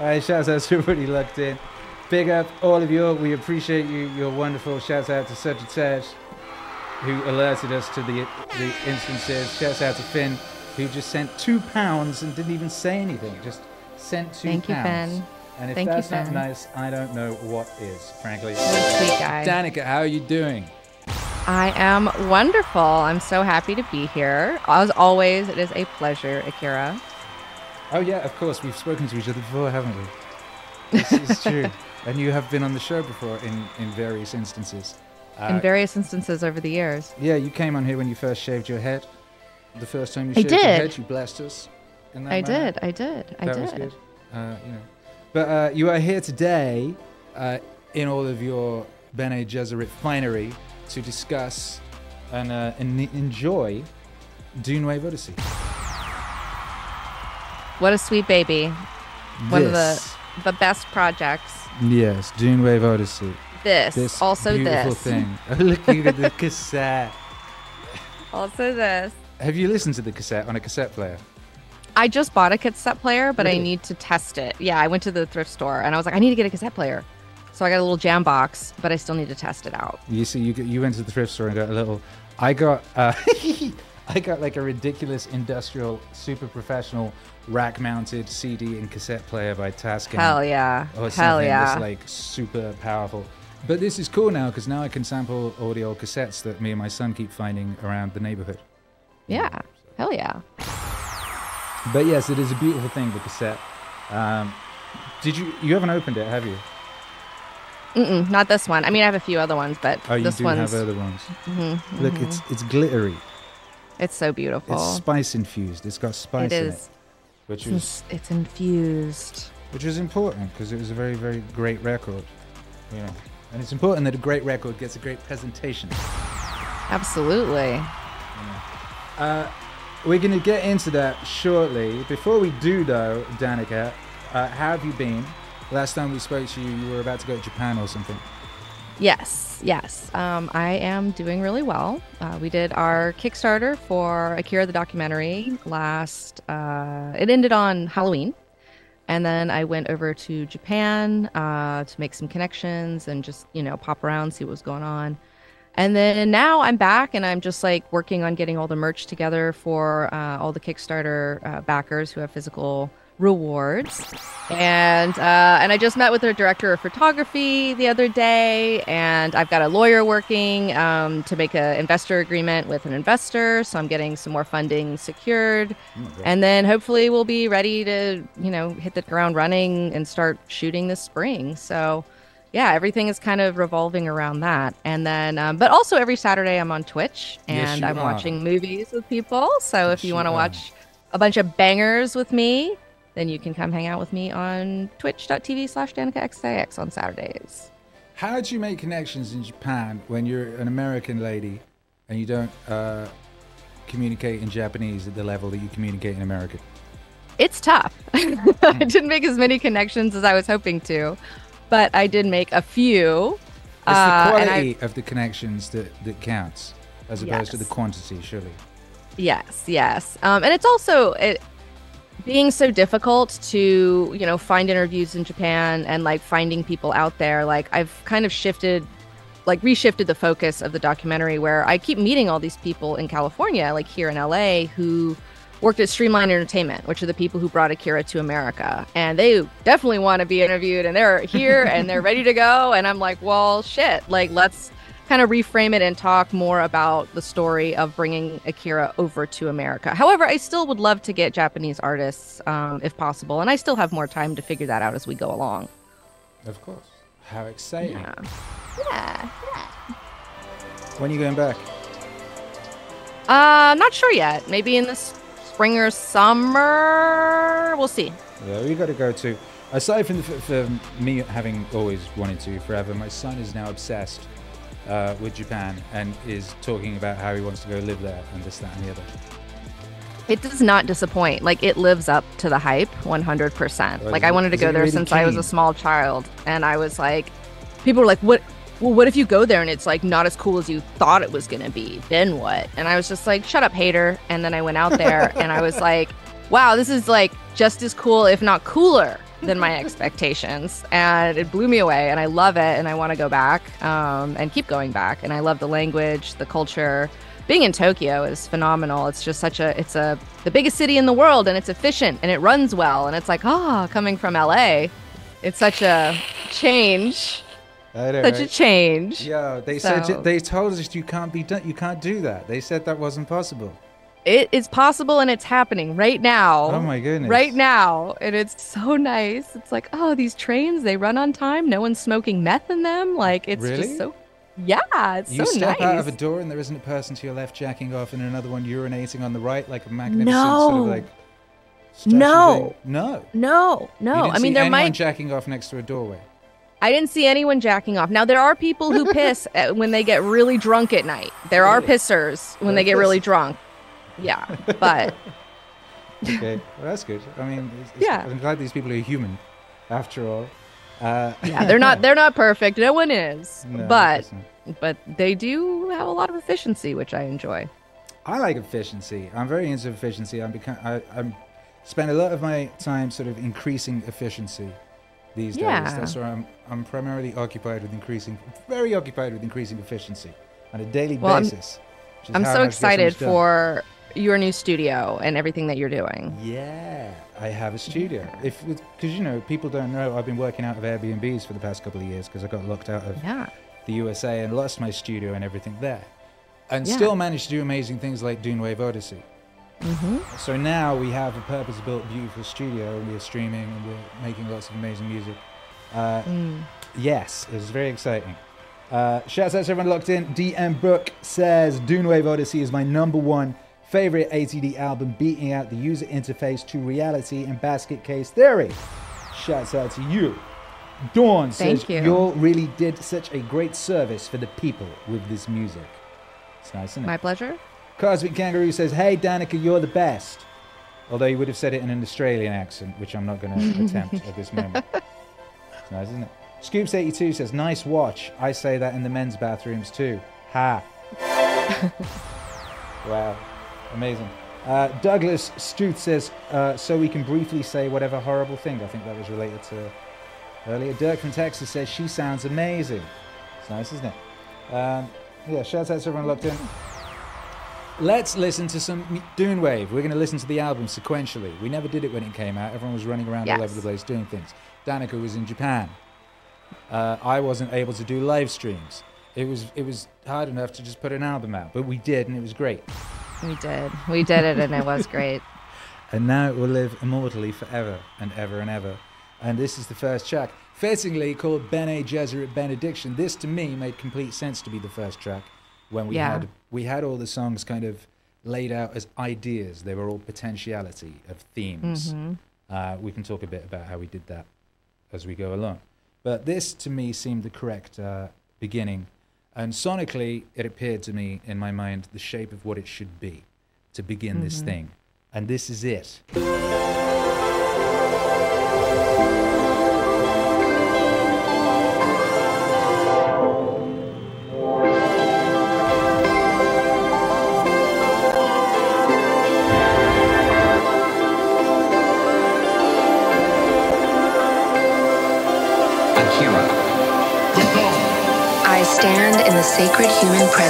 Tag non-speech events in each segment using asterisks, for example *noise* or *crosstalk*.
Uh, shouts out to everybody locked in. Big up all of you. We appreciate you. You're wonderful. Shouts out to Such a Tej, who alerted us to the the instances. Shouts out to Finn, who just sent two pounds and didn't even say anything. Just sent two Thank you, pounds. Finn. And if Thank you, that's not Finn. nice, I don't know what is, frankly. Sweet guy. Danika, how are you doing? I am wonderful. I'm so happy to be here. As always, it is a pleasure, Akira. Oh yeah, of course. We've spoken to each other before, haven't we? This is *laughs* true. and you have been on the show before in, in various instances. Uh, In various instances over the years. yeah, you came on here when you first shaved your head. The first time you shaved your head, you blessed us. I manner. did. I did. I that did. was good. Uh, you know. But uh, you are here today uh, in all of your Bene Gesserit finery to discuss and, uh, and enjoy Dune Wave Odyssey. What a sweet baby. One of the the best projects. Yes, Dune Wave Odyssey. This, This also beautiful this, thing. Oh, *laughs* look at the cassette. also this. Have you listened to the cassette on a cassette player? I just bought a cassette player, but I need to test it. Yeah, I went to the thrift store and I was like, I need to get a cassette player. So I got a little jam box, but I still need to test it out. You see, you, you went to the thrift store and got a little. I got. Uh, *laughs* *laughs* I got like a ridiculous industrial, super professional, rack-mounted CD and cassette player by Tascam. Hell yeah. or Hell yeah. that's like super powerful. But this is cool now because now I can sample all the old cassettes that me and my son keep finding around the neighborhood. yeah. Hell yeah. But yes, it is a beautiful thing, the cassette. Um, did you? You haven't opened it, have you? Mm-mm, not this one. I mean, I have a few other ones, but Oh, you this do one's have other ones. Mhm, Look, mhm. it's it's glittery. It's so beautiful. It's spice infused. It's got spice it in it, is. which it's, was, it's infused. which is important because it was a very very great record. You know, and it's important that a great record gets a great presentation. Absolutely. Uh, we're going to get into that shortly. Before we do, though, Danika, uh, how have you been? Last time we spoke to you, you were about to go to Japan or something. Yes, yes. Um, I am doing really well. Uh, we did our Kickstarter for Akira the documentary last. Uh, it ended on Halloween, and then I went over to Japan uh, to make some connections and just you know pop around, see what was going on. And then now I'm back, and I'm just like working on getting all the merch together for uh, all the Kickstarter uh, backers who have physical rewards. And uh, and I just met with their director of photography the other day, and I've got a lawyer working um, to make an investor agreement with an investor, so I'm getting some more funding secured, and then hopefully we'll be ready to you know hit the ground running and start shooting this spring. So yeah, everything is kind of revolving around that. And then, um, but also every Saturday I'm on Twitch and you I'm are. watching movies with people. So if Yes, you you want to watch a bunch of bangers with me, then you can come hang out with me on twitch.tv slash DanikaXIX on Saturdays. How do you make connections in Japan when you're an American lady and you don't uh, communicate in Japanese at the level that you communicate in America? It's tough. *laughs* I didn't make as many connections as I was hoping to, but I did make a few. It's Uh, the I- quality of the connections that, that counts as opposed to the quantity, surely. Yes, yes. Um, and it's also it, being so difficult to, you know, find interviews in Japan and like finding people out there. Like I've kind of shifted, like reshifted the focus of the documentary where I keep meeting all these people in California, like here in LA, who worked at Streamline Entertainment, which are the people who brought Akira to America. And they definitely want to be interviewed and they're here and they're ready to go. And I'm like, well, shit, like let's kind of reframe it and talk more about the story of bringing Akira over to America. However, I still would love to get Japanese artists um, if possible, and I still have more time to figure that out as we go along. Of course. How exciting. Yeah. Yeah. When are you going back? Uh, not sure yet. Maybe in the spring or summer. We'll see. Yeah, we got to go to. Aside from the, f- for me having always wanted to forever, my son is now obsessed uh, with Japan and is talking about how he wants to go live there and this, that, and the other. It does not disappoint. Like it lives up to the hype 100%. Well, Like I wanted to go there really since I was a small child and I was like people were like what well, what if you go there and it's like not as cool as you thought it was going to be? Then what? And I was just like, shut up, hater. And then I went out there and I was like, wow, this is like just as cool, if not cooler than my expectations, and it blew me away. And I love it, and I want to go back um, and keep going back. And I love the language, the culture. Being in Tokyo is phenomenal. It's just such a it's a the biggest city in the world, and it's efficient and it runs well. And it's like ah, oh, coming from LA, it's such a change. Know, such right? a change. Yeah, they So- said they told us you can't be done. You can't do that. They said that wasn't possible. It is possible and it's happening right now. Oh my goodness! Right now. And it's so nice. It's like, oh, these trains, they run on time. No one's smoking meth in them. Like, it's Really? just so. Yeah, it's You so step nice. out of a door and there isn't a person to your left jacking off, and another one urinating on the right, like a magnificent sort of No. like. No. thing. No. no, no. didn't I mean, see there anyone might. jacking off next to a doorway. I didn't see anyone jacking off. Now, there are people who *laughs* piss uh, when they get really drunk at night. There are pissers when They're they get really drunk. Yeah, but *laughs* Okay, well that's good. I mean, it's, it's- Yeah. I'm glad these people are human, after all. Uh, yeah, they're not *laughs* they're not perfect. No one is. no, but but they do have a lot of efficiency, which I enjoy. I like efficiency. I'm very into efficiency. I'm become, I, I'm spend a lot of my time sort of increasing efficiency these days. Yeah. That's where I'm. I'm primarily occupied with increasing, very occupied with increasing efficiency on a daily Well, I'm- basis. I'm how so excited for your new studio and everything that you're doing. Yeah, I have a studio. If because you know people don't know, I've been working out of Airbnbs for the past couple of years because I got locked out of Yeah. the USA and lost my studio and everything there, and Yeah. still managed to do amazing things like Dune Wave Odyssey. hmm So now we have a purpose-built, beautiful studio, and we're streaming and we're making lots of amazing music. Uh, Mm. yes, it was very exciting. Uh, shouts out to everyone locked in. DM Brook says Dune Wave Odyssey is my number one favorite ATD album, beating out the user interface to reality and basket case theory. Shouts out to you. Dawn says you. you really did such a great service for the people with this music. It's nice, isn't it? My pleasure. Cosmic Kangaroo says, Hey, Danika, you're the best. Although you would have said it in an Australian accent, which I'm not going *laughs* to attempt at this moment. It's nice, isn't it? Scoops82 says, Nice watch. I say that in the men's bathrooms too. Ha. *laughs* wow. Amazing. Uh, Douglas Struth says, uh, So we can briefly say whatever horrible thing. I think that was related to earlier. Dirk from Texas says, She sounds amazing. It's nice, isn't it? Um, yeah, shout out to everyone locked in. Let's listen to some Dune Wave. We're going to listen to the album sequentially. We never did it when it came out. Everyone was running around all over the place doing things. Danika was in Japan. Uh, I wasn't able to do live streams. It was it was hard enough to just put an album out, but we did, and it was great. We did. We did it, and it was great. *laughs* And now it will live immortally forever and ever and ever. And this is the first track, fittingly called Bene Gesserit Benediction. This to me made complete sense to be the first track when we Yeah. had we had all the songs kind of laid out as ideas. They were all potentiality of themes. Mhm. Uh, we can talk a bit about how we did that as we go along. But this to me seemed the correct uh, beginning. And sonically, it appeared to me in my mind the shape of what it should be to begin this Mhm. thing. And this is it.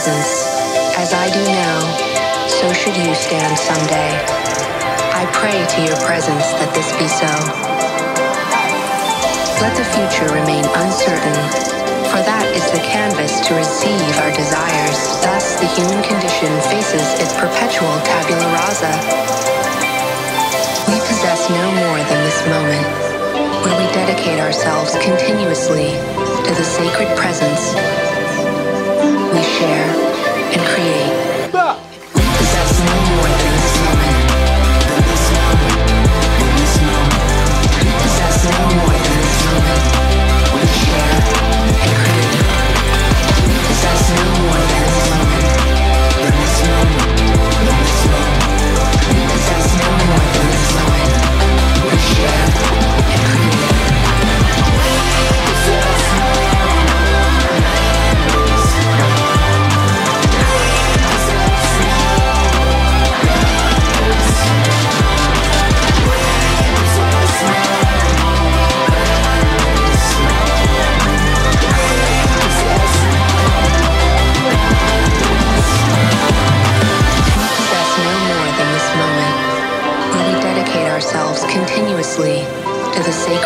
As I do now, so should you stand someday. I pray to your presence that this be so. Let the future remain uncertain, for that is the canvas to receive our desires. Thus, the human condition faces its perpetual tabula rasa. We possess no more than this moment, where we dedicate ourselves continuously to the sacred presence and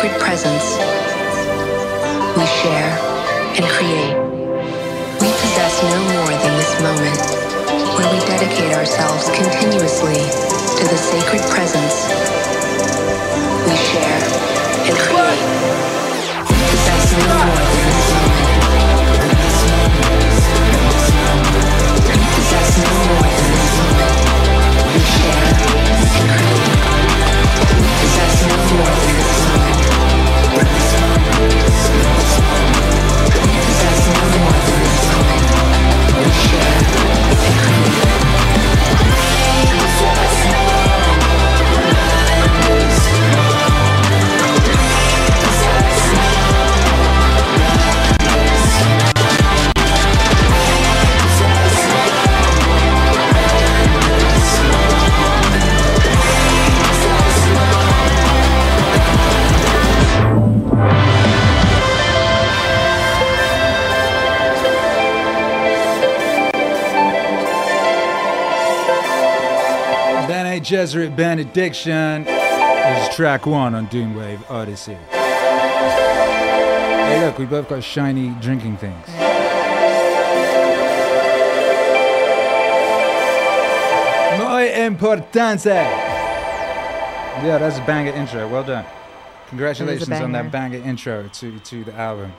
sacred presence. We share and create. We possess no more than this moment, where we dedicate ourselves continuously to the sacred presence. We share and create. We possess no more Gesserit Benediction is track one on Dune Wave Odyssey. Hey, look, we both got shiny drinking things. Muy importante. Yeah, that's a banger intro. Well done. Congratulations on that banger intro to, to the album.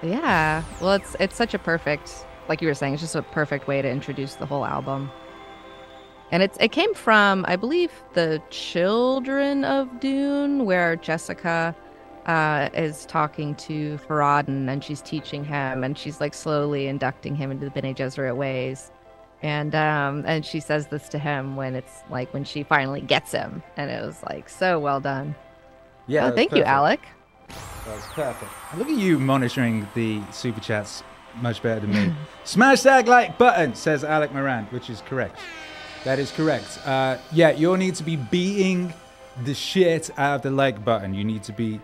Yeah. Well, it's it's such a perfect, like you were saying, it's just a perfect way to introduce the whole album. And it's it came from, I believe, the Children of Dune, where Jessica uh, is talking to Farad'n and she's teaching him, and she's like slowly inducting him into the Bene Gesserit ways. And um, and she says this to him when it's like when she finally gets him, and it was like so well done. Yeah. oh, thank you, perfect. Alec. That's perfect. Look at you monitoring the super chats much better than me. *laughs* Smash that like button, says Alec Moran, which is correct. That is correct. Uh, yeah, you'll need to be beating the shit out of the like button. You need to be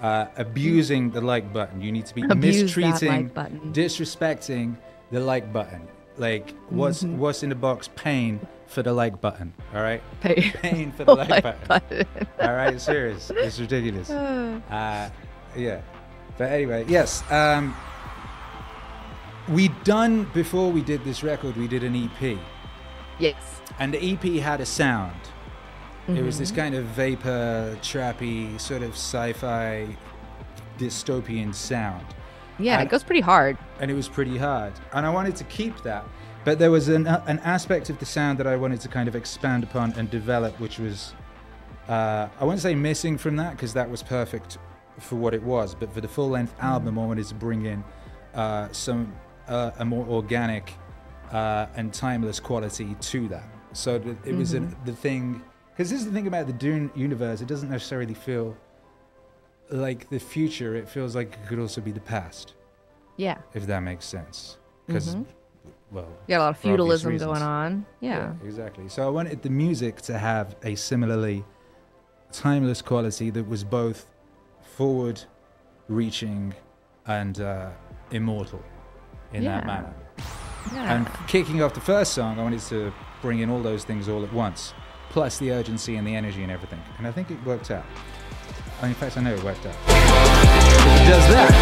uh, abusing the like button. You need to be Abuse mistreating, like disrespecting the like button. Like, what's Mm-hmm. what's in the box? Pain for the like button. All right, Pay- *laughs* pain for *laughs* the like, like button. button. All right, serious. *laughs* It's ridiculous. Uh, yeah. But anyway, yes. Um, we done before we did this record. We did an EP, yes. And the EP had a sound. It was this kind of vapor, trappy, sort of sci-fi, dystopian sound, Yeah, And- it goes pretty hard. and it was pretty hard. And I wanted to keep that, but there was an an aspect of the sound that I wanted to kind of expand upon and develop, which was uh, I won't say missing from that because that was perfect for what it was, but for the full length album, I wanted to bring in uh, some uh, a more organic uh, and timeless quality to that. So it was an, the thing because this is the thing about the Dune universe. It doesn't necessarily feel like the future. It feels like it could also be the past, Yeah. if that makes sense. Because Mhm. well, You got a lot of feudalism going on. Yeah. exactly. So I wanted the music to have a similarly timeless quality that was both forward reaching and uh, immortal in that manner. Yeah. And kicking off the first song, I wanted to bring in all those things all at once, plus the urgency and the energy and everything. And I think it worked out. In fact, I know it worked out. It does that.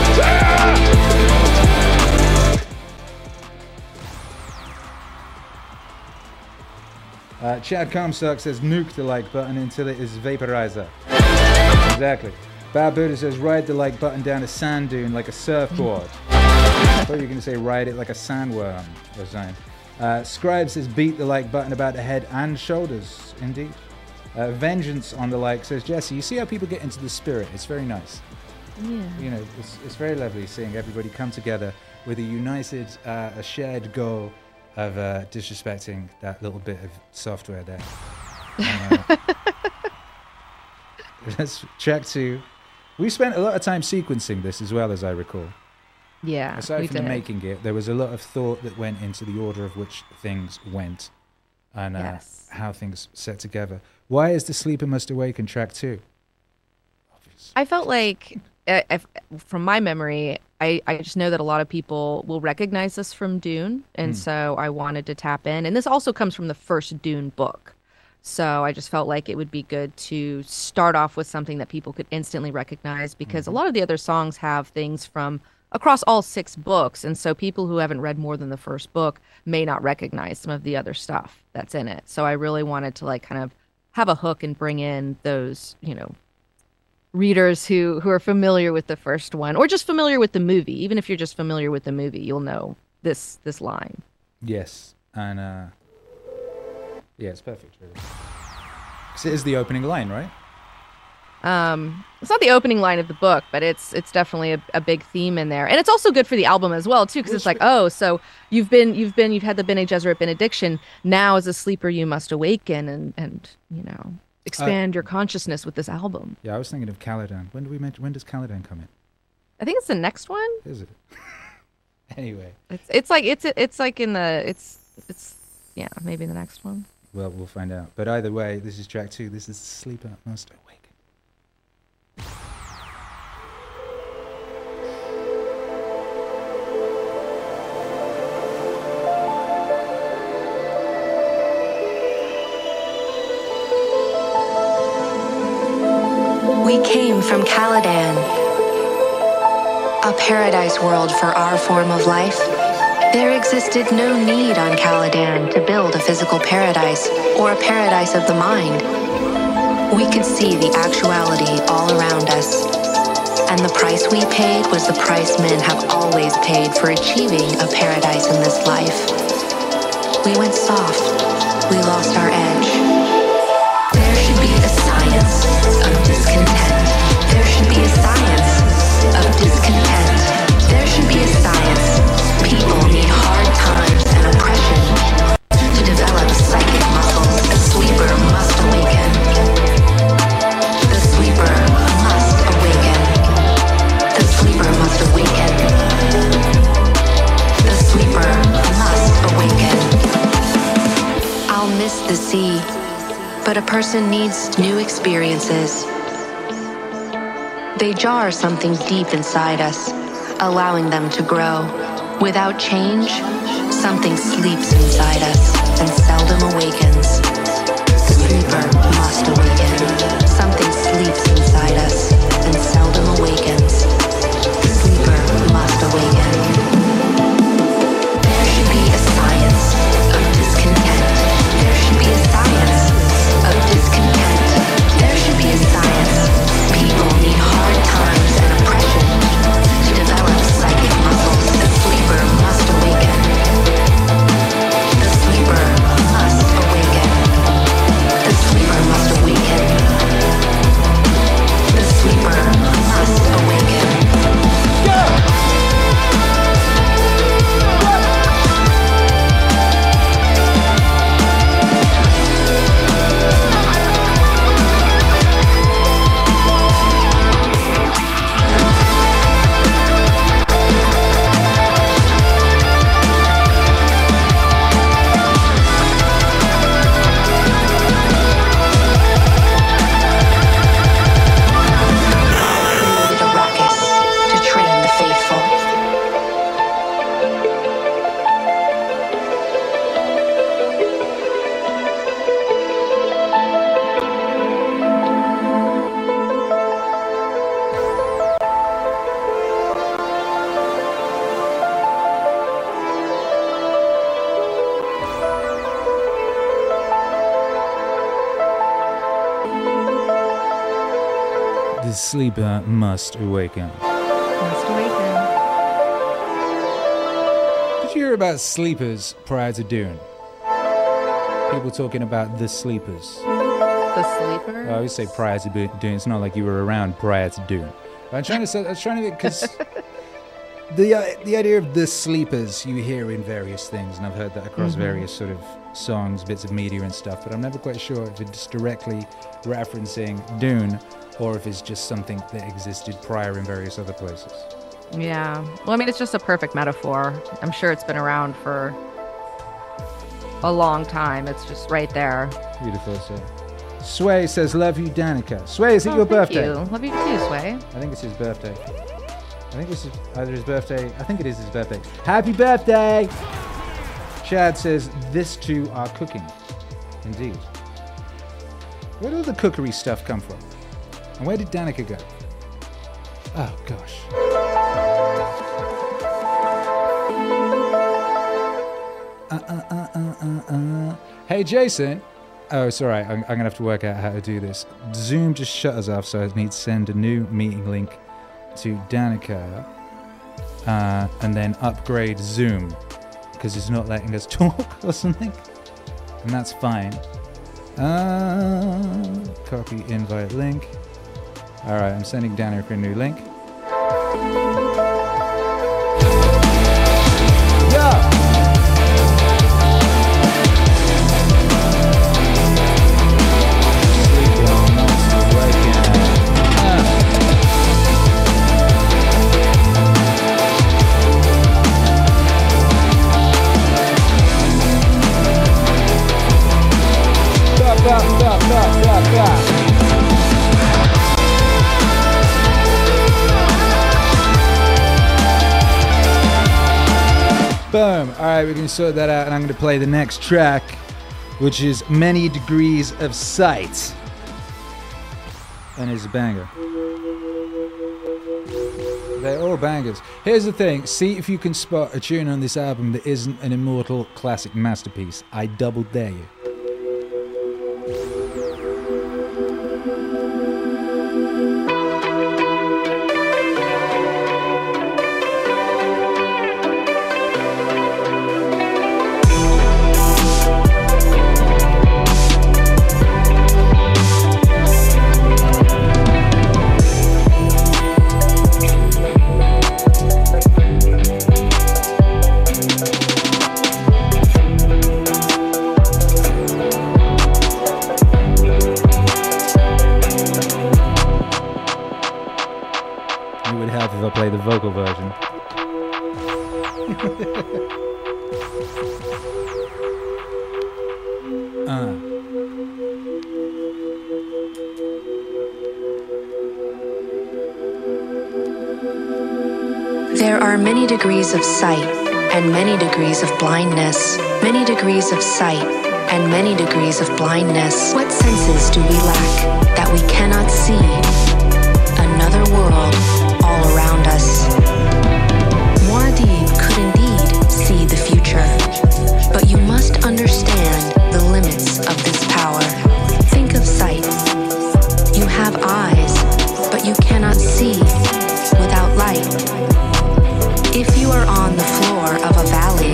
Uh, Chad Comstock says nuke the like button until it is vaporizer. Exactly. Bad Buddha says ride the like button down a sand dune like a surfboard. *laughs* I thought you were going to say ride it like a sandworm or something. Uh, Scribe says beat the like button about the head and shoulders. Indeed. Uh, Vengeance on the like says Jesse, you see how people get into the spirit? It's very nice. yeah. You know, it's, it's very lovely seeing everybody come together with a united, uh, a shared goal of uh, disrespecting that little bit of software there. And, *laughs* uh, *laughs* That's track two. We spent a lot of time sequencing this as well, as I recall. Yeah. Aside from the making it, there was a lot of thought that went into the order of which things went and uh, Yes. how things set together. Why is The Sleeper Must Awaken track two? I felt like, uh, if, from my memory, I, I just know that a lot of people will recognize this from Dune. And Hmm. so I wanted to tap in. And this also comes from the first Dune book. So I just felt like it would be good to start off with something that people could instantly recognize because a lot of the other songs have things from across all six books. And so people who haven't read more than the first book may not recognize some of the other stuff that's in it. So I really wanted to like kind of have a hook and bring in those, you know, readers who who are familiar with the first one or just familiar with the movie. Even if you're just familiar with the movie, you'll know this this line. Yes, and uh, yeah, it's perfect, really. 'Cause it is the opening line, right? Um, it's not the opening line of the book, but it's it's definitely a, a big theme in there, and it's also good for the album as well too, because it's like, oh, so you've been you've been you've had the Bene Gesserit benediction. Now, as a sleeper, you must awaken and and you know expand your consciousness with this album. Yeah, I was thinking of Caladan. When do we mention? When does Caladan come in? I think it's the next one. Is it? *laughs* anyway, It's it's like it's it's like in the it's it's yeah maybe the next one. well, we'll find out. But either way, this is track two. This is Sleeper Must Awaken. We came from Caladan, a paradise world for our form of life. There existed no need on Caladan to build a physical paradise or a paradise of the mind. We could see the actuality all around us. And the price we paid was the price men have always paid for achieving a paradise in this life. We went soft. We lost our edge. But a person needs new experiences. They jar something deep inside us, allowing them to grow. Without change, something sleeps inside us and seldom awakens. Must awaken. Must awaken. Did you hear about sleepers prior to Dune? People talking about the sleepers. The sleeper. I always say prior to Dune. It's not like you were around prior to Dune. But I'm trying to say, I'm trying to because *laughs* the uh, the idea of the sleepers you hear in various things, and I've heard that across various sort of songs, bits of media and stuff. But I'm never quite sure if it's directly referencing Dune or if it's just something that existed prior in various other places. Yeah. Well, I mean, it's just a perfect metaphor. I'm sure it's been around for a long time. It's just right there. Beautiful. So. Sway says, "Love you, Danika." Sway, is it Oh, your thank birthday? You. Love you too, Sway. I think it's his birthday. I think this is either his birthday. I think it is his birthday. Happy birthday! Chad says, this two are cooking. Indeed. Where did all the cookery stuff come from? And where did Danika go? Oh gosh. Uh, uh, uh, uh, uh, uh. Hey Jason. Oh, it's all right. I'm, I'm gonna have to work out how to do this. Zoom just shut us off, so I need to send a new meeting link to Danika, uh, and then upgrade Zoom because it's not letting us *laughs* talk or something, and that's fine. Uh, copy invite link. All right, I'm sending Danika a new link. Right, we're to sort that out, and I'm to play the next track, which is Many Degrees of Sight. And it's a banger. They're all bangers. Here's the thing see if you can spot a tune on this album that isn't an immortal classic masterpiece. I double dare you. Have eyes, but you cannot see without light. If you are on the floor of a valley,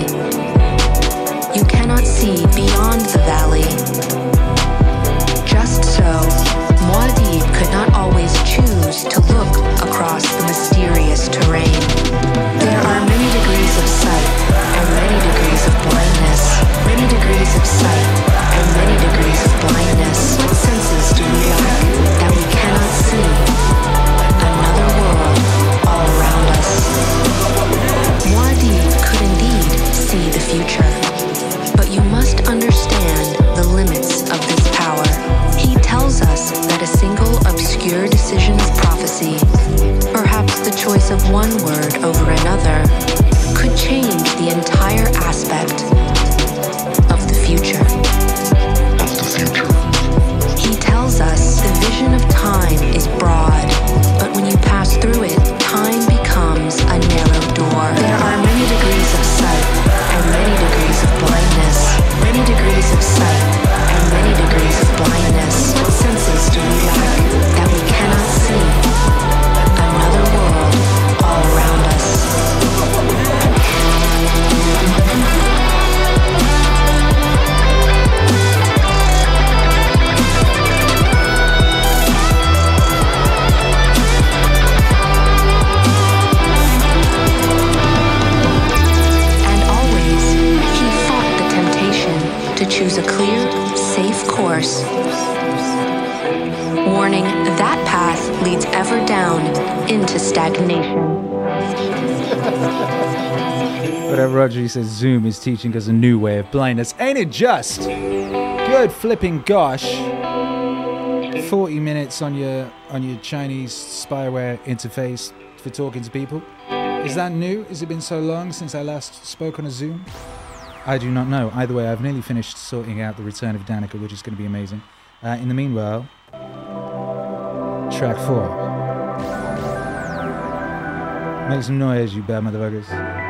Roger says, Zoom is teaching us a new way of blindness. Ain't it just? Good flipping gosh. 40 minutes on your on your Chinese spyware interface for talking to people. Is that new? Has it been so long since I last spoke on a Zoom? I do not know. Either way, I've nearly finished sorting out the return of Danika, which is going to be amazing. Uh, in the meanwhile, track four. Make some noise, you bad motherfuckers.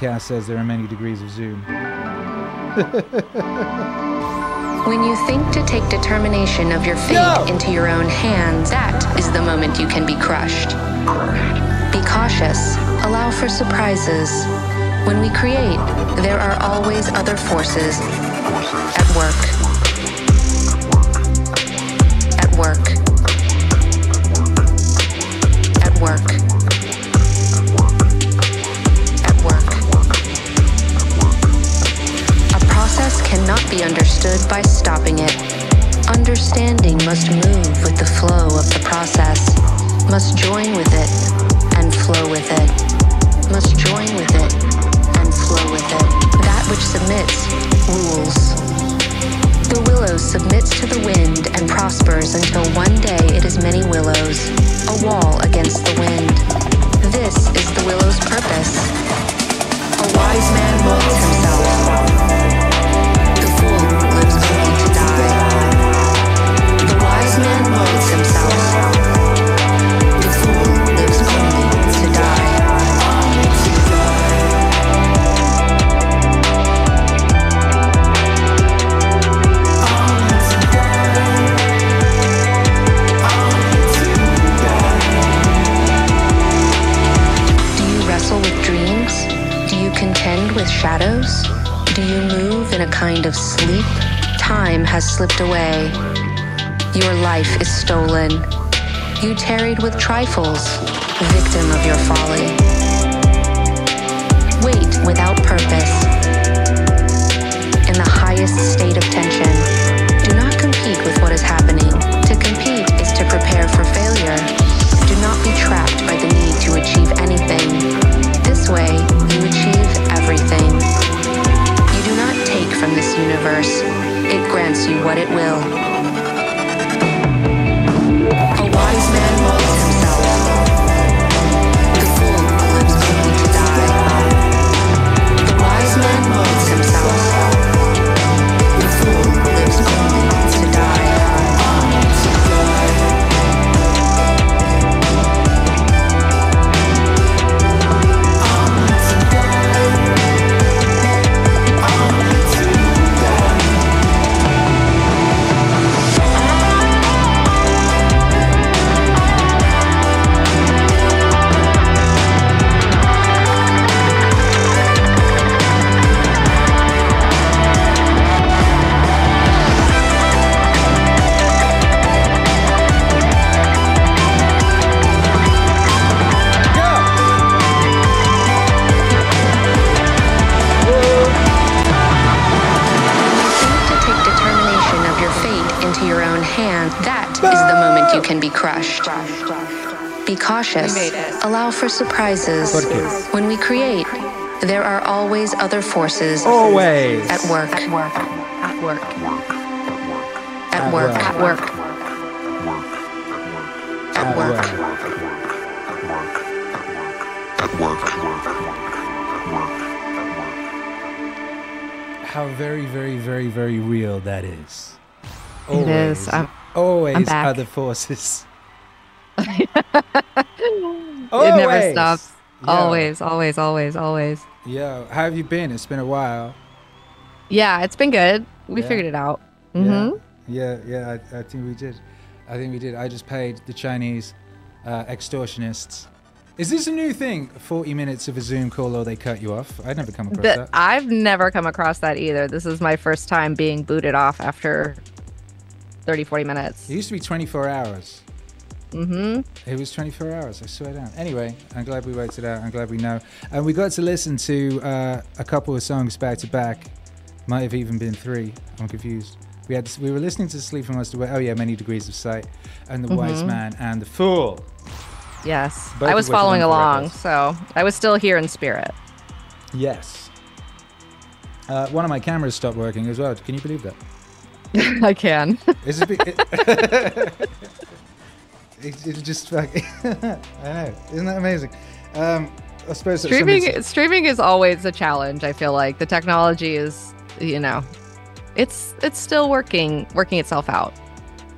Amcast says there are many degrees of Zoom. *laughs* When you think to take determination of your fate No! into your own hands, that is the moment you can be crushed. Be cautious. Allow for surprises. When we create, there are always other forces at work. At work. Be understood by stopping it. Understanding must move with the flow of the process, must join with it and flow with it, must join with it and flow with it. That which submits rules. The willow submits to the wind and prospers until one day it is many willows, a wall against the wind. This is the willow's purpose. A wise man molds himself. Shadows? Do you move in a kind of sleep? Time has slipped away. Your life is stolen. You tarried with trifles, victim of your folly. Wait without purpose. In the highest state of tension, do not compete with what is happening. To compete what it will. A wise man Be cautious. We made it. Allow for surprises. ¿Por? When we create, there are always other forces Always. at work. At work. At work. At work. At work. At work. At work. At work, At work. At work, at work, at work. How very, very, very, very real that is. It is. I'm- always I'm back. other forces. *laughs* It never stops. Yeah. Always, always, always, always. Yeah. How have you been? It's been a while. Yeah, it's been good. We Yeah. figured it out. Mm-hmm. Yeah, yeah, yeah. I, I think we did. I think we did. I just paid the Chinese uh, extortionists. Is this a new thing? 40 minutes of a Zoom call or they cut you off? I'd never come across But that. I've never come across that either. This is my first time being booted off after 30, 40 minutes. It used to be 24 hours. Mm-hmm. It was 24 hours, I swear down. Anyway, I'm glad we worked it out. I'm glad we know. And we got to listen to uh, a couple of songs back to back. Might have even been three. I'm confused. We had we were listening to Sleep and Must Away. Oh yeah, Many Degrees of Sight, and The Wise Man and The Fool. Yes. Both I was following along, so I was still here in spirit. Yes. Uh, one of my cameras stopped working as well. Can you believe that? *laughs* I can. It's a bit, it, it, just like I know, isn't that amazing? Um, I suppose streaming streaming is always a challenge, I feel like. The technology is, you know, it's it's still working working itself out.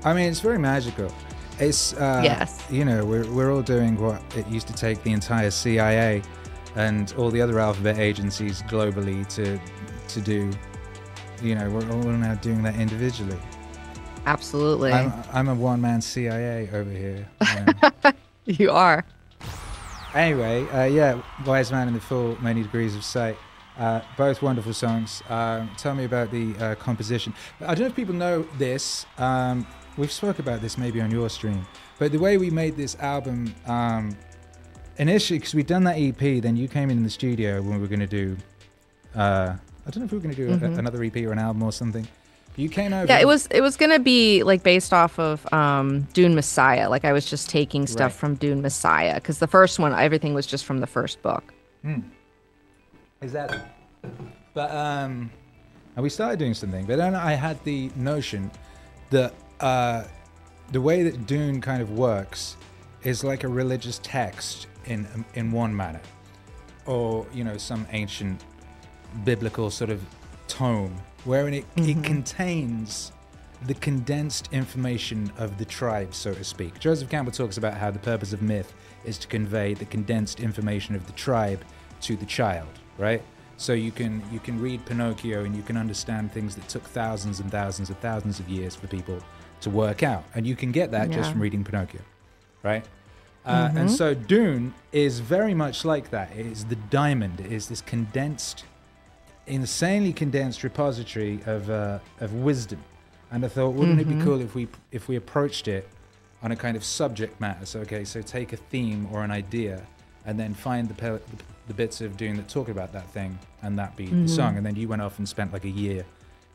I mean, it's very magical. It's uh, Yes. You know, we're we're all doing what it used to take the entire CIA and all the other alphabet agencies globally to to do. You know, we're all now doing that individually. Absolutely. I'm, I'm a one man CIA over here. Um, *laughs* you are. anyway, uh, yeah, Wise Man and the Fool, Many Degrees of Sight. Uh, both wonderful songs. Um, tell me about the uh, composition. I don't know if people know this. Um, we've spoke about this maybe on your stream, but the way we made this album um, initially, because we'd done that EP, then you came in the studio when we were going to do. Uh, I don't know if we were going to do a- Mhm. another EP or an album or something. You came over. Yeah, it was it was gonna be like based off of um, Dune Messiah. Like I was just taking stuff Right. from Dune Messiah because the first one, everything was just from the first book. Hmm. Is that? But um, and we started doing something. But then I had the notion that uh, the way that Dune kind of works is like a religious text in in one manner, or you know some ancient biblical sort of tome, wherein it, it contains the condensed information of the tribe, so to speak. Joseph Campbell talks about how the purpose of myth is to convey the condensed information of the tribe to the child, right? So you can you can read Pinocchio and you can understand things that took thousands and thousands and thousands of years for people to work out, and you can get that just from reading Pinocchio, right? Uh, and so Dune is very much like that. It is the diamond. It is this condensed, insanely condensed repository of uh, of wisdom. And I thought, wouldn't it be cool if we if we approached it on a kind of subject matter? So okay, so take a theme or an idea, and then find the pe- the bits of Dune that talk about that thing, and that be the song. And then you went off and spent like a year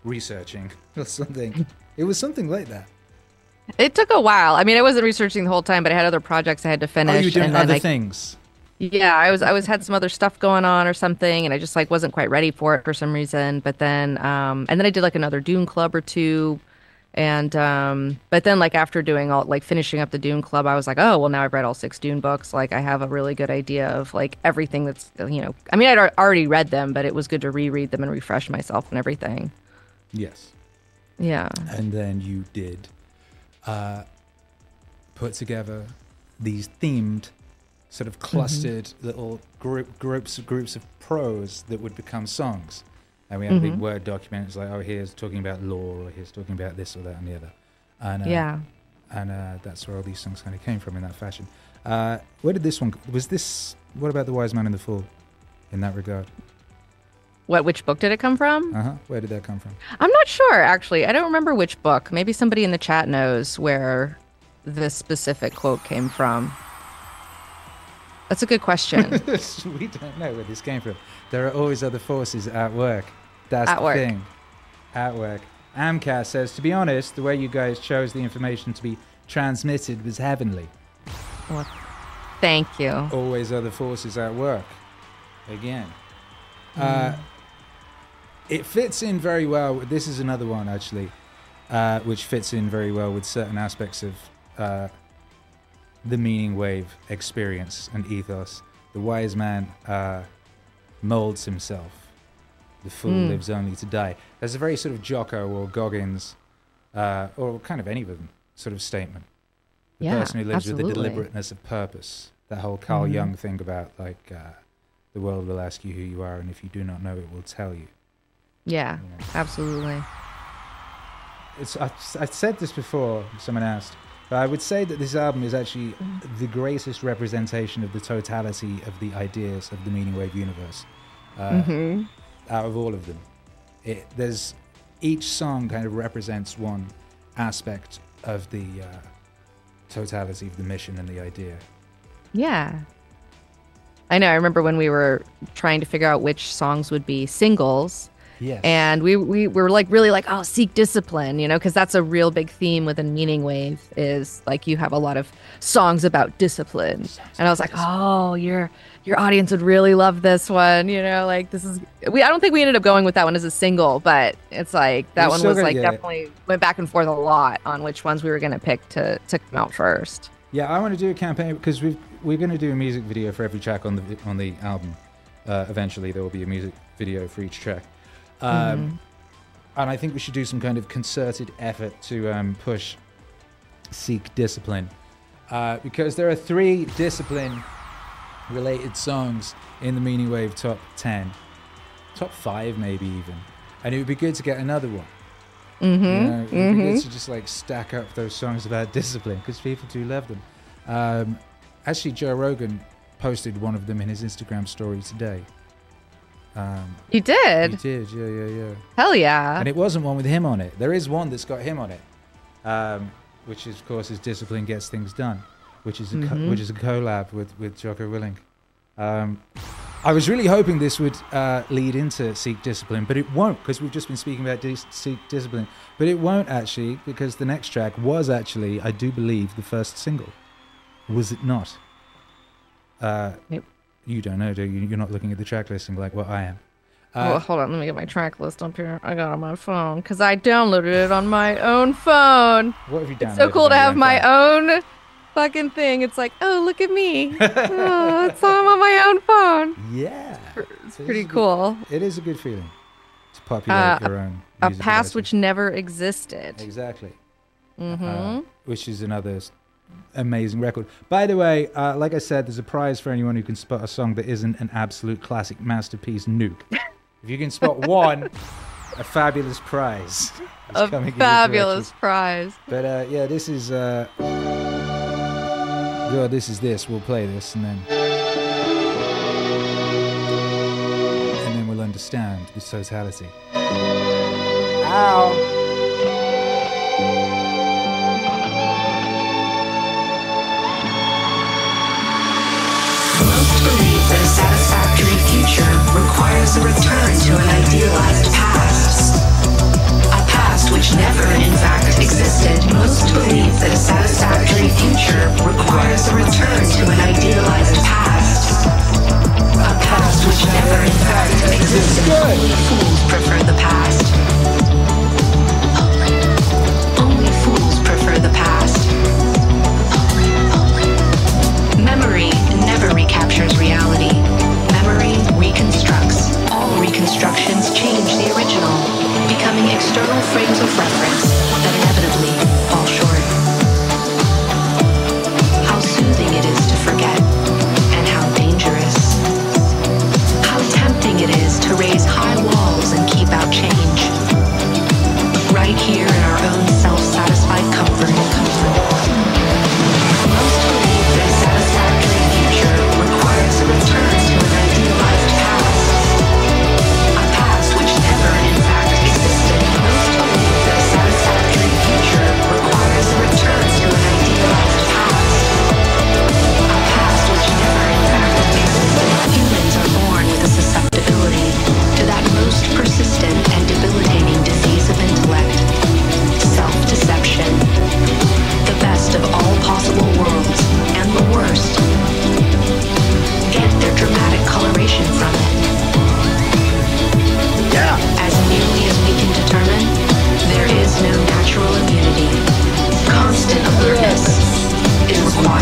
researching *laughs* or something. *laughs* it was something like that. It took a while. I mean, I wasn't researching the whole time, but I had other projects I had to finish. Oh, you were doing and other I, things. Yeah, I was I was had some other stuff going on or something, and I just like wasn't quite ready for it for some reason. But then, um, and then I did like another Dune Club or two, and um, but then like after doing all like finishing up the Dune Club, I was like, oh well, now I've read all six Dune books. Like I have a really good idea of like everything that's you know. I mean, I'd already read them, but it was good to reread them and refresh myself and everything. Yes. Yeah. and then you did uh, put together these themed sort of clustered little group groups groups of prose that would become songs and we had a big word document it's like oh here's talking about law or here's talking about this or that and the other and uh, Yeah. and uh, that's where all these songs kind of came from in that fashion uh, where did this one was this what about the wise man and the fool in that regard What? Which book did it come from? uh-huh where did that come from I'm not sure actually. I don't remember which book. Maybe somebody in the chat knows where this specific quote came from. That's a good question. *laughs* we don't know where this came from. There are always other forces at work. That's At the work. thing. At work. Amcast says, to be honest, the way you guys chose the information to be transmitted was heavenly. well, thank you. Always other forces at work. Again. Uh, it fits in very well. This is another one, actually, uh, which fits in very well with certain aspects of uh, the meaning wave experience and ethos. The wise man uh, molds himself. The fool Mm. lives only to die. There's a very sort of Jocko or Goggins, uh, or kind of any of them, sort of statement. The Yeah, person who lives with the deliberateness of purpose. That whole Carl Mhm. Jung thing about like uh, the world will ask you who you are, and if you do not know, it will tell you. Yeah, you know. absolutely. It's, I, I said this before, someone asked, but I would say that this album is actually the greatest representation of the totality of the ideas of the Meaning Wave universe uh, hmm out of all of them. It, there's each song kind of represents one aspect of the uh, totality of the mission and the idea. Yeah. I know. I remember when we were trying to figure out which songs would be singles, Yes. and we we were like really like oh seek discipline you know because that's a real big theme within meaning wave is like you have a lot of songs about discipline and i was like oh your your audience would really love this one you know like this is we i don't think we ended up going with that one as a single but it's like that We're one was like it. definitely went back and forth a lot on which ones we were going to pick to to come out first Yeah, I want to do a campaign because we've we're going to do a music video for every track on the on the album. Uh, eventually, there will be a music video for each track. Um, and I think we should do some kind of concerted effort to um, push Seek Discipline. Uh, because there are three discipline related songs in the Meaning Wave top 10, top five, maybe even. And it would be good to get another one. Mm-hmm. You know, it would be good to just like stack up those songs about *laughs* discipline because people do love them. Um, actually, Joe Rogan posted one of them in his Instagram story today. Um, You did? he did, yeah, yeah, yeah. Hell yeah. And it wasn't one with him on it. There is one that's got him on it, um, which is, of course is "Discipline Gets Things Done," which is a co- Mhm. which is a collab with with Jocko Willink. Um, I was really hoping this would uh, lead into Seek Discipline, but it won't because we've just been speaking about dis- Seek Discipline. But it won't actually because the next track was actually, I do believe, the first single. Was it not? Uh, Yep. You don't know, do you? You're not looking at the track listing like what I am. oh, Uh, hold on. Let me get my track list up here. I got it on my phone because I downloaded it on my own phone. what have you done? It's so cool to have my own fucking thing. It's like, oh, look at me. oh, it's all on my own phone. Yeah. It's pretty is good- cool. It is a good feeling to populate Uh, your own. A past which never existed. Exactly. Mm-hmm. Uh, which is another amazing record. By the way, uh, like I said, there's a prize for anyone who can spot a song that isn't an absolute classic masterpiece nuke. if you can spot *laughs* one, a fabulous prize. a coming in your fabulous prize. But uh, yeah, this is. Uh, yeah, this is this. We'll play this and then. And then we'll understand the totality. Ow! Requires a return to an idealized past. A past which never, in fact, existed. Most believe that a satisfactory future requires a return to an idealized past. A past which never, in fact, existed. Only fools prefer the past. Only, fools prefer the past. Memory never recaptures reality. Memory reconstructs. All reconstructions change the original, becoming external frames of reference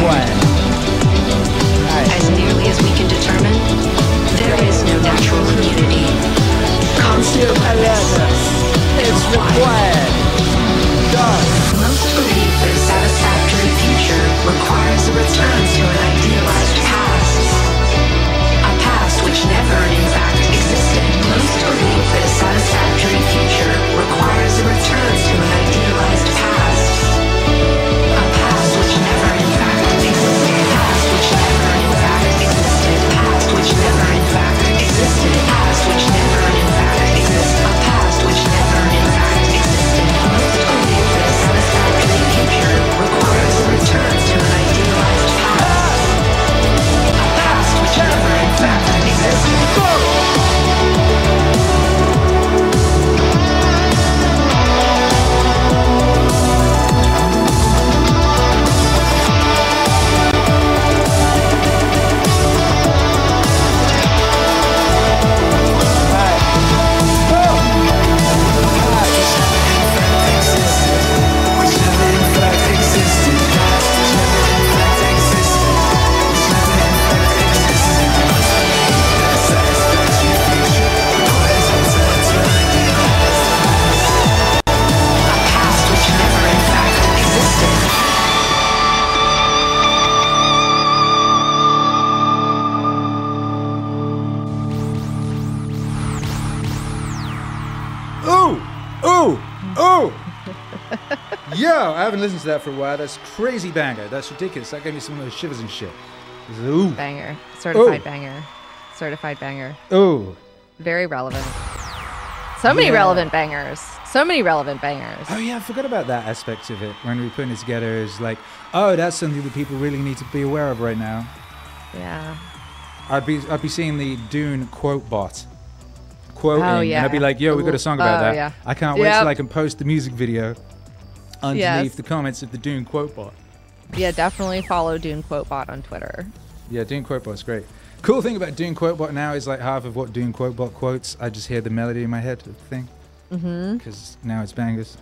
required. As nearly as we can determine, there is no natural immunity. Constant alertness is required. Most believe that a satisfactory future requires a return to an idealized past. A past which never, in fact, existed. Most believe that a satisfactory future requires a return to an idealized fact, Yo, I haven't listened to that for a while. That's crazy banger. That's ridiculous. That gave me some of those shivers and shit. Ooh. Banger. Certified banger. Certified banger. Ooh. Very relevant. So many Yeah. relevant bangers. So many relevant bangers. Oh yeah, I forgot about that aspect of it when we were putting it together. Is like, oh, that's something that people really need to be aware of right now. Yeah. I'd be I'd be seeing the Dune quote bot quoting, Oh, and I'd be like, "Yo, we got a song about Oh, that. yeah. I can't wait Yep. till I can post the music video underneath Yes. the comments of the Dune quote bot." Yeah, definitely follow Dune Quotebot on Twitter. Yeah, Dune quote bot's great. Cool thing about Dune quote bot now is like half of what Dune quote bot quotes. I just hear the melody in my head of the thing Mm-hmm. because now it's bangers.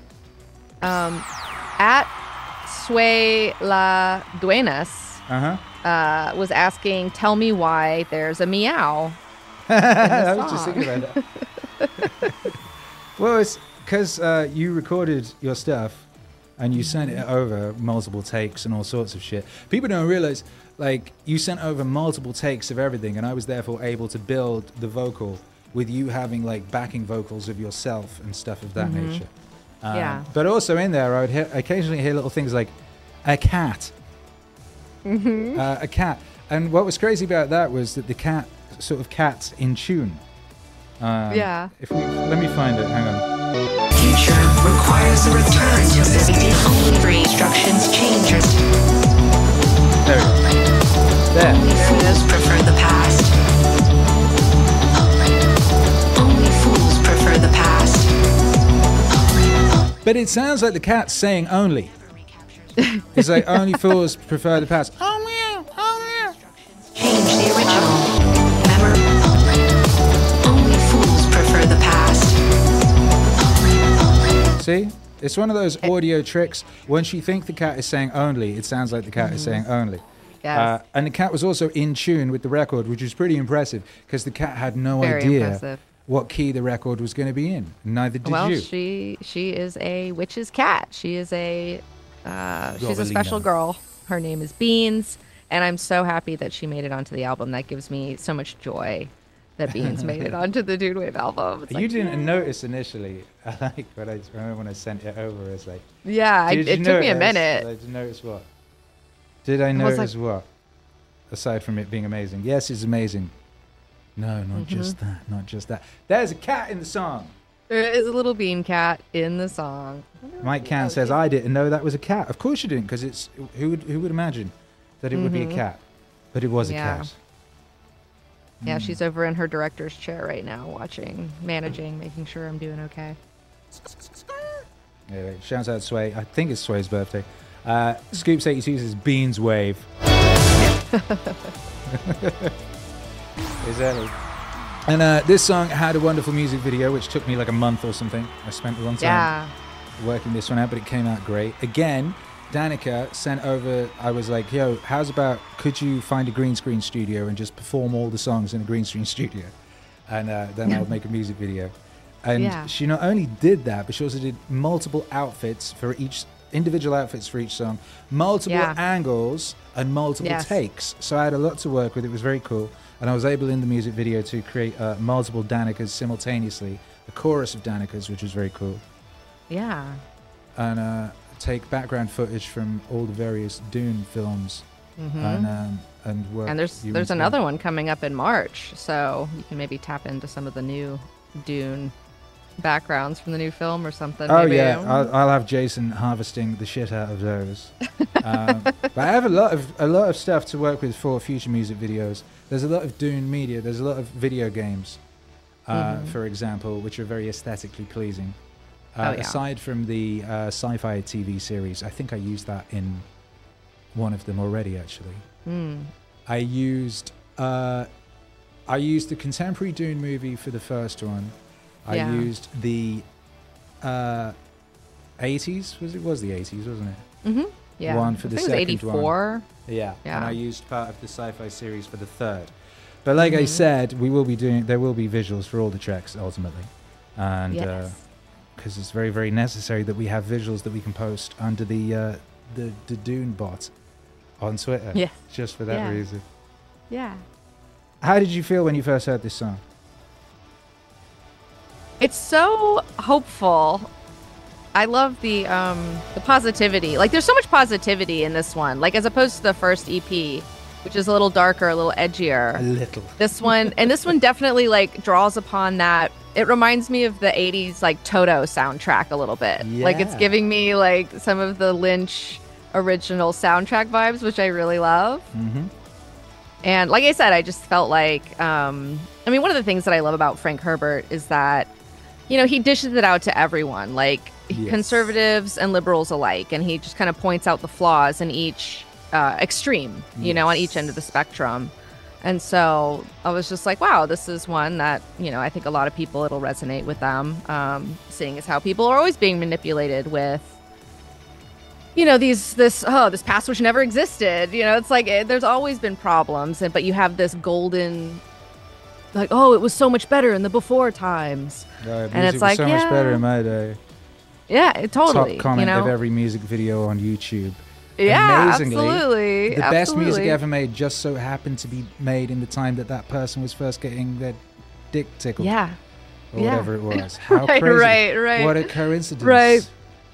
Um, at Sway La Duenas Uh huh. uh, was asking, "Tell me why there's a meow." *laughs* I was just thinking about that. *laughs* well, it's because uh, you recorded your stuff and you sent it over multiple takes and all sorts of shit. People don't realize, like, you sent over multiple takes of everything, and I was therefore able to build the vocal with you having like backing vocals of yourself and stuff of that nature. Um, Yeah. But also in there, I would hear, occasionally hear little things like a cat, uh, a cat. And what was crazy about that was that the cat sort of cat's in tune. Um, Yeah. If we let me find it. Hang on. Future requires a return to safety. Only three instructions changes. There we go. There. Only fools prefer the past. Only fools prefer the past. But it sounds like the cat's saying only. It's like only fools prefer the past. See? It's one of those audio tricks. Once you think the cat is saying only, it sounds like the cat is saying only. Yes. Uh, and the cat was also in tune with the record, which was pretty impressive because the cat had no Very idea impressive. what key the record was going to be in. Neither did well, you. she she is a witch's cat. She is a uh, she's a special girl. Her name is Beans, and I'm so happy that she made it onto the album. That gives me so much joy that Beans made it *laughs* onto the Dune Wave album. It's you like, didn't notice initially. *laughs* I like when I remember when I sent it over. It's like, yeah, I, it took me a notice- minute. Did you notice what? Did I was like- notice what? Aside from it being amazing, yes, it's amazing. No, not Mm-hmm. just that. Not just that. There's a cat in the song. There is a little bean cat in the song. Mike Can says, "I didn't know that was a cat." Of course you didn't, because it's who would who would imagine that it would be a cat, but it was a Mm-hmm. Cat. Yeah, she's over in her director's chair right now, watching, managing, making sure I'm doing okay. Anyway, shouts out Sway. I think it's Sway's birthday. Uh, Scoops eighty two says, "Beans wave." *laughs* Is exactly. And uh, this song had a wonderful music video, which took me like a month or something. I spent a long time Yeah. working this one out, but it came out great. Again, Danika sent over. I was like, "Yo, how's about could you find a green screen studio and just perform all the songs in a green screen *laughs* studio, and uh, then I'll make a music video." And Yeah. she not only did that, but she also did multiple outfits for each individual outfits for each song, multiple Yeah. angles and multiple Yes. takes. So I had a lot to work with. It was very cool, and I was able in the music video to create uh, multiple Danikas simultaneously, a chorus of Danikas, which was very cool Yeah. and uh, take background footage from all the various Dune films and um, and work. Mm-hmm. And there's there's another one coming up in March, so you can maybe tap into some of the new Dune backgrounds from the new film or something. Oh maybe. yeah, I'll, I'll have Jason harvesting the shit out of those. *laughs* um, but I have a lot of a lot of stuff to work with for future music videos. There's a lot of Dune media. There's a lot of video games, uh, Mm-hmm. for example, which are very aesthetically pleasing. Uh, Oh, yeah. Aside from the uh, sci-fi TV series, I think I used that in one of them already. Actually, Mm. I used uh, I used the contemporary Dune movie for the first one. I Yeah. used the uh, 80s was it was the 80s wasn't it? Mm-hmm. Yeah. One for I the second it was one. 84. Yeah. Yeah. And I used part of the sci-fi series for the third. But like Mm-hmm. I said, we will be doing there will be visuals for all the tracks ultimately, and Yes. Because it's very very necessary that we have visuals that we can post under the uh, the the Dune bot on Twitter. Yeah. Just for that Yeah. reason. yeah. How did you feel when you first heard this song? It's so hopeful I love the um the positivity. Like there's so much positivity in this one. Like as opposed to the first EP, which is a little darker, a little edgier. A little. This one and this one definitely like draws upon that. It reminds me of the 80s like Toto soundtrack a little bit. Like it's giving me like some of the Lynch original soundtrack vibes, which I really love. Mm-hmm. And like I said, I just felt like, um, I mean, one of the things that I love about Frank Herbert is that, you know, he dishes it out to everyone, like Yes. conservatives and liberals alike. And he just kind of points out the flaws in each uh, extreme, you know, on each end of the spectrum. And so I was just like, wow, this is one that, you know, I think a lot of people, it'll resonate with them, um, seeing as how people are always being manipulated with you know these this oh this past which never existed you know it's like eh, there's always been problems and but you have this golden like oh it was so much better in the before times Right, And it's like, so much better in my day. yeah it totally Top comment you know of every music video on YouTube. Yeah amazingly, absolutely The best music ever made just so happened to be made in the time that that person was first getting their dick tickled. yeah Or yeah. whatever it *laughs* was. How Right, crazy. right, right. What a coincidence. Right.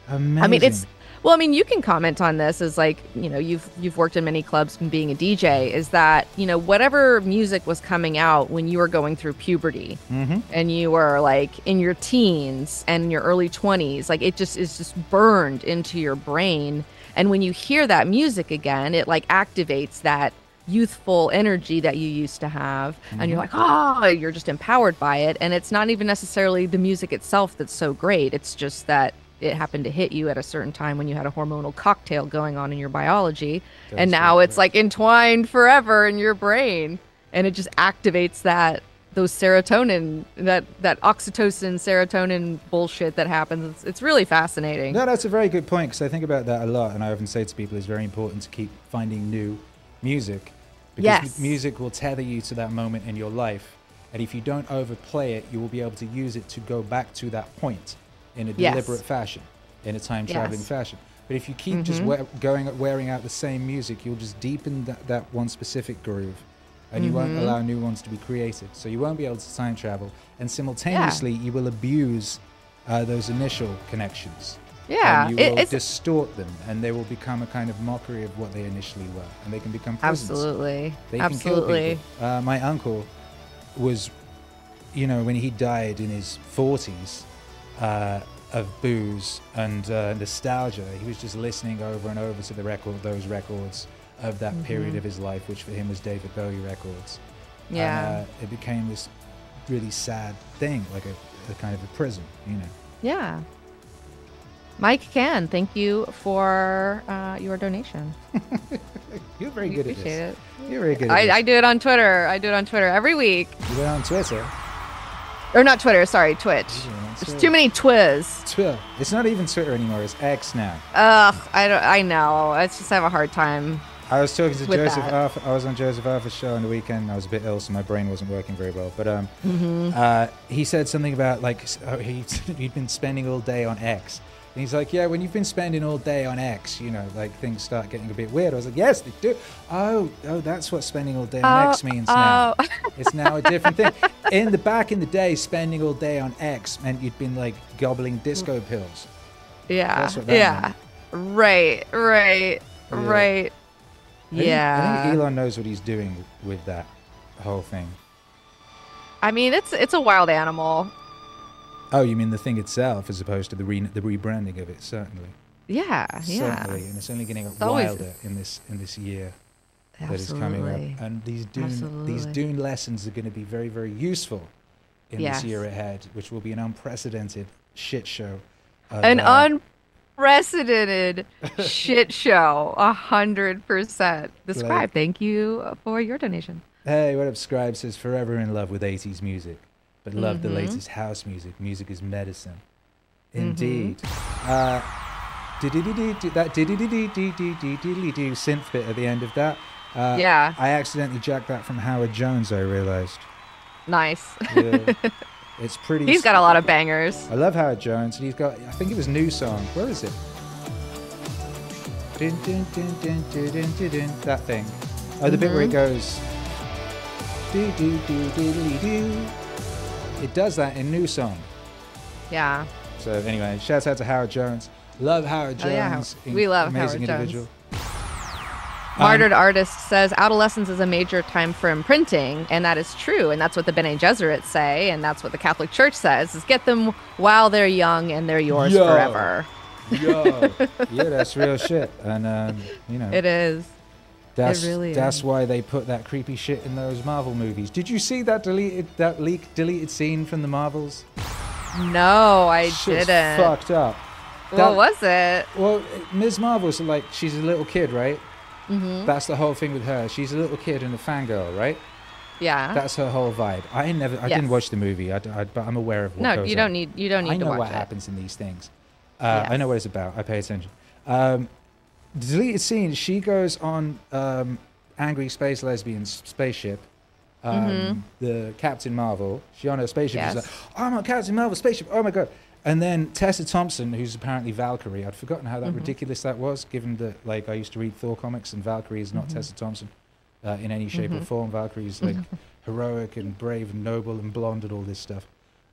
Amazing. I mean, it's well. I mean, you can comment on this as like you know you've you've worked in many clubs and being a DJ. Is that you know whatever music was coming out when you were going through puberty Mhm. and you were like in your teens and your early twenties, like it just is just burned into your brain. And when you hear that music again, it like activates that youthful energy that you used to have. And you're mm-hmm. like oh you're just empowered by it. And it's not even necessarily the music itself that's so great. It's just that it happened to hit you at a certain time when you had a hormonal cocktail going on in your biology. And now right, it's like entwined forever in your brain. And it just activates that those serotonin that that oxytocin serotonin bullshit that happens it's, it's really fascinating No, that's a very good point because I think about that a lot, and I often say to people it's very important to keep finding new music because Yes. m- music will tether you to that moment in your life, and if you don't overplay it, you will be able to use it to go back to that point in a Yes. deliberate fashion, in a time traveling Yes. fashion. But if you keep just Mhm. we- going wearing out the same music, you'll just deepen that, that one specific groove. And you won't Mhm. allow new ones to be created. So you won't be able to time travel. And simultaneously, you will abuse uh, those initial connections yeah and you it- will distort them and they will become a kind of mockery of what they initially were and they can become prisons. absolutely they can kill absolutely people uh, my uncle was you know when he died in his 40s uh, of booze and uh, nostalgia he was just listening over and over to the record those records of that period Mhm. of his life which for him was david bowie records. Yeah. and, uh, it became this really sad thing like a, a kind of a prison you know? Yeah. Mike can thank you for uh, your donation. *laughs* You're very We good at this. it. You're very good at I. I do it on twitter. I do it on twitter every week. You went on Twitter. or not twitter sorry twitch. On there's too many twiz Twitter. It's not even Twitter anymore. It's X now. ugh i don't i know. I just have a hard time I was talking to Joseph that. Arthur. I was on Joseph Arthur's show on the weekend. I was a bit ill, so my brain wasn't working very well. But um, Mhm. uh, he said something about like oh, he, *laughs* he'd been spending all day on X. And he's like, yeah, when you've been spending all day on X, you know, like things start getting a bit weird. I was like, yes, they do. Oh, oh, that's what spending all day on Oh, X means now. oh. *laughs* It's now a different thing. In the back in the day, spending all day on X meant you'd been like gobbling disco pills. yeah That's what that yeah right right Yeah. right I think- yeah I think Elon knows what he's doing with that whole thing. I mean, it's it's a wild animal. Oh, you mean the thing itself, as opposed to the re- the rebranding of it? Certainly, Yeah, yeah. certainly, and it's only getting It's wilder in this in this year that is coming up. And these Dune these Dune lessons are going to be very very useful in Yes. this year ahead, which will be an unprecedented shit show. of, An uh, unprecedented *laughs* shit show. A hundred percent. The Like- scribe, thank you for your donation. Hey, what up, Scribe says forever in love with 80s music, but love the Mhm. latest house music. Music is medicine. Mm-hmm. Indeed. Uh, that synth bit at the end of that. Uh, yeah, I accidentally jacked that from Howard Jones, I realized. nice. Yeah. It's pretty. He's got a lot of bangers. I love Howard Jones, and he's got, I think it was New Song. Where is it? Dun, dun, dun, dun, dun, dun, dun, dun, That thing. Oh, the bit where it Mhm. goes. Do, do, do, do, do, do. It does that in New Song. Yeah. So anyway, shouts out to Howard Jones. Love Howard Jones. Oh, yeah, we love amazing Howard Jones. Individual. Martyred Artist says adolescence is a major time for imprinting, and that is true, and that's what the Bene Gesserit say, and that's what the Catholic Church says: is get them while they're young and they're yours Yo. forever. Yo, *laughs* yeah, that's real shit, and um, you know, It is. that's really that's is. why they put that creepy shit in those Marvel movies. Did you see that deleted that leaked deleted scene from the Marvels? No, I Shit's didn't. fucked up. What was it? Well, Ms. Marvel's like she's a little kid, right? Mm-hmm. That's the whole thing with her. She's a little kid and a fangirl, right? Yeah. That's her whole vibe. I never, I didn't watch the movie, I, I- but I'm aware of what no, goes you don't need. You don't need I know what it. happens in these things. Uh, I know what it's about. I pay attention. Um, deleted scene. She goes on um, angry space lesbian spaceship. Um, The Captain Marvel. She on her spaceship. She's Mm-hmm. Yes. like, "Oh, I'm on Captain Marvel spaceship. Oh my god!" And then Tessa Thompson, who's apparently Valkyrie. I'd forgotten how that Mm-hmm. ridiculous that was, given that like I used to read Thor comics, and Valkyrie is not Mm-hmm. Tessa Thompson uh, in any shape or form. Valkyrie is like heroic and brave and noble and blonde and all this stuff.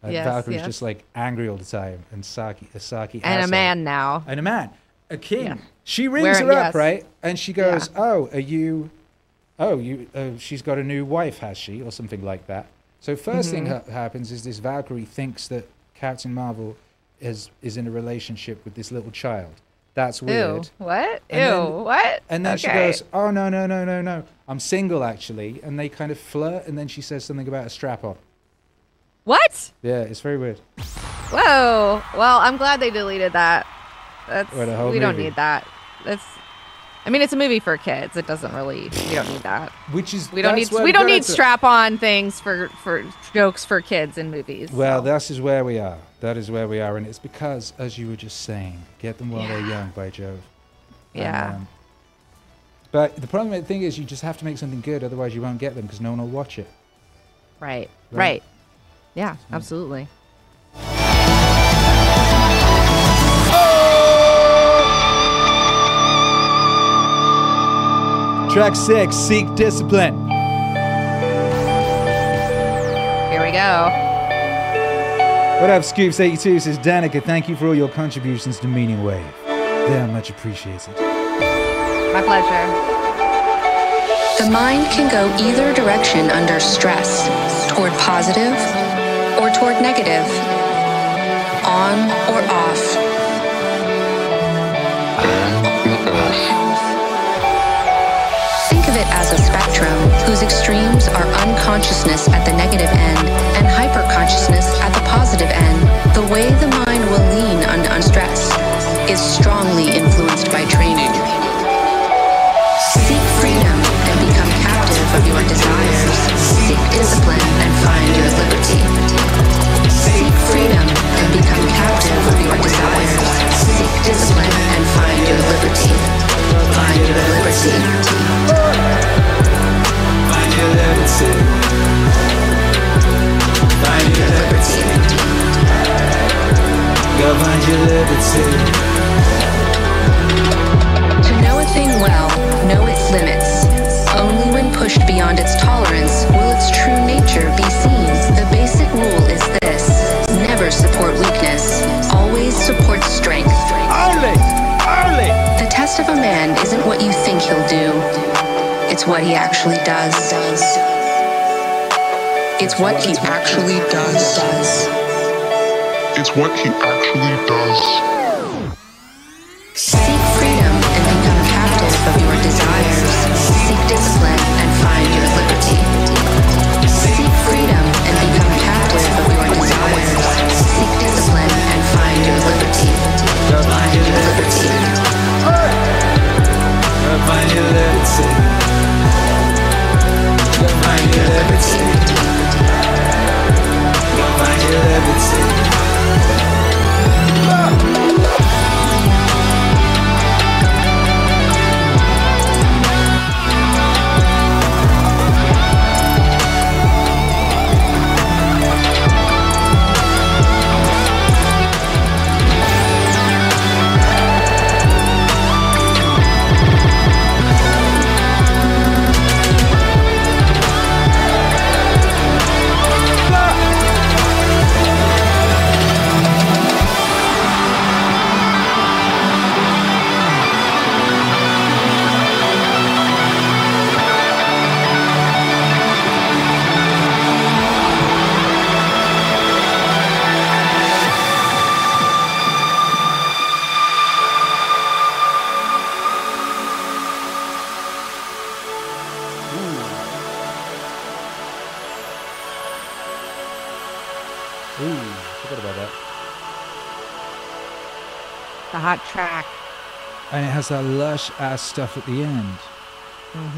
Uh, Yes, Valkyrie's yes. just like angry all the time and Saki, a Saki And a man now. and a man, a king. Yeah. She rings Wearing- her up, yes. right? And she goes, "Oh, are you? Oh, you? Uh, she's got a new wife, has she, or something like that?" So 1st thing Mm-hmm. ha- happens is this Valkyrie thinks that Captain Marvel is is in a relationship with this little child. That's Ew. weird. What? Ew. Then- what? And then she goes, "Oh no, no, no, no, no! I'm single actually." And they kind of flirt, and then she says something about a strap on. What? Yeah, it's very weird. Whoa. Well, I'm glad they deleted that. That's Or the whole we don't need that. That's. I mean, it's a movie for kids. It doesn't really. We don't need that. Which is We don't need. We don't need strap-on things for for jokes for kids in movies. Well, so. this is where we are. That is where we are, and it's because, as you were just saying, get them while they're young by Jove. And, yeah. um, but the problem, the thing is, you just have to make something good, otherwise you won't get them because no one will watch it. right. right. Right. Yeah. Absolutely. Track six, seek discipline. Here we go. What up, Scoops82 says Danika, thank you for all your contributions to Meaning Wave. They are much appreciated. My pleasure. The mind can go either direction under stress, toward positive or toward negative, on or off. Think spectrum whose extremes are unconsciousness at the negative end and hyperconsciousness at the positive end. The way the mind will lean under unstress is strongly influenced by training. Seek freedom and become captive of your desires. Seek discipline and find your liberty. Seek freedom and become captive of your desires. Seek discipline and find your liberty. Find your liberty. Find your liberty. Find your liberty. Go find your liberty. To know a thing well, know its limits. Only when pushed beyond its tolerance will its true nature be seen. The basic rule is this never support weakness, always support strength. Only! Only! The test of a man isn't what you think he'll do, it's what he actually does. It's what he actually does. It's what he actually does. Has that lush ass stuff at the end.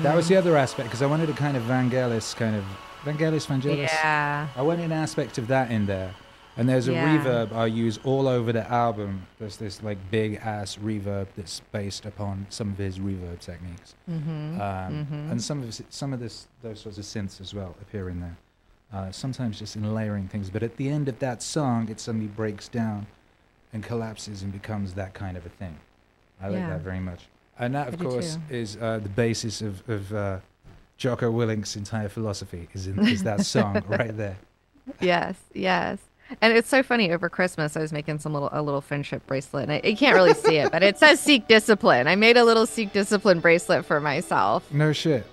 That was the other aspect because I wanted a kind of Vangelis kind of Vangelis Vangelis. Yeah. I wanted an aspect of that in there. And there's a Yeah. reverb I use all over the album. There's this like big ass reverb that's based upon some of his reverb techniques. Mm-hmm. Um, And some of his, some of this those sorts of synths as well appear in there. Uh, sometimes just in layering things, but at the end of that song, it suddenly breaks down and collapses and becomes that kind of a thing. I like Yeah. that very much. And that, of do course, too. is uh, the basis of, of uh, Jocko Willink's entire philosophy. Is in is that *laughs* song right there. Yes, yes. And it's so funny. Over Christmas, I was making some little a little friendship bracelet, and I, you can't really see it, but it says "Seek Discipline." I made a little "Seek Discipline" bracelet for myself. No shit.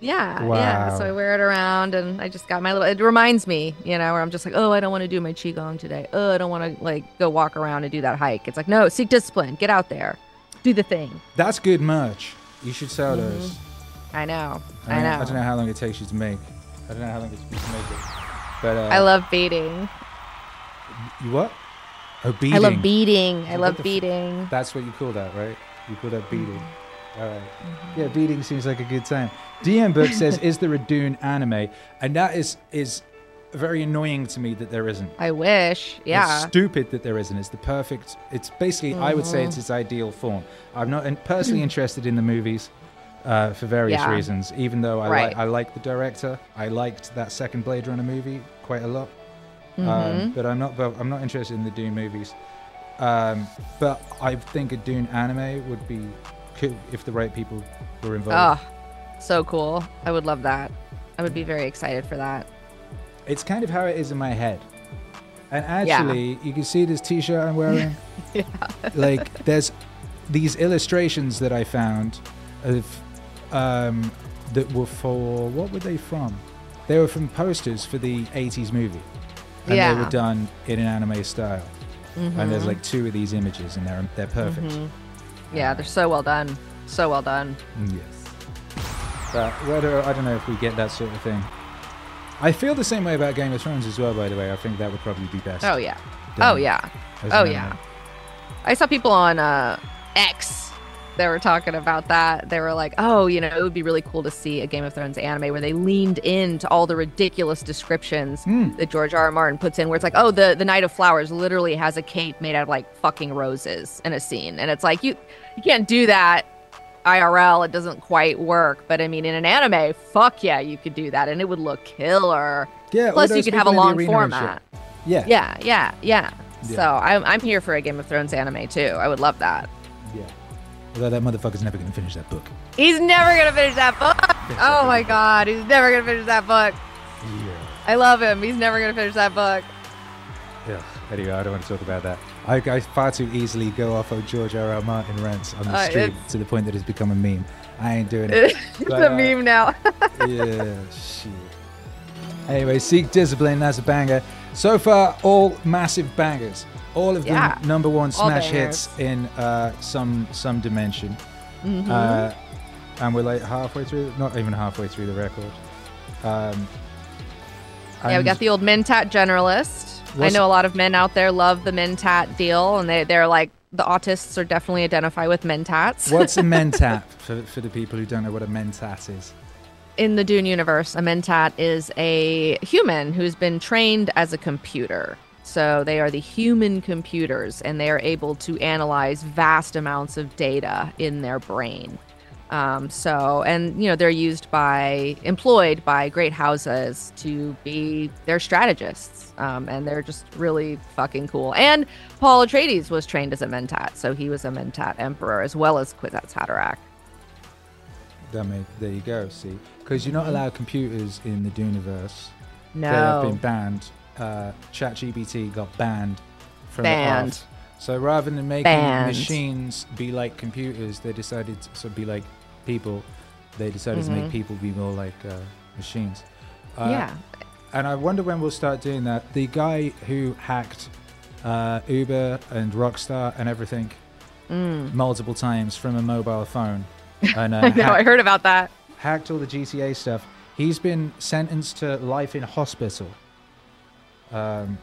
Yeah, yeah. So I wear it around, and I just got my little. It reminds me, you know, where I'm just like, oh, I don't want to do my qigong today. Oh, I don't want to like go walk around and do that hike. It's like, no, seek discipline. Get out there, do the thing. That's good merch. You should sell those. I know. I, I, know. I don't know how long it takes you to make. I don't know how long it takes to make it. But uh, I love beating. you what? Oh, beating. I love beating. I love beating. f- That's what you call that, right? You call that beating. Mm-hmm. All right. Yeah, beating seems like a good time. DM book says, "Is there a Dune anime?" And that is is very annoying to me that there isn't. I wish. It's Yeah. stupid that there isn't. It's the perfect. It's basically, I would Mm-hmm. say, it's its ideal form. I'm not personally *laughs* interested in the movies uh, for various Yeah. reasons. Even though I Right. like, I like the director. I liked that second Blade Runner movie quite a lot. Um, Mm-hmm. but I'm not. But I'm not interested in the Dune movies. Um, but I think a Dune anime would be cool if the right people were involved. Oh, so cool. I would love that. I would be very excited for that. It's kind of how it is in my head. And actually, you can see this T-shirt I'm wearing. *laughs* Yeah. Like, there's these illustrations that I found of um, that were for what were they from? They were from posters for the '80s movie, and they were done in an anime style. Mm-hmm. And there's like two of these images, and they're they're perfect. Yeah, they're so well done. So well done. Yes. But whether I don't know if we get that sort of thing. I feel the same way about Game of Thrones as well. By the way, I think that would probably be best. Oh yeah. Oh yeah. Oh yeah. anime. I saw people on uh, X. They were talking about that. They were like, "Oh, you know, it would be really cool to see a Game of Thrones anime where they leaned into all the ridiculous descriptions Hmm. that George R. R. Martin puts in, where it's like, oh, the the Knight of Flowers literally has a cape made out of like fucking roses in a scene, and it's like you you can't do that IRL. It doesn't quite work, but I mean, in an anime, fuck yeah, you could do that, and it would look killer. Yeah. Plus, you could have a long the arena and shit. format. Yeah. Yeah, yeah, yeah. Yeah. So I'm, I'm here for a Game of Thrones anime too. I would love that. Yeah. Although that motherfucker's never gonna finish that book. He's never gonna finish that book. Oh my god, he's never gonna finish that book. Yeah. I love him. He's never gonna finish that book. Yeah. Anyway, I don't want to talk about that. I, I far too easily go off of George R. R. Martin rants on the Uh, street to the point that it's become a meme. I ain't doing *laughs* it. it's But, a uh, meme now. *laughs* yeah, shit. Anyway, Seek Discipline, that's a banger. So far, all massive bangers. All of them Yeah. number one smash hits in uh, some some dimension. Mhm. Uh, and we're like halfway through, not even halfway through the record. Um, yeah, we got the old Mentat generalist. I know a lot of men out there love the Mentat deal, and they they're like the autists are definitely identify with Mentats. What's a *laughs* mentat for, for the people who don't know what a mentat is? in the Dune universe, a Mentat is a human who's been trained as a computer. So they are the human computers, and they are able to analyze vast amounts of data in their brain. Um, so, and you know, they're used by, employed by great houses to be their strategists, um, and they're just really fucking cool. And Paul Atreides was trained as a Mentat, so he was a Mentat emperor as well as Kwisatz Haderach. May, there you go. See, because you're not allowed computers in the Duniverse. No, They have been banned. Uh, ChatGPT got banned from Banned. the off. So rather than making Banned. machines be like computers, they decided to be like people. They decided to Mhm. make people be more like uh, machines. Uh, yeah, And I wonder when we'll start doing that. The guy who hacked uh, Uber and Rockstar and everything Mm. multiple times from a mobile phone *laughs* and uh, I know. I heard about that. hacked all the GTA stuff. He's been sentenced to life in hospital, um,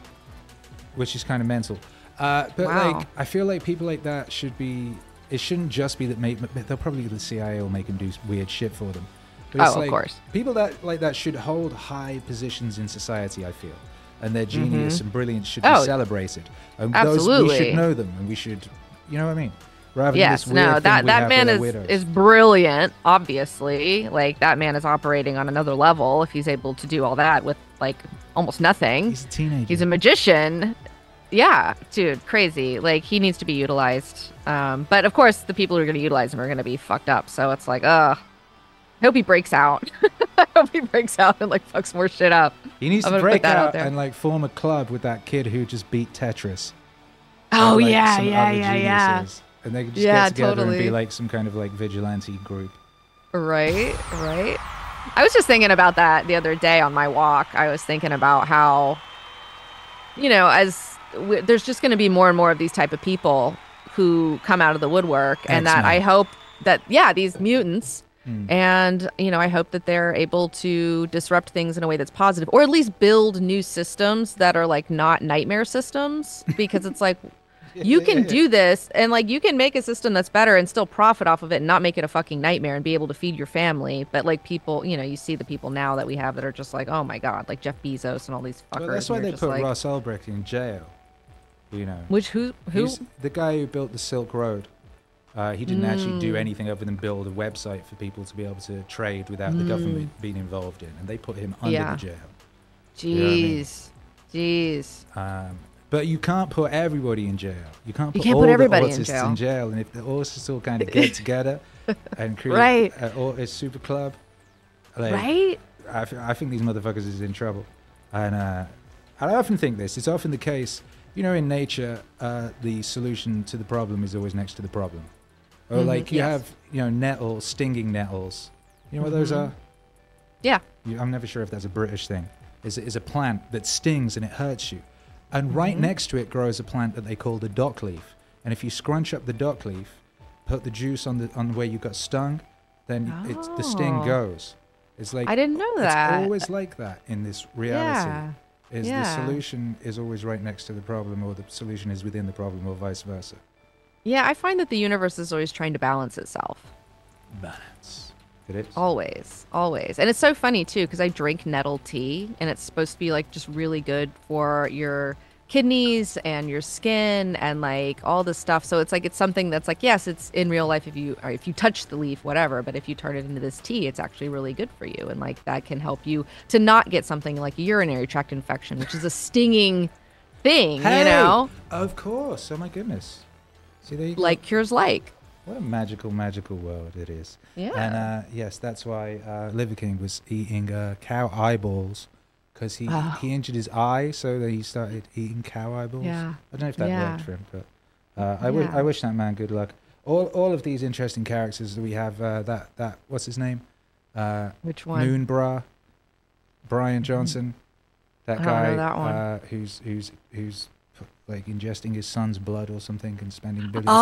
which is kind of mental. Uh, but Wow. like, I feel like people like that should be. It shouldn't just be that make. They'll probably the CIA will make them do weird shit for them. But it's Oh, of course. People that like that should hold high positions in society. I feel, and their mm-hmm. genius and brilliance should be Oh, celebrated. And those we should know them, and we should, you know what I mean? Rather Yes, than this weird no, that that man is widows. is brilliant. Obviously, like that man is operating on another level if he's able to do all that with like almost nothing. He's a teenager. He's a magician. Yeah, dude, crazy. Like he needs to be utilized. Um, but of course, the people who are going to utilize him are going to be fucked up. So it's like, ugh. I hope he breaks out. *laughs* I hope he breaks out and like fucks more shit up. He needs I'm to break out out there. and like form a club with that kid who just beat Tetris. Oh and, like, yeah, yeah, yeah, yeah. And they could just Yeah, get together and be like some kind of like vigilante group. Right, right. I was just thinking about that the other day on my walk. I was thinking about how, you know, as w- there's just going to be more and more of these type of people who come out of the woodwork, and that. I hope that yeah, these mutants. Hmm. And you know, I hope that they're able to disrupt things in a way that's positive, or at least build new systems that are like not nightmare systems. Because it's like *laughs* you can do this and like you can make a system that's better and still profit off of it and not make it a fucking nightmare and be able to feed your family but like people you know you see the people now that we have that are just like oh my god like jeff bezos and all these fuckers Well, that's why they put like, Ross Ulbricht in jail. You know, which who who He's the guy who built the Silk Road. Uh, he didn't actually Mm. do anything other than build a website for people to be able to trade without the government being involved in, and they put him under Mm. Yeah. the jail. jeez jeez Um, but you can't put everybody in jail. You can't You put can't all put the everybody in jail. in jail. And if the autists all kind of get *laughs* together and create Right. a, au- a super club, like, right I, I think these motherfuckers is in trouble. And uh, I often think this. It's often the case. You know, in nature, uh, the solution to the problem is always next to the problem. Or Mhm, like you yes. have, you know, nettles, stinging nettles. You know what those are? yeah You, I'm never sure if that's a British thing. Is is a plant that stings and it hurts you, and right Mm-hmm. next to it grows a plant that they call the dock leaf. And if you scrunch up the dock leaf, put the juice on the on where you got stung, then it's the sting Oh. goes. It's like i didn't know that. it's always like that in this reality. yeah Is yeah. the solution is always right next to the problem, or the solution is within the problem, or vice versa. yeah i find that the universe is always trying to balance itself Balance. It is. Always, always. And it's so funny too because I drink nettle tea and it's supposed to be like just really good for your kidneys and your skin and like all this stuff. So it's like it's something that's like yes, it's in real life if you if you touch the leaf whatever, but if you turn it into this tea, it's actually really good for you and like that can help you to not get something like a urinary tract infection, which is a stinging thing, you know? Of course. Oh my goodness. See, there you go. Like cures like. What a magical, magical world it is. Yeah. And uh, yes, that's why uh, Liver King was eating uh, cow eyeballs because he, Oh. he injured his eye, so that he started eating cow eyeballs. Yeah. I don't know if that Yeah. worked for him, but uh, I, wish, Yeah. I wish that man good luck. All, all of these interesting characters that we have, uh, that, that, what's his name? Uh, Which one? Moonbra, Bryan Johnson, that I don't know guy that. Uh, who's who's who's like ingesting his son's blood or something and spending billions Oh,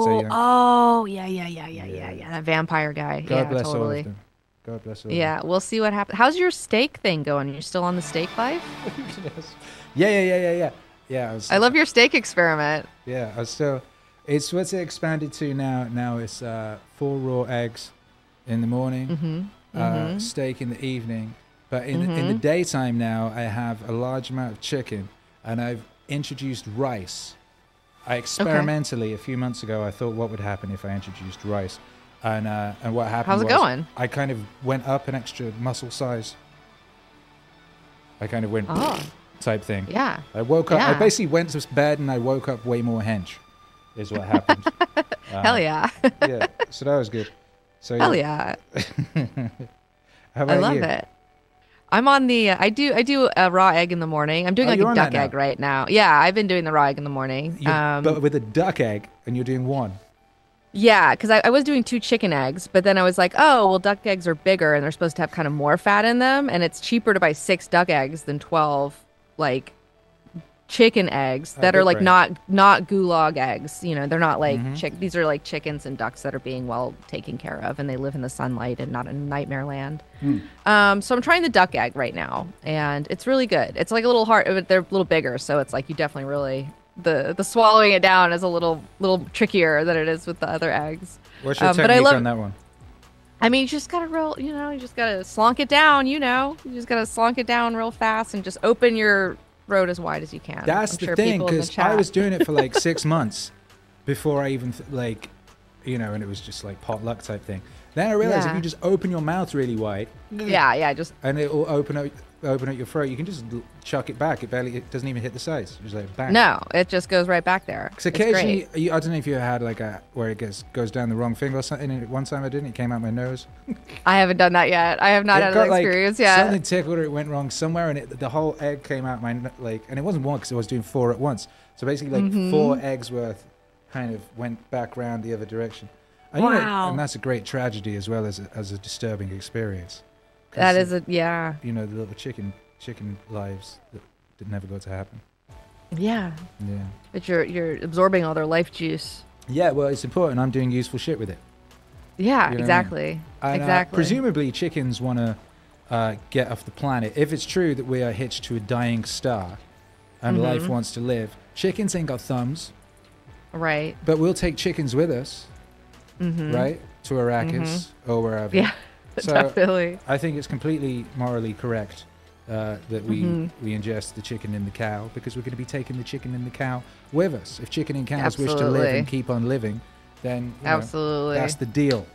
of dollars to you know, oh, yeah, yeah, yeah, yeah, yeah, Yeah. That vampire guy. God yeah, bless all totally. of them. God bless all. Yeah, we'll see what happens. How's your steak thing going? You're still on the steak life? *laughs* Yes. Yeah, yeah, yeah, yeah, yeah. Yeah, I was. I love your steak experiment. Yeah, I still. It's what's it expanded to now. Now it's uh, four raw eggs in the morning, Mm-hmm. uh, steak in the evening. But in the, in the daytime now, I have a large amount of chicken, and I've introduced rice. I experimentally a few months ago, I thought what would happen if I introduced rice, and uh, and what happened? How's it going? I kind of went up an extra muscle size. I kind of went Oh, type thing. yeah. I woke up. I basically went to bed and I woke up way more hench. Is what *laughs* happened. Uh, Hell yeah. yeah. So that was good. So Hell yeah. *laughs* How about I love you? it. I'm on the. I do. I do a raw egg in the morning. I'm doing Oh, like a duck now? egg right now. Yeah, I've been doing the raw egg in the morning. Um, but with a duck egg, and you're doing one. Yeah, because I, I was doing two chicken eggs, but then I was like, oh, well, duck eggs are bigger and they're supposed to have kind of more fat in them, and it's cheaper to buy six duck eggs than twelve like chicken eggs that good are like brain. not not gulag eggs. You know, they're not like Mm-hmm. chick. These are like chickens and ducks that are being well taken care of, and they live in the sunlight and not in nightmare land. Hmm. Um, so I'm trying the duck egg right now, and it's really good. It's like a little hard, but they're a little bigger, so it's like you definitely really the the swallowing it down is a little little trickier than it is with the other eggs. What's your Um, but I technique love- on that one? I mean, you just gotta roll, you know, you just gotta slonk it down, you know, you just gotta slonk it down real fast and just open your road as wide as you can. That's I'm the sure thing, because I was doing it for like *laughs* six months before I even th- like, you know, and it was just like potluck type thing. Then I realized if you just open your mouth really wide, yeah, yeah, just and it will open up, open up your throat, you can just chuck it back. It barely, it doesn't even hit the sides. It's like bang. no, it just goes right back there. Because occasionally, you, I don't know if you had like a where it goes goes down the wrong finger or something. And one time I didn't. It came out my nose. *laughs* I haven't done that yet. I have not it had got, that like, experience yet. Something tickled or it went wrong somewhere, and it, the whole egg came out my like, and it wasn't one because I was doing four at once. So basically, like Mm-hmm. four eggs worth, kind of went back round the other direction. And, you know, Wow. and that's a great tragedy as well as a, as a disturbing experience. That is a yeah, you know the little chicken chicken lives that, that never got to happen. yeah. Yeah. But you're you're absorbing all their life juice. Yeah, well, it's important. I'm doing useful shit with it. Yeah, You know what I mean? exactly, uh, exactly. presumably, chickens want to uh, get off the planet. If it's true that we are hitched to a dying star and Mm-hmm. life wants to live, chickens ain't got thumbs, right. but we'll take chickens with us, right? To Arrakis or wherever. Mm-hmm. Yeah, *laughs* So- definitely. I think it's completely morally correct uh, that we, Mm-hmm. we ingest the chicken and the cow because we're going to be taking the chicken and the cow with us. If chicken and cows wish to live and keep on living, then you know, Absolutely. that's the deal.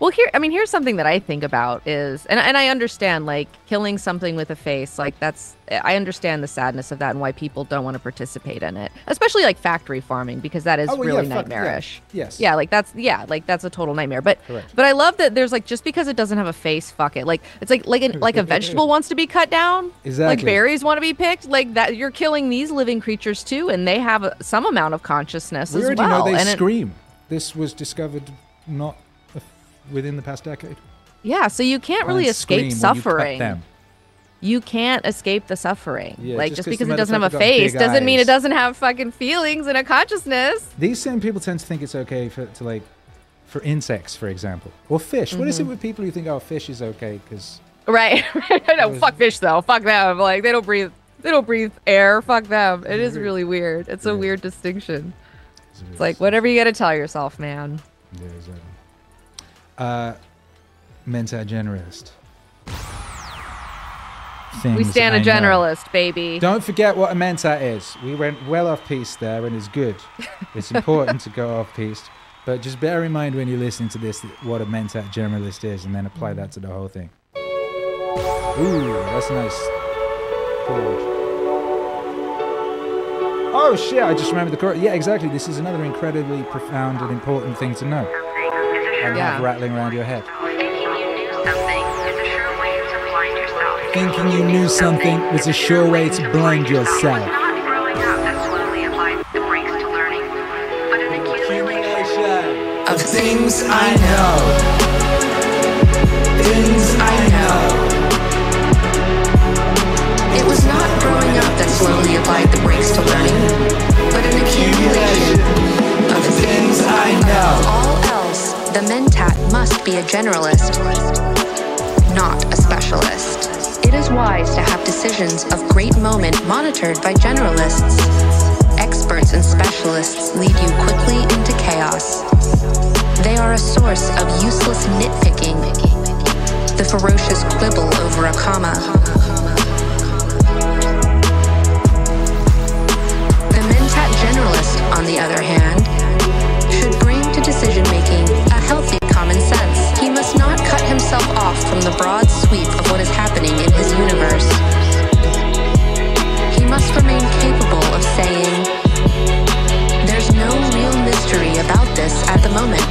Well, here, I mean, here's something that I think about is, and, and I understand like killing something with a face, like that's, I understand the sadness of that and why people don't want to participate in it, especially like factory farming, because that is Oh, well, yeah, really fuck, yeah. nightmarish. Yes. Yeah, like that's, yeah, like that's a total nightmare. But, Correct. but I love that there's like, just because it doesn't have a face, fuck it. Like, it's like, like, an, like a vegetable wants to be cut down. Exactly. Like berries want to be picked. Like that, you're killing these living creatures too, and they have a, some amount of consciousness We as already know they and it- scream. This was discovered not within the past decade. yeah, so you can't really escape when you suffering. you can't escape the suffering. Yeah, like just just 'cause because it doesn't have a face doesn't mean it doesn't have fucking feelings and a consciousness. These same people tend to think it's okay for to like for insects, for example, or fish. What is it Mm-hmm. with people who think oh fish is okay because Right. *laughs* I know. Fuck fish though. Fuck them. Like they don't breathe. They don't breathe air. Fuck them. It is really weird. It's a weird distinction. It's like whatever you got to tell yourself, man. Yeah, exactly. Uh, Mentat generalist. We Things stand a I know. generalist, baby. Don't forget what a Mentat is. We went well off piece there, and it's good. *laughs* It's important to go off piece, but just bear in mind when you're listening to this what a Mentat generalist is, and then apply that to the whole thing. Ooh, that's a nice chord. Oh shit! I just remembered the chord. Yeah, exactly. This is another incredibly profound and important thing to know, and Yeah. have rattling around your head. Thinking you knew something is a sure way to blind yourself. Thinking you knew something was a sure way to blind yourself. Not growing up that slowly applies the brakes to learning, but an accumulation Of things I know. Things I know. It was not growing up that slowly applied the brakes to learning, but an accumulation Of things I know. The mentat must be a generalist, not a specialist. It is wise to have decisions of great moment monitored by generalists. Experts and specialists lead you quickly into chaos. They are a source of useless nitpicking, the ferocious quibble over a comma. The mentat generalist, on the other hand, off from the broad sweep of what is happening in his universe. He must remain capable of saying, There's no real mystery about this at the moment.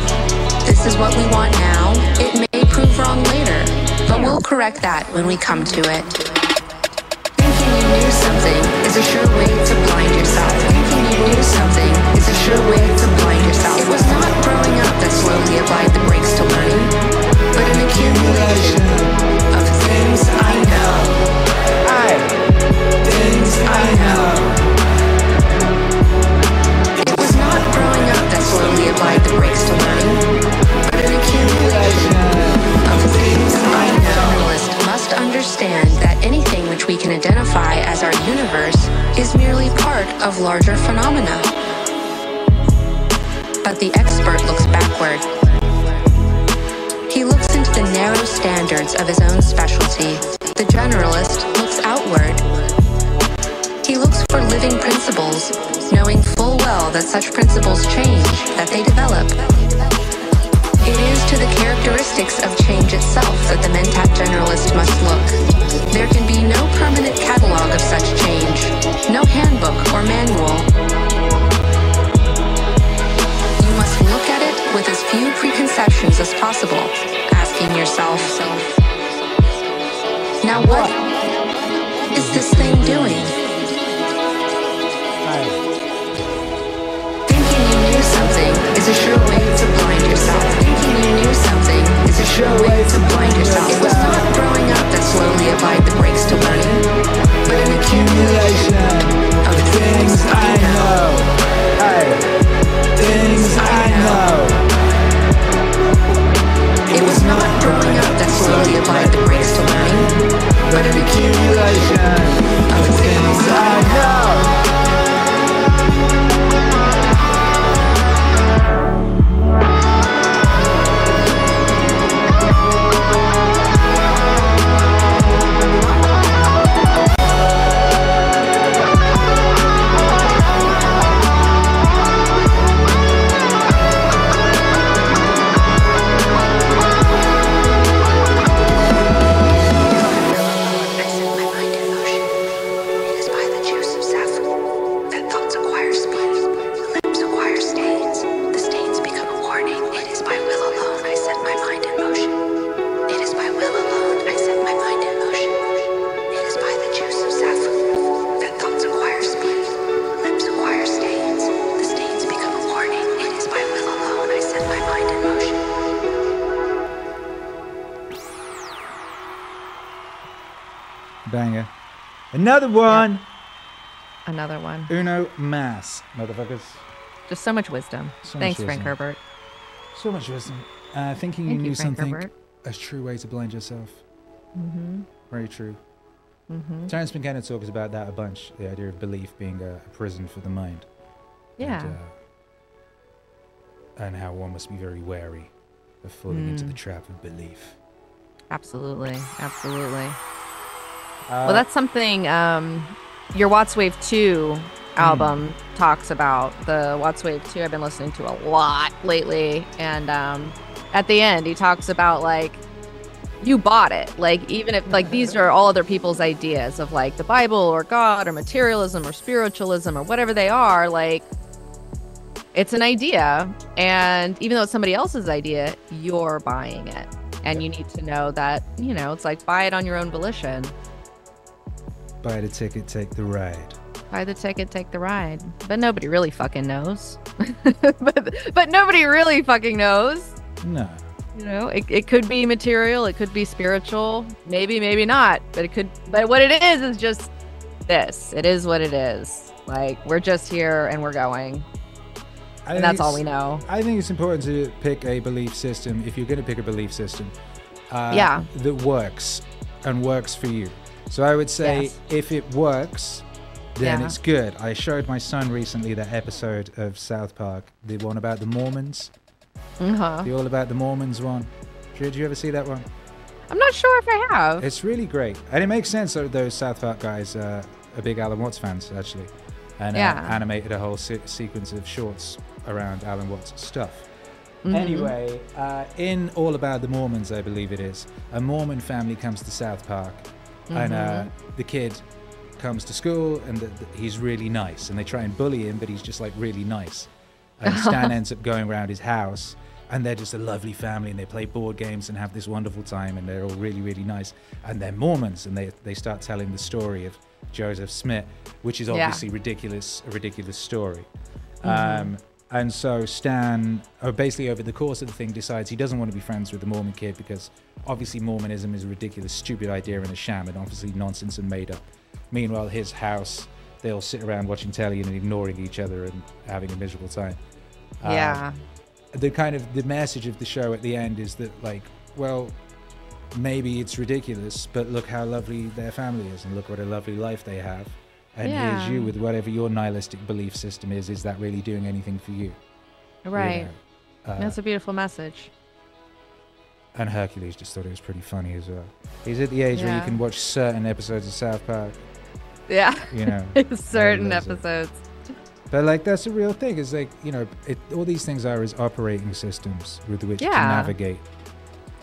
This is what we want now. It may prove wrong later, but we'll correct that when we come to it. Thinking you knew something is a sure way to blind yourself. Thinking you knew something is a sure way to blind yourself. It was not growing up that slowly applied the but it was not growing up that slowly applied the brakes to learning, but an accumulation of things I know. Journalist must understand that anything which we can identify as our universe is merely part of larger phenomena. But the expert looks backward the narrow standards of his own specialty. The generalist looks outward. He looks for living principles, knowing full well that such principles change, that they develop. It is to the characteristics of change itself that the Mentat generalist must look. There can be no permanent catalog of such change, no handbook or manual. You must look at it with as few preconceptions as possible, asking yourself, now what is this thing doing? Thinking you knew something is a sure way to blind yourself. Thinking you knew something is a sure way to blind yourself. It was not growing up that slowly applied the brakes to learning, but an accumulation but an accumulation of Another one. Another one. Uno Mass, motherfuckers. Just so much wisdom. So much Thanks, Frank wisdom. Herbert. So much wisdom. Uh, thinking you knew Frank something. Herbert. A true way to blind yourself. Mm-hmm. Very true. Mm-hmm. Terence McKenna talks about that a bunch. The idea of belief being a, a prison for the mind. Yeah. And, uh, and how one must be very wary of falling into Mm. the trap of belief. Absolutely. Absolutely. Uh, well, that's something um, your Watts Wave 2 album talks about. The Watts Wave 2 I've been listening to a lot lately. And um, at the end, he talks about like, you bought it. Like, even if, like, these are all other people's ideas of like the Bible or God or materialism or spiritualism or whatever they are, like, it's an idea. And even though it's somebody else's idea, you're buying it. And you need to know that, you know, it's like buy it on your own volition. Buy the ticket, take the ride. Buy the ticket, take the ride. But nobody really fucking knows. *laughs* but, but nobody really fucking knows. No. You know, it, it could be material, it could be spiritual, maybe, maybe not. But it could, but what it is is just this. It is what it is. Like, we're just here and we're going. And that's all we know. I think it's important to pick a belief system if you're going to pick a belief system. Uh, Yeah. That works and works for you. So I would say Yes. if it works, then Yeah. it's good. I showed my son recently that episode of South Park, the one about the Mormons, Uh-huh. the all about the Mormons one. Did you ever see that one? I'm not sure if I have. It's really great, and it makes sense that those South Park guys uh, are big Alan Watts fans actually, and uh, Yeah. animated a whole se- sequence of shorts around Alan Watts stuff. Mhm. Anyway, uh, in All About the Mormons, I believe it is, a Mormon family comes to South Park, and uh, Mm-hmm. the kid comes to school, and the, the- he's really nice, and they try and bully him, but he's just like really nice. And *laughs* Stan ends up going around his house, and they're just a lovely family, and they play board games and have this wonderful time, and they're all really, really nice. And they're Mormons, and they they start telling the story of Joseph Smith, which is Yeah. obviously ridiculous, a ridiculous story. Mm-hmm. Um, and so Stan, uh, basically over the course of the thing, decides he doesn't want to be friends with the Mormon kid because obviously Mormonism is a ridiculous, stupid idea and a sham, and obviously nonsense and made up. Meanwhile, his house, they all sit around watching telly and ignoring each other and having a miserable time. Um, yeah. the kind of the message of the show at the end is that like well maybe it's ridiculous, but look how lovely their family is, and look what a lovely life they have. And Yeah. here's you with whatever your nihilistic belief system is. Is that really doing anything for you? You Right. know? Uh, That's a beautiful message. and Hercules just thought it was pretty funny as well. He's at the age where you can watch certain episodes of South Park, Yeah. you know. *laughs* Certain loves it. episodes. But like that's a real thing. It's like you know, it, all these things are is operating systems with which to navigate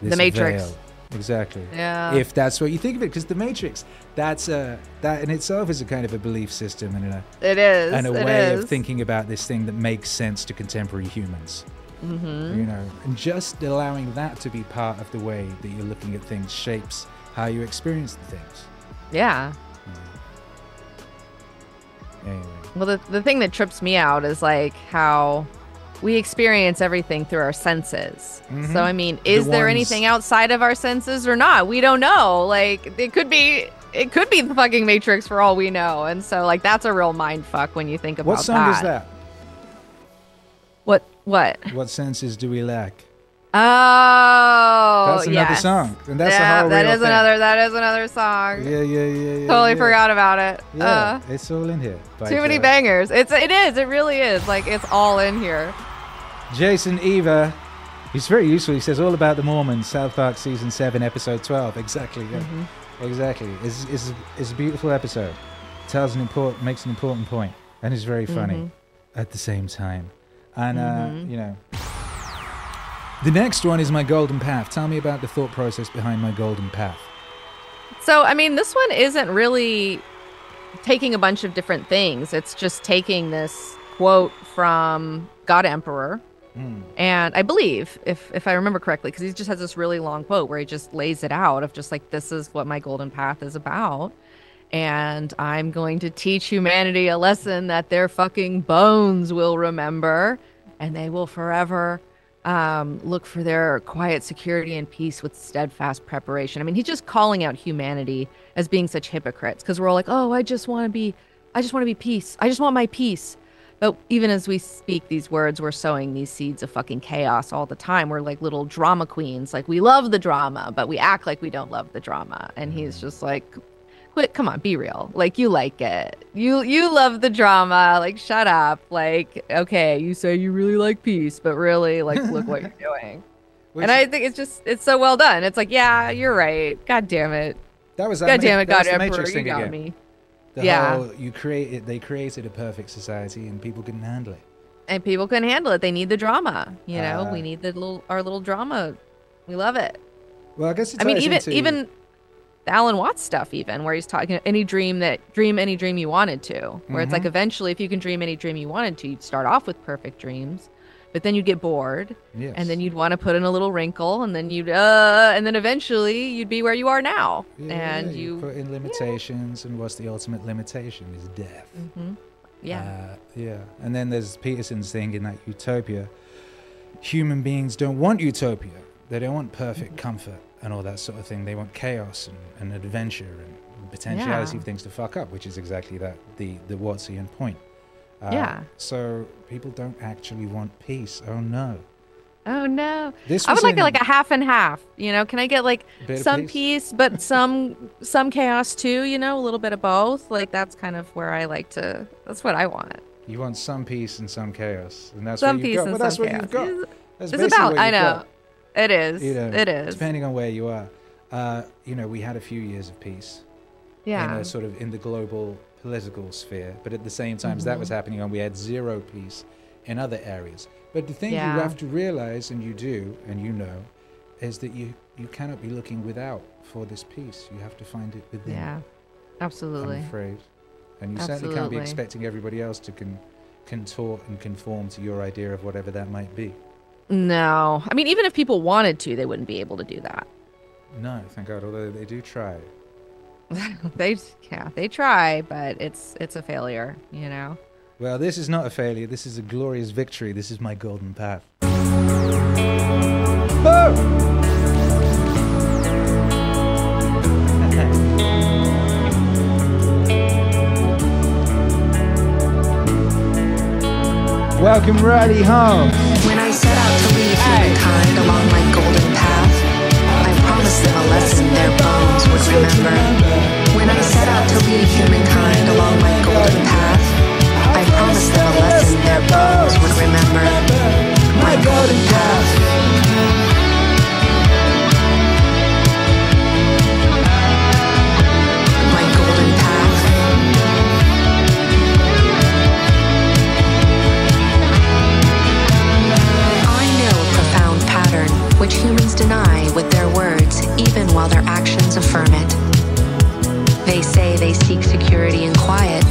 this Matrix. veil. Exactly. Yeah. If that's what you think of it, because the Matrix, that's a that in itself is a kind of a belief system and a it is. and a way is. of thinking about this thing that makes sense to contemporary humans. Mm-hmm. You know, and just allowing that to be part of the way that you're looking at things shapes how you experience the things. Yeah. Anyway, Well, the, the thing that trips me out is like how we experience everything through our senses. Mhm. So, I mean, is there ones- anything outside of our senses or not? We don't know. Like, it could be. It could be the fucking Matrix for all we know, and so like that's a real mind fuck when you think about what song that. is that? What? What? What senses do we lack? Oh, That's another yes. song, and that's yeah, that is thing. another. That is another song. Yeah, yeah, yeah, yeah. totally yeah. forgot about it. Yeah, Uh, it's all in here. too many bangers. It's it is. It really is. Like it's all in here. Jason Eva, he's very useful. He says all about the Mormons, South Park season seven, episode twelve. Exactly. Yeah. Mm-hmm. Exactly. It's, it's, it's a beautiful episode. Tells an important, makes an important point, and is very funny Mm-hmm. at the same time. And uh, you know, the next one is my golden path. Tell me about the thought process behind my golden path. So, I mean, this one isn't really taking a bunch of different things. It's just taking this quote from God Emperor. And I believe, if if I remember correctly, because he just has this really long quote where he just lays it out of just like this is what my golden path is about. And I'm going to teach humanity a lesson that their fucking bones will remember, and they will forever um, look for their quiet security and peace with steadfast preparation. I mean, he's just calling out humanity as being such hypocrites because we're all like, oh, I just want to be, I just want to be peace. I just want my peace. But even as we speak these words, we're sowing these seeds of fucking chaos all the time. We're like little drama queens. Like we love the drama, but we act like we don't love the drama. And he's mm. just like, quit, come on, be real. Like you like it. You you love the drama. Like shut up. Like okay, you say you really like peace, but really, like look what you're *laughs* doing. and I think it's just it's so well done. It's like, yeah, you're right. God damn it. that was that God Ma- damn it, God Emperor, you got again. me. The Yeah. whole you created, they created a perfect society, and people couldn't handle it. And people couldn't handle it. They need the drama. You know, Uh, we need the little our little drama. We love it. Well, I guess it I mean, even into- even the Alan Watts stuff, even where he's talking any dream that dream any dream you wanted to, where it's like Mm-hmm. eventually, if you can dream any dream you wanted to, you'd start off with perfect dreams, but then you'd get bored, Yes. and then you'd want to put in a little wrinkle, and then you'd uh, and then eventually you'd be where you are now, Yeah, and you, you, put in limitations, and what's the ultimate limitation is death. yeah, Uh, yeah. And then there's Peterson's thing in that utopia. Human beings don't want utopia. They don't want perfect Mm-hmm. comfort and all that sort of thing. They want chaos and, and adventure and potentiality Yeah. of things to fuck up, which is exactly that the the Wattsian point. Uh, Yeah. So people don't actually want peace. Oh no. Oh no. This I would like it like a half and half. You know, can I get like some peace? peace, but *laughs* some some chaos too? You know, a little bit of both. Like that's kind of where I like to. That's what I want. You want some peace and some chaos, and that's some what you've peace got. and well, that's some what chaos. you've got. It's- That's It's about. I know. got. It is. You know, it is. depending on where you are. Uh, you know, we had a few years of peace. yeah. in a sort of in the global political sphere. But at the same time as that Mm-hmm. was happening on, we had zero peace in other areas. But the thing Yeah. you have to realize, and you do, and you know, is that you you cannot be looking without for this peace. You have to find it within. yeah. Absolutely. I'm afraid, and you certainly can't be expecting everybody else to con- contort and conform to your idea of whatever that might be. No, I mean, even if people wanted to, they wouldn't be able to do that. No, thank God. Although they do try. *laughs* they, yeah, they try, but it's it's a failure. You know. Well, this is not a failure. This is a glorious victory. This is my golden path. Boom! *laughs* Welcome, Riley, home. When I set out to lead humankind along my golden path, I promised them a lesson remember. To lead humankind along my golden path, I promised them a lesson their bones would remember. My golden path. My golden path. I know a profound pattern which humans deny with their words, even while their actions affirm it. They say they seek security and quiet,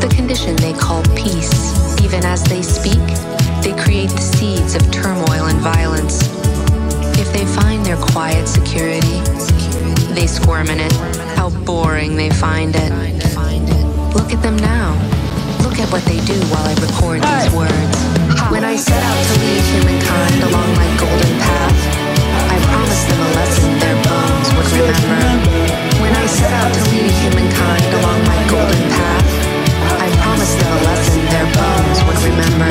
the condition they call peace. Even as they speak, they create the seeds of turmoil and violence. If they find their quiet security, they squirm in it. How boring they find it. Look at them now. Look at what they do while I record these words. When I set out to lead humankind along my golden path, I promised them a lesson their bones would remember. When I set out to lead humankind along my golden path, I promised them a lesson their bones would remember.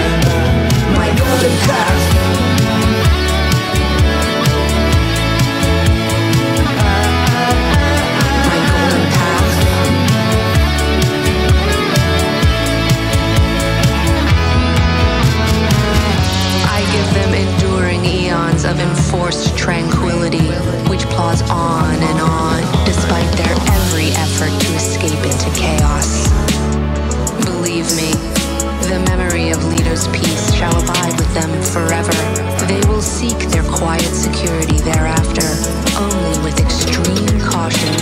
My golden path. Of enforced tranquility, which plods on and on, despite their every effort to escape into chaos. Believe me, the memory of leaders' peace shall abide with them forever. They will seek their quiet security thereafter, only with extreme caution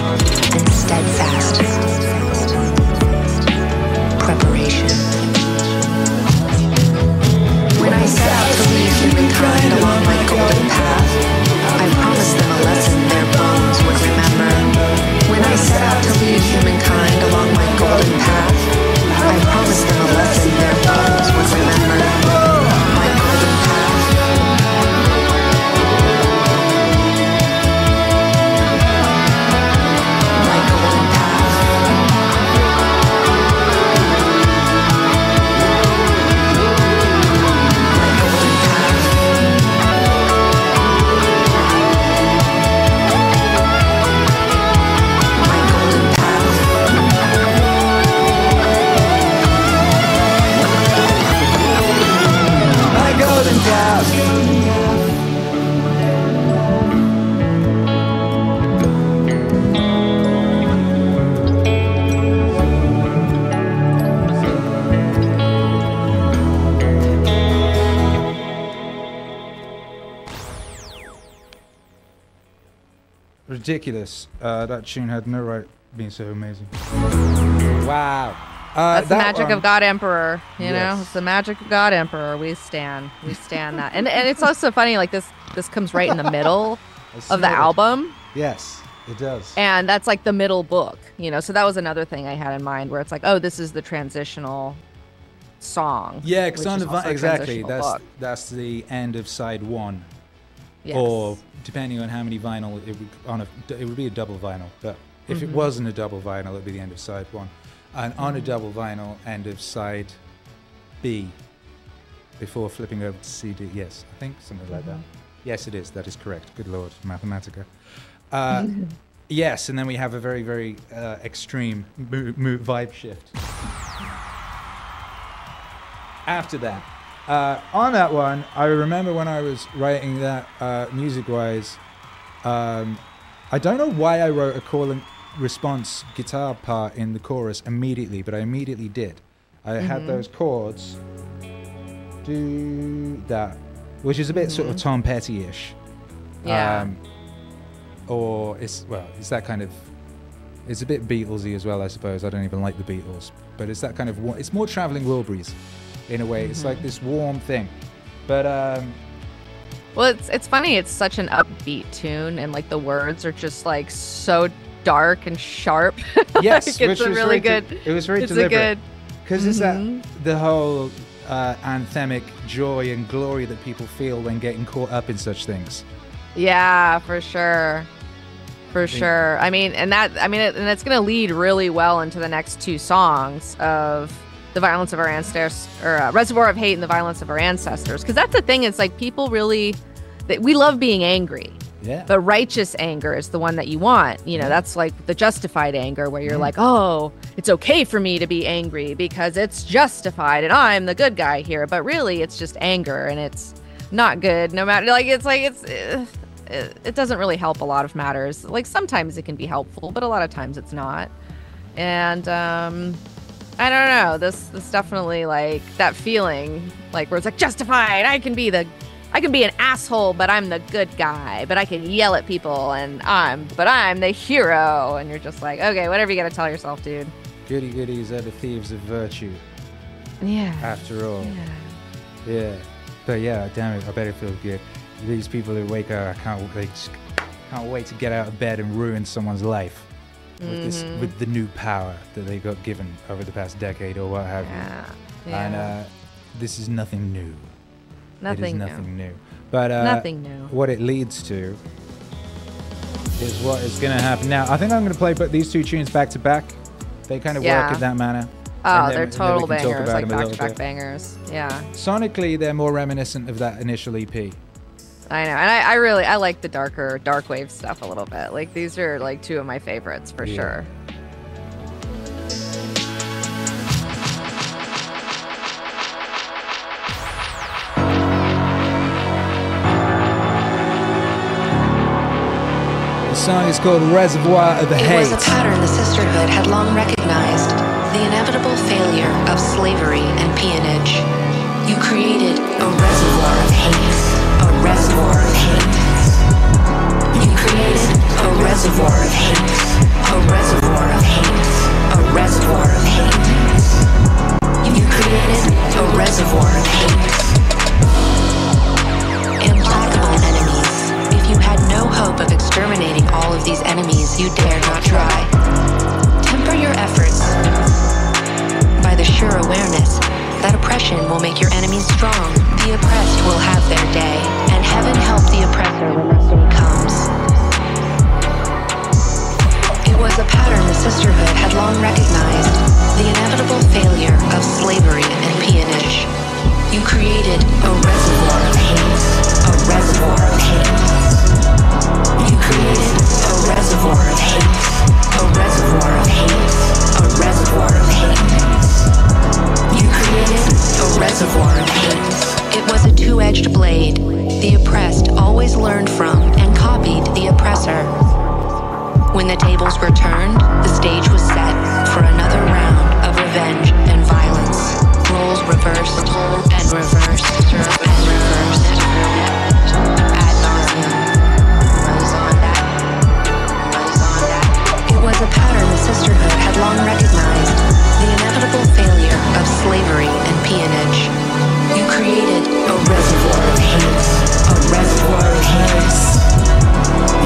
and steadfast preparation. I set out to lead humankind along my golden path, I promised them a lesson their bones would remember. When I set out to lead humankind along my golden path, I promised them a lesson Ridiculous. Uh, that tune had no right being so amazing. Wow. Uh, That's the magic one- of God Emperor. You know, it's the magic of God Emperor. We stand, we stand that, and and it's also funny. Like this, this comes right in the middle *laughs* of the it. album, Yes, it does. and that's like the middle book. You know, so that was another thing I had in mind, where it's like, oh, this is the transitional song. yeah, because on the vi- also a exactly that's book. that's the end of side one, Yes. or depending on how many vinyl it would on a it would be a double vinyl. But if Mm-hmm. it wasn't a double vinyl, it'd be the end of side one, and on a Mm-hmm. double vinyl, end of side B, before flipping over to CD. Yes, I think something like that. Mm-hmm. Yes, it is. That is correct. Good lord, Mathematica. Uh, *laughs* yes, and then we have a very, very uh, extreme mo- mo- vibe shift. After that, uh, on that one, I remember when I was writing that uh, music-wise. Um, I don't know why I wrote a call and response guitar part in the chorus immediately, but I immediately did. I had those chords. Do that, which is a bit sort of Tom Petty-ish. Yeah. Um, or it's well, it's that kind of. It's a bit Beatlesy as well, I suppose. I don't even like the Beatles, but it's that kind of. It's more traveling Wilburys, in a way. It's like this warm thing, but um, Well, it's it's funny. It's such an upbeat tune, and like the words are just like so dark and sharp. *laughs* yes, Like, which it's a was really good. de- it was very it's a deliberate good. because it's that Mhm. the whole uh, anthemic joy and glory that people feel when getting caught up in such things. Yeah, for sure. For sure. I mean, and that, I mean, it, and it's going to lead really well into the next two songs of The Violence of Our Ancestors, or uh, Reservoir of Hate and The Violence of Our Ancestors. Because that's the thing, it's like people really, that we love being angry. Yeah. But righteous anger is the one that you want. You know, that's like the justified anger where you're like, oh, it's okay for me to be angry because it's justified and I'm the good guy here. But really, it's just anger and it's not good. No matter, like, it's like, it's. Uh, it, it doesn't really help a lot of matters. Like sometimes it can be helpful, but a lot of times it's not. And um I don't know. This this definitely like that feeling like where it's like justified. I can be the I can be an asshole, but I'm the good guy. But I can yell at people and I'm but I'm the hero. And you're just like, okay, whatever you gotta tell yourself, dude. Goody goodies are the thieves of virtue, Yeah. after all. Yeah. Yeah. But yeah, damn it, I bet it feels good. These people that wake up, I can't, they just can't wait to get out of bed and ruin someone's life with Mm-hmm. with the new power that they got given over the past decade or what have Yeah. you. Yeah. And uh, this is nothing new. nothing. it is new. nothing new. But uh, Nothing new. What it leads to is what is going to happen now. I think I'm going to play but these two tunes back to back. They kind of Yeah. work in that manner. Oh, they're and then we total bangers, like back to back bangers. Yeah. Sonically, they're more reminiscent of that initial EP. I know, and I, I really I like the darker dark wave stuff a little bit. Like these are like two of my favorites for Yeah. sure. The song is called Reservoir of It Hate. was a pattern the sisterhood had long recognized the inevitable failure of slavery and peonage. You created a reservoir of hate, a reservoir of hate. You created a reservoir of hate, a reservoir of hate, a reservoir of hate. You created a reservoir of hate. Implacable enemies. If you had no hope of exterminating all of these enemies, you dare not try. Temper your efforts by the sure awareness that oppression will make your enemies strong. The oppressed will have their day, heaven help the oppressor when that day comes. It was a pattern the sisterhood had long recognized the inevitable failure of slavery and peonage. You created a reservoir of hate, a reservoir of hate. You created a reservoir of hate, a reservoir of hate, a reservoir of hate. You created a reservoir of hate. It was a two edged blade. The oppressed always learned from and copied the oppressor. When the tables were turned, the stage was set for another round of revenge and violence. Roles reversed and reversed and reversed. It was a pattern the sisterhood had long recognized the inevitable failure of slavery and peonage. You created a reservoir of hate, a reservoir of hate.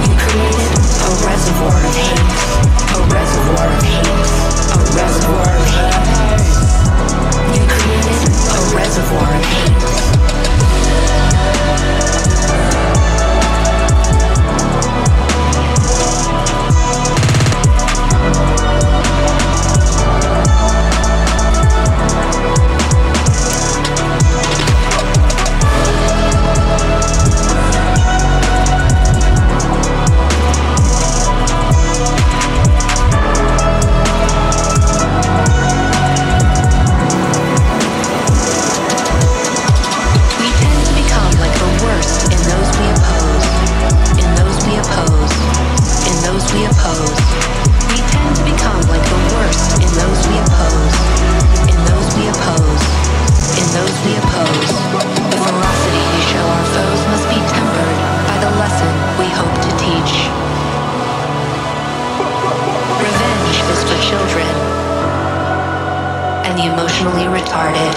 You created a reservoir of hate, a reservoir of hate, a reservoir of hate. You created a reservoir of hate. Emotionally retarded.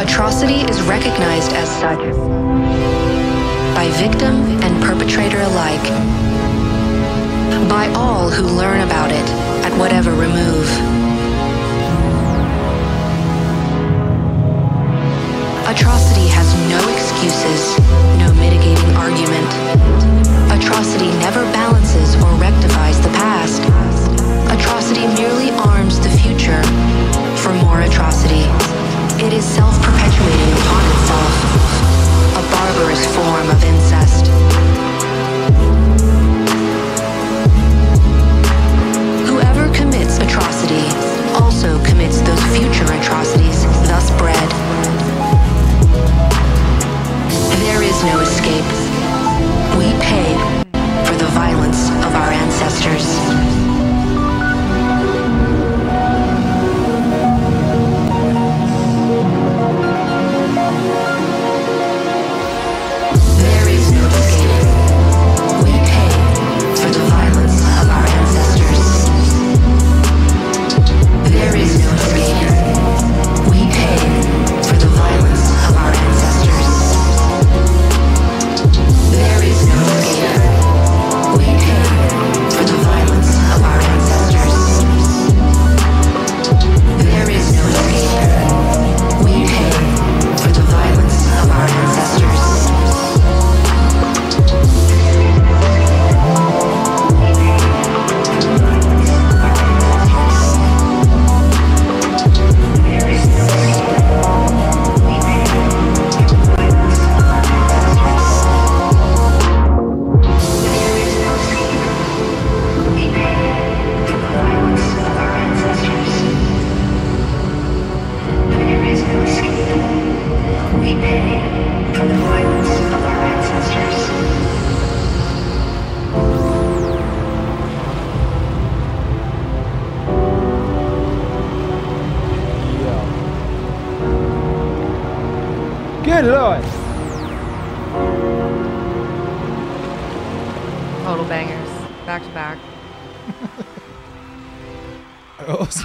Atrocity is recognized as such by victim and perpetrator alike, by all who learn about it whatever remove.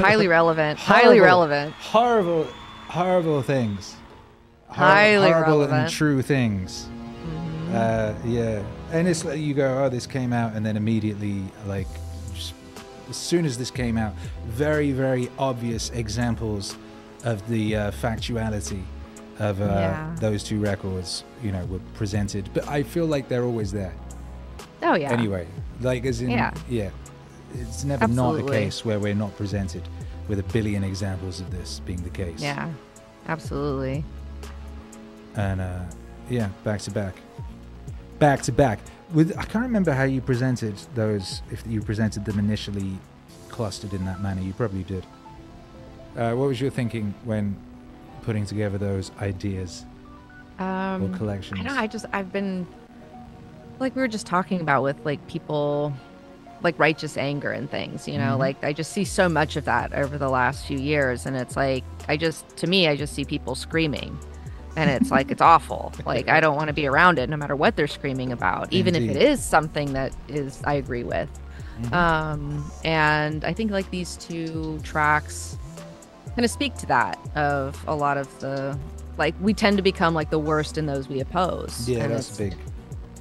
Highly *laughs* relevant. Highly relevant. Horrible, horrible things. Hor- Highly horrible and relevant. true things. Uh, yeah, and it's like you go, oh, this came out, and then immediately, like, just, as soon as this came out, very, very obvious examples of the uh, factuality of uh, Yeah. those two records, you know, were presented. But I feel like they're always there. Oh yeah. Anyway, like as in, Yeah. yeah, it's never not the case where we're not presented with a billion examples of this being the case. Yeah. Absolutely. and uh, yeah, back to back, back to back. With I can't remember how you presented those. If you presented them initially clustered in that manner, you probably did. Uh, what was your thinking when putting together those ideas Um, or collections? I know. I just I've been like we were just talking about with like people like righteous anger and things. You know, Mhm. like I just see so much of that over the last few years, and it's like I just to me I just see people screaming. And it's like it's *laughs* awful. Like I don't want to be around it, no matter what they're screaming about, even if it is something that is I agree with. Mhm. Um, and I think like these two tracks kind of speak to that of a lot of the like we tend to become like the worst in those we oppose. yeah, and that's big,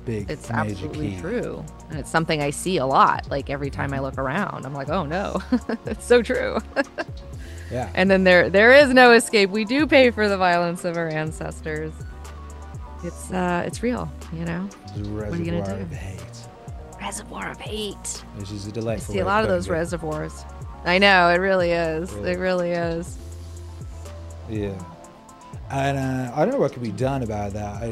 big, It's absolutely key. true, and it's something I see a lot. Like every time I look around, I'm like, oh no, *laughs* it's so true. *laughs* Yeah, and then there there is no escape. We do pay for the violence of our ancestors. It's uh, it's real, you know. A are you gonna reservoir do? of hate, Reservoir of hate. which is a delightful. see a lot of those it. reservoirs. I know it really is. Really. It really is. Yeah. And uh, I don't know what could be done about that,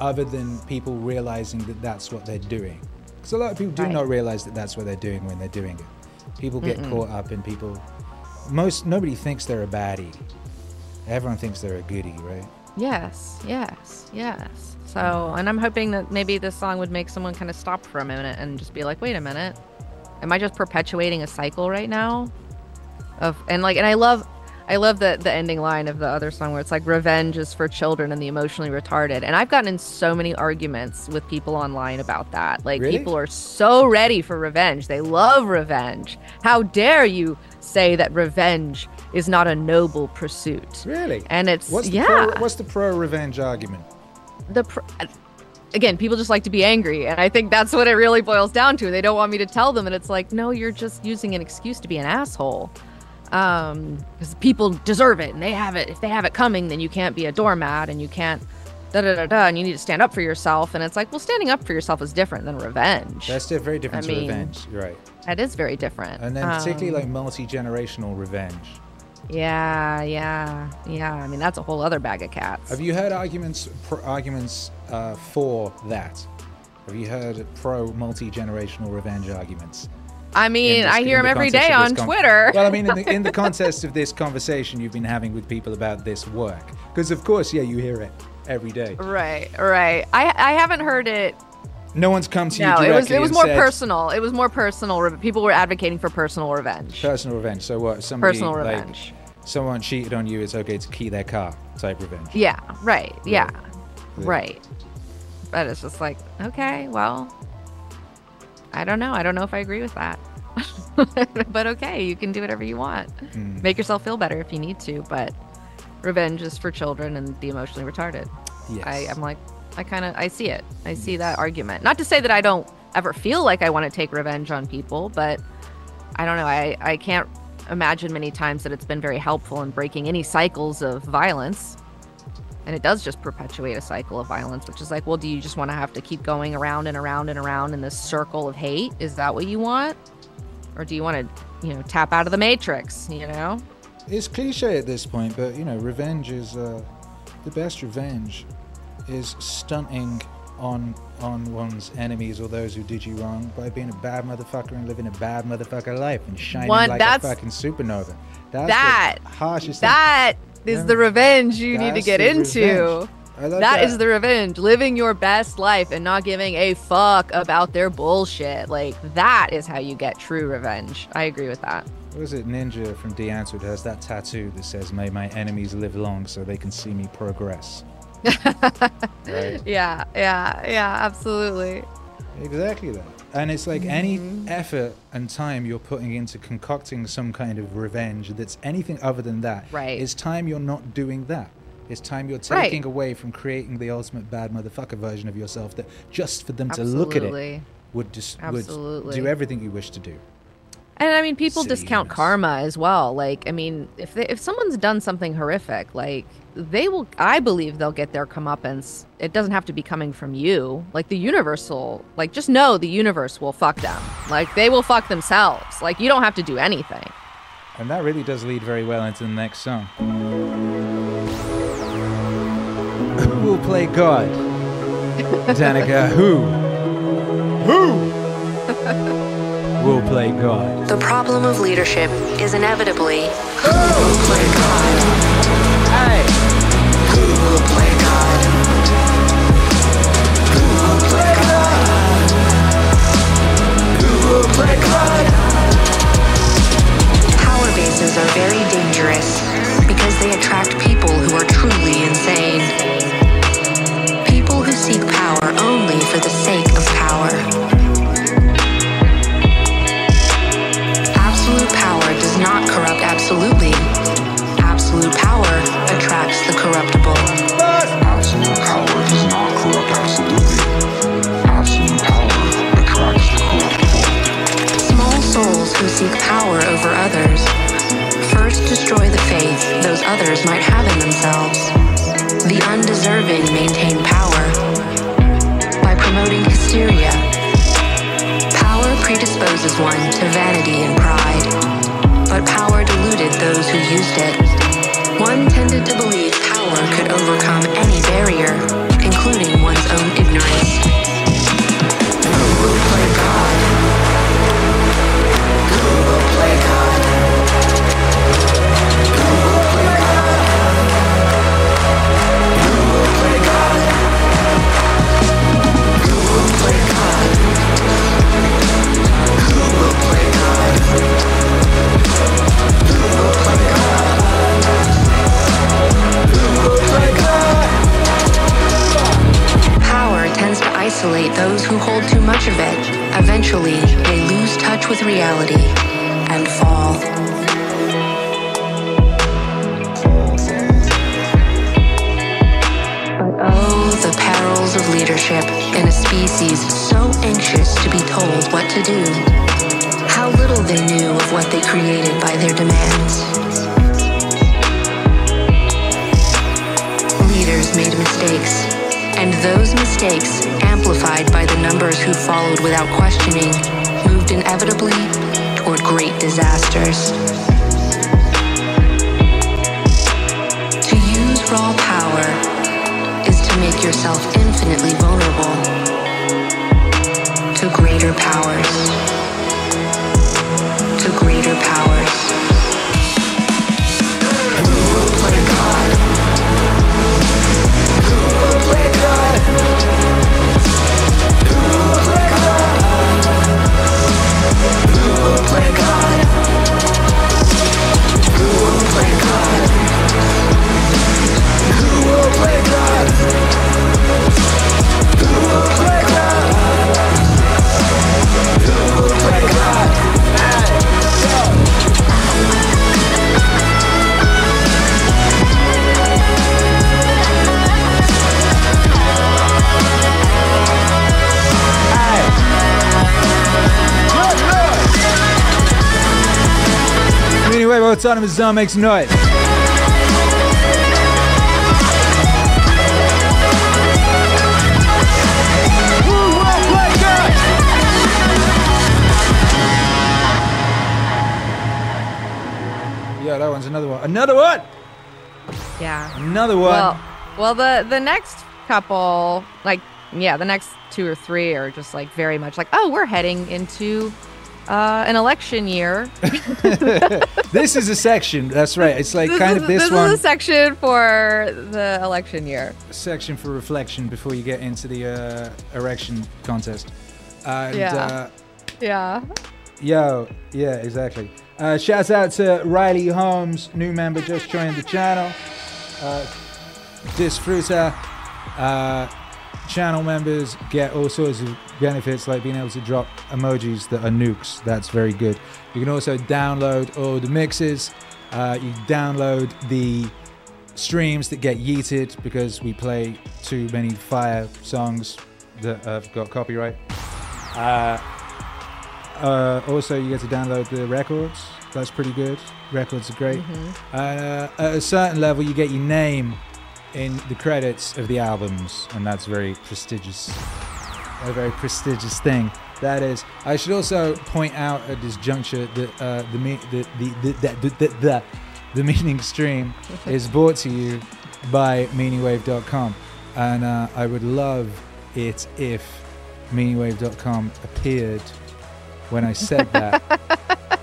other than people realizing that that's what they're doing. Because a lot of people do Right. not realize that that's what they're doing when they're doing it. People get caught up in people. Most nobody thinks they're a baddie. Everyone thinks they're a goodie, right? Yes, yes, yes. So, and I'm hoping that maybe this song would make someone kind of stop for a minute and just be like, wait a minute, am I just perpetuating a cycle right now? Of and like, and I love, I love the the ending line of the other song where it's like, revenge is for children and the emotionally retarded. And I've gotten in so many arguments with people online about that. Like, Really? people are so ready for revenge. They love revenge. How dare you say that revenge is not a noble pursuit? Really? And it's What's the yeah. pro, what's the pro revenge argument? the pr- again people just like to be angry and i think that's what it really boils down to they don't want me to tell them and it's like no you're just using an excuse to be an asshole Um, because people deserve it and they have it. If they have it coming, then you can't be a doormat and you can't da da da da. And you need to stand up for yourself. And it's like, well, standing up for yourself is different than revenge. That's very different I to mean, revenge. You're right. that is very different. And then particularly Um, like multi generational revenge. yeah, yeah, yeah. I mean, that's a whole other bag of cats. Have you heard arguments pro, arguments uh, for that? Have you heard pro multi generational revenge arguments? I mean, this- I hear the every day on con- Twitter. Well, I mean, in the, in the *laughs* context of this conversation you've been having with people about this work, because of course, yeah, you hear it every day. right, right. I I haven't heard it. No one's come to you No, it was it was more said, personal. It was more personal. re- People were advocating for personal revenge. Personal revenge. So what? Somebody Personal like, revenge. someone cheated on you. It's okay to key their car. Type revenge. Yeah, right. Yeah, Yeah. right. But it's just like, okay, well, I don't know. I don't know if I agree with that. *laughs* but okay, you can do whatever you want. Mm. Make yourself feel better if you need to. But revenge is for children and the emotionally retarded. Yes. I, I'm like, I kind of, I see it. I see that argument. Not to say that I don't ever feel like I want to take revenge on people, but I don't know. I, I can't imagine many times that it's been very helpful in breaking any cycles of violence. And it does just perpetuate a cycle of violence, which is like, well, do you just want to have to keep going around and around and around in this circle of hate? Is that what you want? Or do you want to, you know, tap out of the matrix, you know? It's cliche at this point, but you know, revenge is uh, the best revenge is stunting on on one's enemies or those who did you wrong by being a bad motherfucker and living a bad motherfucker life and shining One- like that's- a fucking supernova. That's That- the harshest thing. That is Yeah. the revenge you need to get into. I love that is the revenge. Living your best life and not giving a fuck about their bullshit. Like, that is how you get true revenge. I agree with that. What is it? Ninja from The Answer has that tattoo that says, "May my enemies live long, so they can see me progress." *laughs* right? Yeah, yeah, yeah, absolutely. Exactly that. And it's like any Mm-hmm. effort and time you're putting into concocting some kind of revenge that's anything other than that. Right. It's time you're not doing that. It's time you're Right. taking away from creating the ultimate bad motherfucker version of yourself that just for them to look at it would just Absolutely. would do everything you wish to do. And I mean, people discount karma as well. Like, I mean, if they, if someone's done something horrific, like they will, I believe they'll get their comeuppance. It doesn't have to be coming from you. Like the universe will, like, just know the universe will fuck them. Like they will fuck themselves. Like you don't have to do anything. And that really does lead very well into the next song. Who will play God? *laughs* Danika, who? Who *laughs* will play God? The problem of leadership is inevitably who will play God? Power bases are very dangerous because they attract people who are truly insane. People who seek power only for the others might have in themselves. The undeserving maintain power by promoting hysteria. Power predisposes one to vanity and pride, but power deluded those who used it. One tended to believe power could overcome any barrier, including isolate those who hold too much of it. Eventually, they lose touch with reality and fall. But oh, the perils of leadership in a species so anxious to be told what to do. how little they knew of what they created by their demands. Leaders made mistakes, and those mistakes, amplified by the numbers who followed without questioning, moved inevitably toward great disasters. To use raw power is to make yourself infinitely vulnerable to greater powers. Anyway, autonomous zone makes noise. Yeah, that one's another one. Another one. Yeah. Another one. Well, well, the the next couple, like, yeah, the next two or three are just like very much like, oh, we're heading into uh, an election year. *laughs* this is a section. That's right. It's like This kind is- of this, this one is a section for the election year. section for reflection before you get into the uh, erection contest. And, Yeah. Uh, Yeah. Yo, yeah, exactly. Uh, shouts out to Riley Holmes, new member, just joined the channel. Uh, Disfruta. Uh, channel members get all sorts of benefits like being able to drop emojis that are nukes. That's very good. You can also download all the mixes. Uh, you download the streams that get yeeted because we play too many fire songs that have got copyright. Uh, uh, also, you get to download the records. That's pretty good. Records are great. Uh, at a certain level, you get your name in the credits of the albums, and that's very prestigious. A very prestigious thing. That is. I should also point out at this juncture that uh, the, me- the, the, the, the, the, the, meaning stream *laughs* is brought to you by meaningwave.com, and uh, I would love it if meaningwave.com appeared when I said that.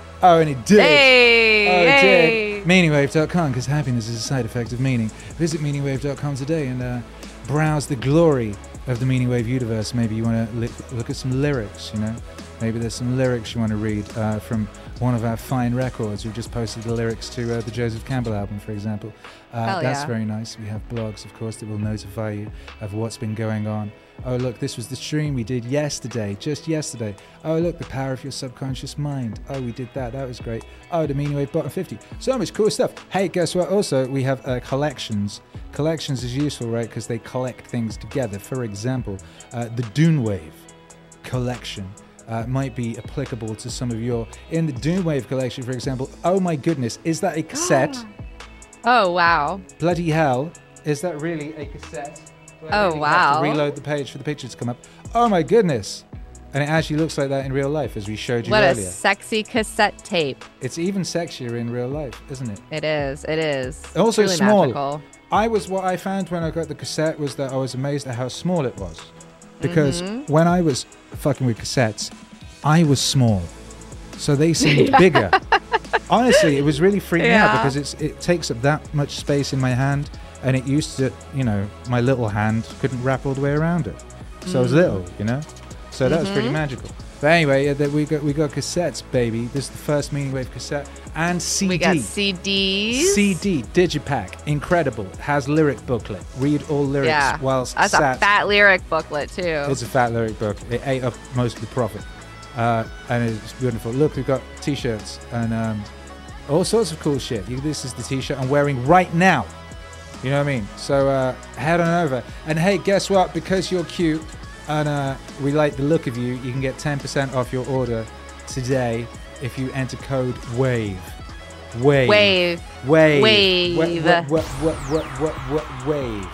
*laughs* oh, and it did. Hey, Oh, it hey. did. Meaningwave.com, because happiness is a side effect of meaning. Visit meaningwave.com today and uh, browse the glory of the Meaning Wave universe. Maybe you want to li- look at some lyrics, you know? Maybe there's some lyrics you want to read uh, from one of our fine records We've just posted the lyrics to uh, the Joseph Campbell album, for example. Uh, Hell that's yeah. very nice. We have blogs, of course, that will notify you of what's been going on. Oh, look, this was the stream we did yesterday, just yesterday. Oh, look, the power of your subconscious mind. Oh, we did that. That was great. Oh, the Meaning Wave Bottom 50. So much cool stuff. Hey, guess what? Also, we have uh, collections. Collections is useful, right? Because they collect things together. For example, uh, the Dune Wave collection. Uh, might be applicable to some of your in the Dune Wave collection, for example. Oh my goodness, is that a cassette? *gasps* Oh wow. Bloody hell, is that really a cassette? Oh, really have to wow. reload the page for the picture to come up. Oh my goodness. And it actually looks like that in real life, as we showed you What a sexy cassette tape. It's even sexier in real life, isn't it? It is. It is. It's Also really small. magical. I was what I found when I got the cassette was that I was amazed at how small it was. Because Mm-hmm. when I was fucking with cassettes, I was small. So they *laughs* seemed bigger. Honestly, it was really freaking out because it's it takes up that much space in my hand and it used to, you know, my little hand couldn't wrap all the way around it. So I was little, you know? So that was pretty Mm-hmm. magical. But anyway, yeah, we got we got cassettes, baby. This is the first Meaning Wave cassette and CD. We got CDs. CD Digipack, incredible. Has lyric booklet. Read all lyrics Yeah. whilst That's sat. a fat lyric booklet too. It's a fat lyric book. It ate up most of the profit, uh, and it's beautiful. Look, we've got T-shirts and um, all sorts of cool shit. You, this is the T-shirt I'm wearing right now. You know what I mean? So uh, head on over. And hey, guess what? Because you're cute and uh, we like the look of you, you can get 10% off your order today if you enter code WAVE. Wave. Wave. Wave. Wave. What, what, what, what, what, what, wave.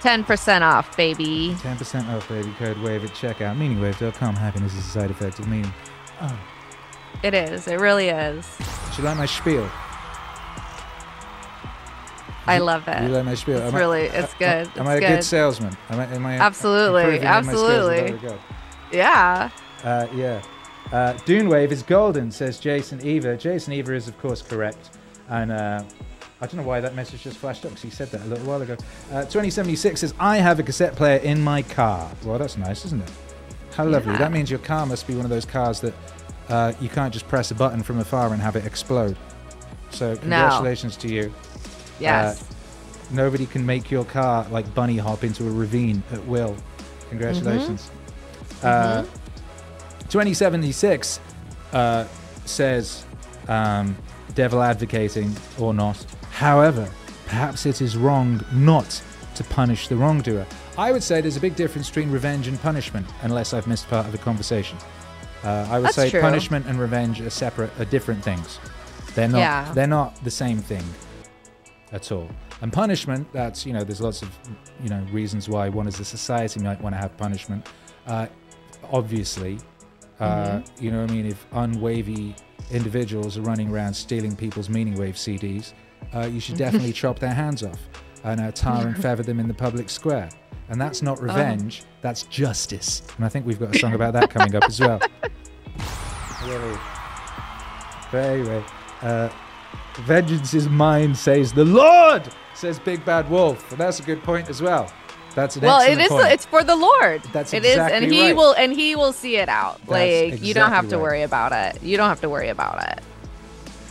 10% off, baby. 10% off, baby. Code WAVE at checkout. Meaningwave.com. Happiness is a side effect of meaning. It is. It really is. Do you like my spiel? I love Do you like my spiel? It's Am I- really- it's good. Am It's I a good good. salesman? Am I, am I Absolutely, improving my skills in that absolutely. Yeah. Uh, yeah. Uh, Dune Wave is golden, says Jason Eva. Jason Eva is, of course, correct. And uh, I don't know why that message just flashed up because he said that a little while ago. Uh, 2076 says, I have a cassette player in my car. Well, that's nice, isn't it? How lovely. Yeah. That means your car must be one of those cars that uh, you can't just press a button from afar and have it explode. So, congratulations to you. Yes. Nobody can make your car like bunny hop into a ravine at will. Congratulations. Uh, 2076 uh, says um, devil advocating or not. However, perhaps it is wrong not to punish the wrongdoer. I would say there's a big difference between revenge and punishment, unless I've missed part of the conversation. Uh, I would That's say true. punishment and revenge are separate, are different things. They're not. Yeah. They're not the same thing at all. And punishment, that's, you know, there's lots of, you know, reasons why one as a society might want to have punishment. Uh, obviously, uh, you know what I mean? If unwavy individuals are running around stealing people's Meaning Wave CDs, uh, you should *laughs* definitely chop their hands off and uh, tar and feather them in the public square. And that's not revenge, that's justice. And I think we've got a song about that coming up as well. *laughs* Really. Very, anyway, uh, vengeance is mine, says the Lord, says Big Bad Wolf. And that's a good point as well. That's an well, it is. point. It's for the Lord. That's It is, and he right. will, and he will see it out. like you don't have exactly to right. worry about it. You don't have to worry about it.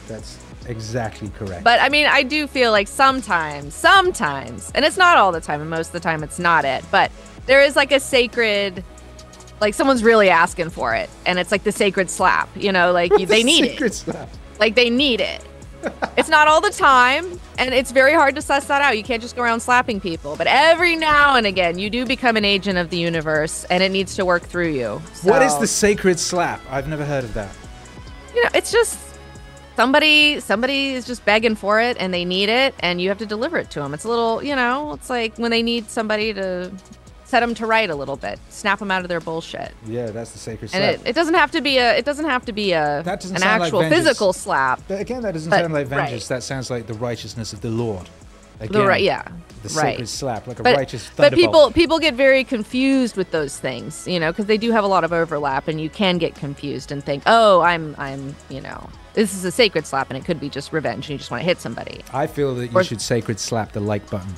That's exactly correct. But I mean, I do feel like sometimes, sometimes, and it's not all the time, and most of the time it's not it, but there is like a sacred, like someone's really asking for it, and it's like the sacred slap, you know, like you, they need it. slap. Like they need it. It's not all the time, and it's very hard to suss that out. You can't just go around slapping people, but every now and again, you do become an agent of the universe, and it needs to work through you. What is the sacred slap? I've never heard of that. you know it's just somebody somebody is just begging for it and they need it and you have to deliver it to them it's a little you know it's like when they need somebody to set them to right a little bit snap them out of their bullshit Yeah, that's the sacred and it, it doesn't have to be a it doesn't have to be a That doesn't an sound like actual vengeance. physical slap but again, that doesn't but- sound like vengeance. right. That sounds like the righteousness of the Lord. Again, the right yeah the right sacred slap, like a but, righteous but people people get very confused with those things you know because they do have a lot of overlap and you can get confused and think oh i'm i'm you know this is a sacred slap and it could be just revenge and you just want to hit somebody I feel that you Or- should sacred slap the like button.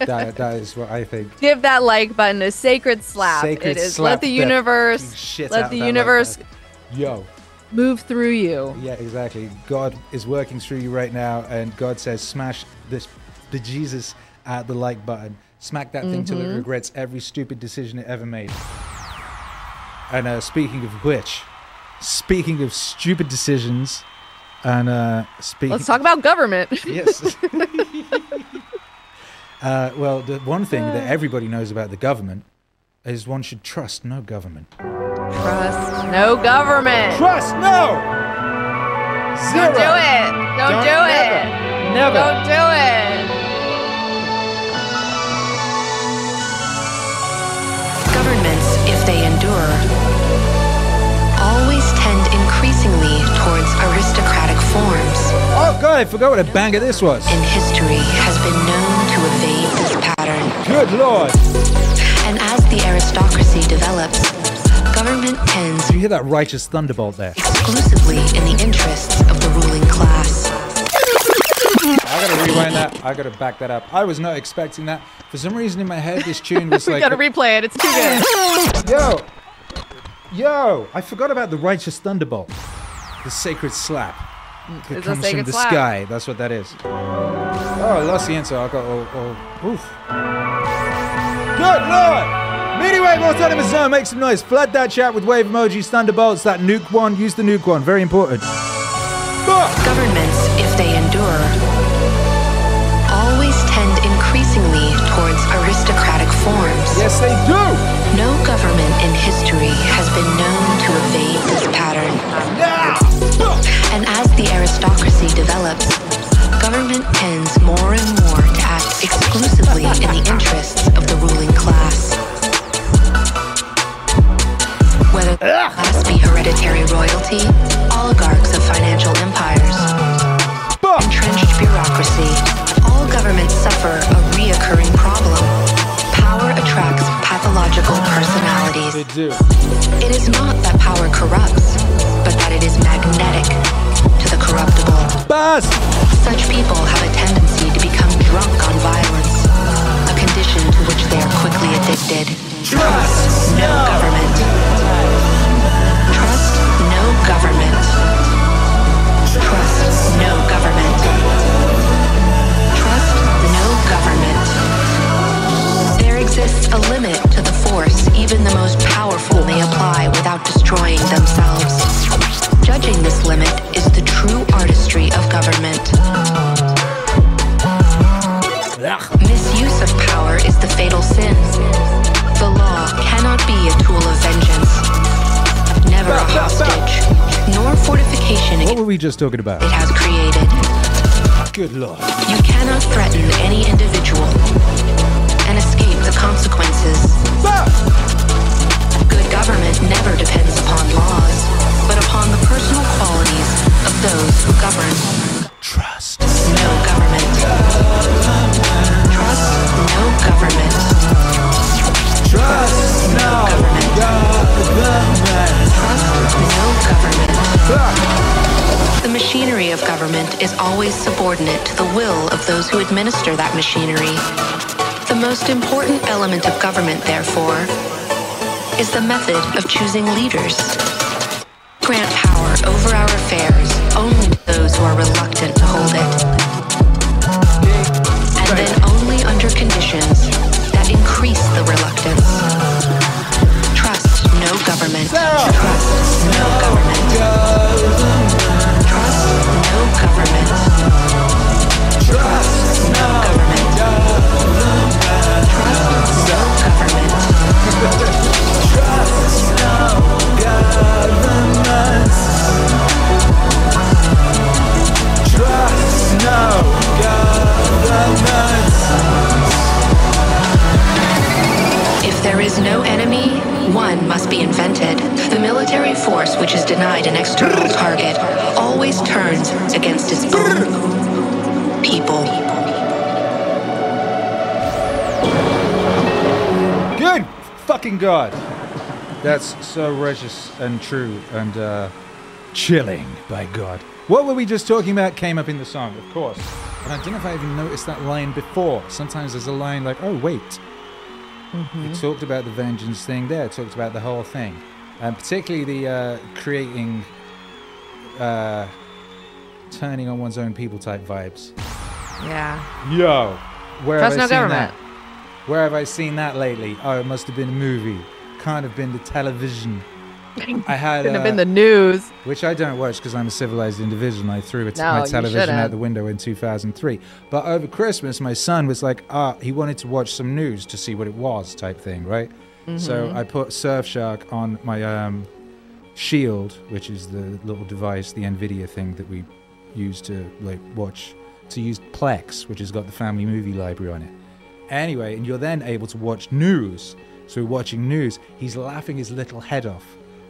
That, that is what I think. give that like button a sacred slap. Sacred it is slap let the the universe shit let the that like universe. Yo, move through you. yeah, exactly. God is working through you right now, and God says, smash this bejesus at the like button. Smack that thing till Mm-hmm. it regrets every stupid decision it ever made. And uh, speaking of which, speaking of stupid decisions, and uh, speaking. Let's talk about government. Yes. *laughs* *laughs* uh, well, the one thing that everybody knows about the government is one should trust no government. Trust no government. Trust no. Zero. Don't do it. Don't, Don't- do never. it. Never. Don't do it. Governments, if they endure, always tend increasingly towards aristocratic forms, Oh God, I forgot what a banger this was. and history has been known to evade this pattern. Good Lord. And as the aristocracy develops, government tends you hear that righteous thunderbolt there? exclusively in the interests of the ruling class. I gotta rewind that. I gotta back that up. I was not expecting that. For some reason in my head, this tune was *laughs* We like, gotta replay it. It's too good. yo, yo. I forgot about the righteous thunderbolt, the sacred slap. It It's a comes from the slap. sky. That's what that is. Oh, I lost the answer. I got all, all oof. Good lord! Meaning Wave Autonomous Zone, make some noise. Flood that chat with wave emojis, thunderbolts, that nuke one. Use the nuke one. Very important. Fuck! Governments, if they endure, always tend increasingly towards aristocratic forms. Yes, they do. No government in history has been known to to evade this pattern. And as the aristocracy develops, government tends more and more to act exclusively in the interests of the ruling class. Whether the class be hereditary royalty, oligarchs of financial empires, entrenched bureaucracy, all governments suffer a reoccurring problem. Power attracts pathological personalities. It is not that power corrupts, that it is magnetic to the corruptible. Such people have a tendency to become drunk on violence, a condition to which they are quickly addicted. Trust no government. Trust no government. Trust no government. Trust no government. There exists a limit to the force even the most powerful may apply without destroying themselves. Judging this limit is the true artistry of government. Misuse of power is the fatal sin. The law cannot be a tool of vengeance, never a hostage, nor fortification What were we just talking about? it has created. Good lord. You cannot threaten any individual and escape the consequences. Good government never depends upon laws, upon the personal qualities of those who govern. Trust. No government. Trust no government. Trust no government. Trust no government. The machinery of government is always subordinate to the will of those who administer that machinery. The most important element of government, therefore, is the method of choosing leaders. Grant power over our affairs only to those who are reluctant to hold it. And then only under conditions that increase the reluctance. Trust no government. Trust no government. Is no enemy, one must be invented. The military force which is denied an external target always turns against its own people. Good fucking god. That's so righteous and true and uh, chilling, by God. What were we just talking about came up in the song, of course. And I don't know if I even noticed that line before. Sometimes there's a line like, oh, wait. It talked about the vengeance thing there. It talked about the whole thing. And particularly the uh, creating, uh, turning on one's own people type vibes. Yeah. Yo, where Trust have I no seen government. that? Where have I seen that lately? Oh, it must have been a movie. Can't have been the television. *laughs* I had, Couldn't have uh, been the news. which I don't watch because I'm a civilized individual. I threw it No, my television out the window in 2003. But over Christmas, my son was like, ah, he wanted to watch some news to see what it was, type thing, right? So Mm-hmm. I put Surfshark on my um, Shield, which is the little device, the Nvidia thing that we use to like watch, to use Plex, which has got the family movie library on it. Anyway, and you're then able to watch news. So we're watching news. He's laughing his little head off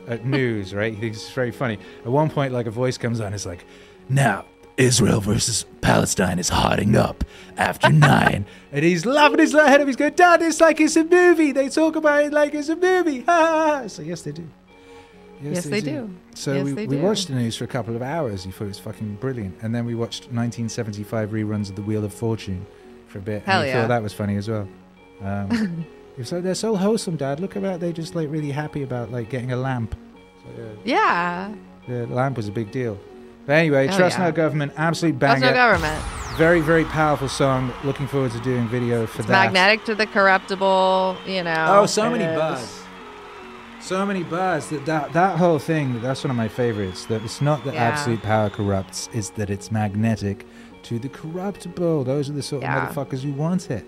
at news, right? He thinks it's very funny. At one point, like a voice comes on, it's like, now Israel versus Palestine is hotting up after *laughs* nine. and he's laughing his head off. He's going, Dad, it's like it's a movie. They talk about it like it's a movie. Ha. So, yes, they do. Yes, they do. So Yes, we, they we do. watched the news for a couple of hours. He thought it was fucking brilliant. And then we watched 1975 reruns of The Wheel of Fortune for a bit. Hell and yeah. thought that was funny as well. Um, *laughs* like, they're so wholesome, Dad. Look about they just like really happy about like getting a lamp. So, yeah, Yeah. the lamp was a big deal. But anyway, Hell Trust yeah. No Government, absolute Trust banger. no government. very, very powerful song. Looking forward to doing video for It's that. magnetic to the corruptible, you know. Oh, so many is. bars. So many buzz. That, that that whole thing. That's one of my favorites. That it's not that Yeah. absolute power corrupts. It's that it's magnetic to the corruptible. Those are the sort Yeah. of motherfuckers who want it.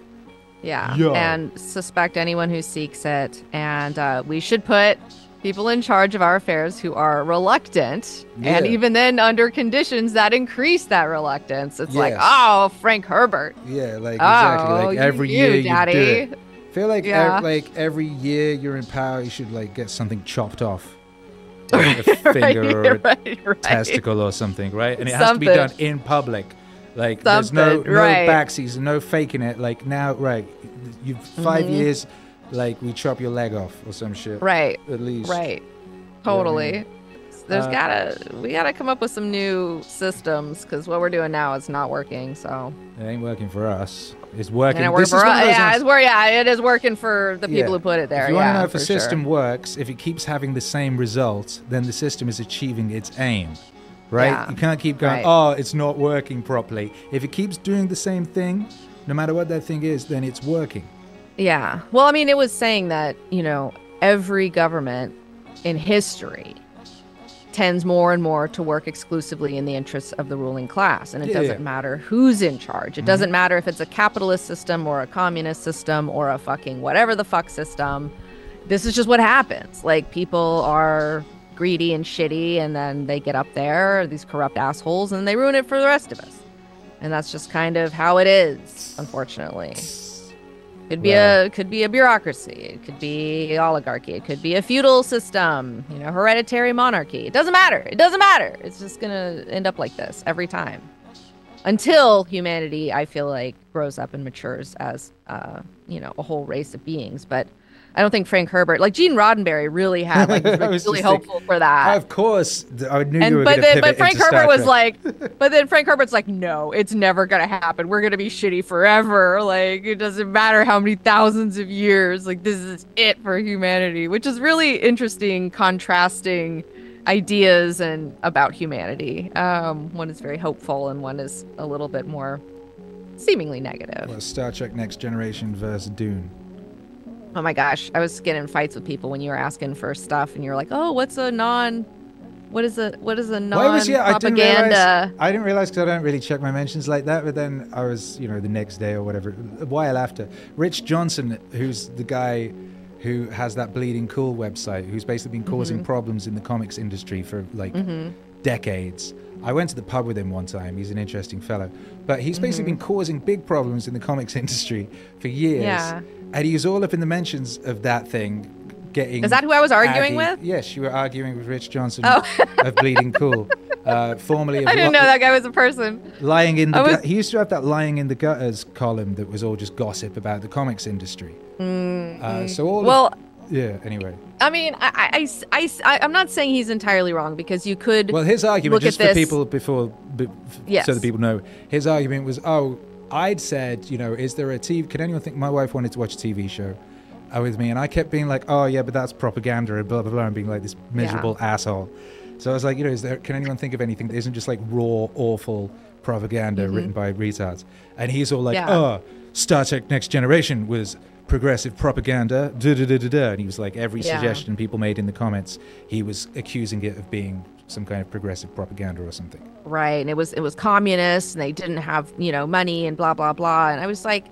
Yeah. And suspect anyone who seeks it. And uh, we should put people in charge of our affairs who are reluctant, and even then under conditions that increase that reluctance. It's like, oh, Frank Herbert. Yeah, like exactly. Oh, Like every you, year you Daddy. do it. feel like Yeah. ev- like every year you're in power, you should like get something chopped off, *laughs* like a Right, finger or a *laughs* right, right. testicle or something, right? And it has to be done in public. Like there's no Something, no right. backseas, no faking it. Like now, right? You 5 Mm-hmm. years, like we chop your leg off or some shit. Right, At least. right. I Totally. mean? There's Uh, gotta we gotta come up with some new systems because what we're doing now is not working. So It ain't working for us. It's working. it is for us. Yeah, it's wor- yeah, it is working for the people Yeah. who put it there. If you yeah, want to know if a sure. system works, if it keeps having the same result, then the system is achieving its aim. Right? Yeah. You can't keep going, Right. oh, it's not working properly. If it keeps doing the same thing, no matter what that thing is, then it's working. Yeah. Well, I mean, it was saying that, you know, every government in history tends more and more to work exclusively in the interests of the ruling class. And it Yeah, doesn't yeah. Mm-hmm. matter who's in charge. It doesn't matter if it's a capitalist system or a communist system or a fucking whatever the fuck system. This is just what happens. Like, people are greedy and shitty, and then they get up there, these corrupt assholes, and they ruin it for the rest of us. And that's just kind of how it is, unfortunately. Could be Well- a could be a bureaucracy. It could be oligarchy. It could be a feudal system. You know, hereditary monarchy. It doesn't matter. It doesn't matter. It's just gonna end up like this every time, until humanity, I feel like, grows up and matures as, uh, you know, a whole race of beings. But I don't think Frank Herbert, like Gene Roddenberry, really had like *laughs* was really hopeful for that. of course, I knew you And were but then but Frank Herbert was like but then Frank Herbert's like, no, it's never gonna happen. We're gonna be shitty forever. Like it doesn't matter how many thousands of years. Like this is it for humanity, which is really interesting, contrasting ideas and about humanity. Um, one is very hopeful and one is a little bit more seemingly negative. Well, Star Trek Next Generation versus Dune. Oh my gosh, I was getting fights with people when you were asking for stuff and you're like, oh, what's a non what is a what is a non Why was yeah? I didn't realize. propaganda? I didn't realize because I don't really check my mentions like that. But then I was, you know, the next day or whatever, a while after, Rich Johnston, who's the guy who has that Bleeding Cool website, who's basically been causing Mm-hmm. problems in the comics industry for like decades. I went to the pub with him one time. He's an interesting fellow, but he's basically been causing big problems in the comics *laughs* industry for years. Mm-hmm. Yeah. And he was all up in the mentions of that thing. Getting Is that who I was arguing with? Yes, you were arguing with Rich Johnston Oh. *laughs* of Bleeding Cool, uh, formerly *laughs* of I didn't Li- know that guy was a person. lying in the. Was- Gut- he used to have that lying in the gutters column that was all just gossip about the comics industry. Uh, so all. of- Mm, Well, yeah. Anyway, I mean, I, I, I, I, am not saying he's entirely wrong because you could. well, his argument, just for this. people before, be, Yes. so that people know, his argument was, oh, I'd said, you know, is there a TV? Can anyone think my wife wanted to watch a TV show? uh, With me, and I kept being like, "Oh yeah, but that's propaganda," and blah blah blah, and being like this miserable asshole. So I was like, you know, is there? Can anyone think of anything that isn't just like raw, awful propaganda written by retards? And he's all like, Mm-hmm. Yeah. "Oh, Star Trek Next Generation was progressive propaganda." Da da da da da. And he was like, every Yeah. suggestion people made in the comments, he was accusing it of being some kind of progressive propaganda or something. right and it was it was communist and they didn't have you know money and blah blah blah and i was like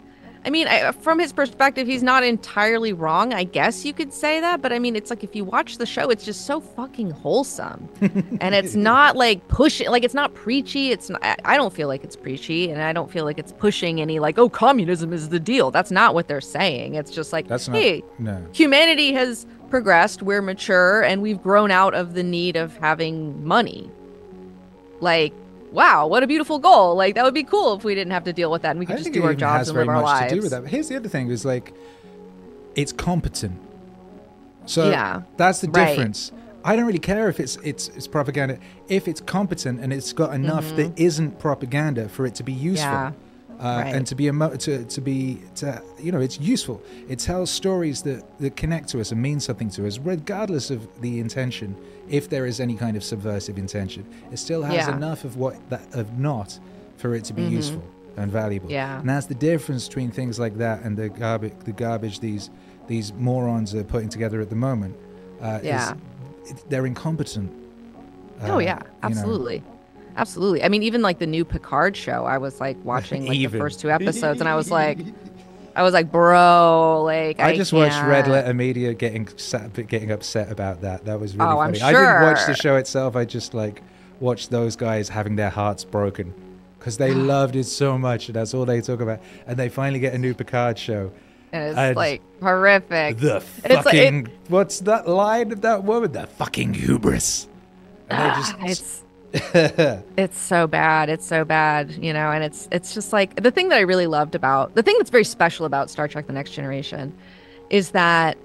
i mean I, from his perspective he's not entirely wrong. I guess you could say that. But i mean it's like if you watch the show it's just so fucking wholesome. *laughs* And it's not like pushing like it's not preachy. It's not I- don't feel like it's preachy. And i don't feel like it's pushing any like oh communism is the deal. That's not what they're saying. It's just like That's not. hey no. humanity has progressed. We're mature. And we've grown out of the need of having money. Like wow what a beautiful goal like that would be cool if we didn't have to deal with that and we could just do our jobs and live our much lives to do with that. But here's the other thing: is like, it's competent. So Yeah. that's the Right. difference. I don't really care if it's it's it's propaganda. If it's competent and it's got enough that isn't propaganda for it to be useful. Mm-hmm. Yeah. Uh, Right. and to be emo- to, to be to you know it's useful it tells stories that that connect to us and mean something to us regardless of the intention if there is any kind of subversive intention it still has Yeah. Mm-hmm. enough of what that of not for it to be useful and valuable Yeah. and that's the difference between things like that and the garbage the garbage these these morons are putting together at the moment uh, Yeah. it- they're incompetent oh Uh, yeah you know. absolutely absolutely i mean even like the new picard show i was like *laughs* watching like the first two episodes and i was like *laughs* I was like, bro, like I, I just watched Red. Letter Media getting getting upset about that. That was really Oh, funny. I didn't watch the show itself. I just like watched those guys having their hearts broken because they *gasps* loved it so much, and that's all they talk about. And they finally get a new Picard show. And it's and like horrific. The it's like- it- fucking what's that line of that woman? The fucking hubris. And they *sighs* just it's *laughs* it's so bad it's so bad you know and it's it's just like the thing that i really loved about the thing that's very special about star trek the next generation is that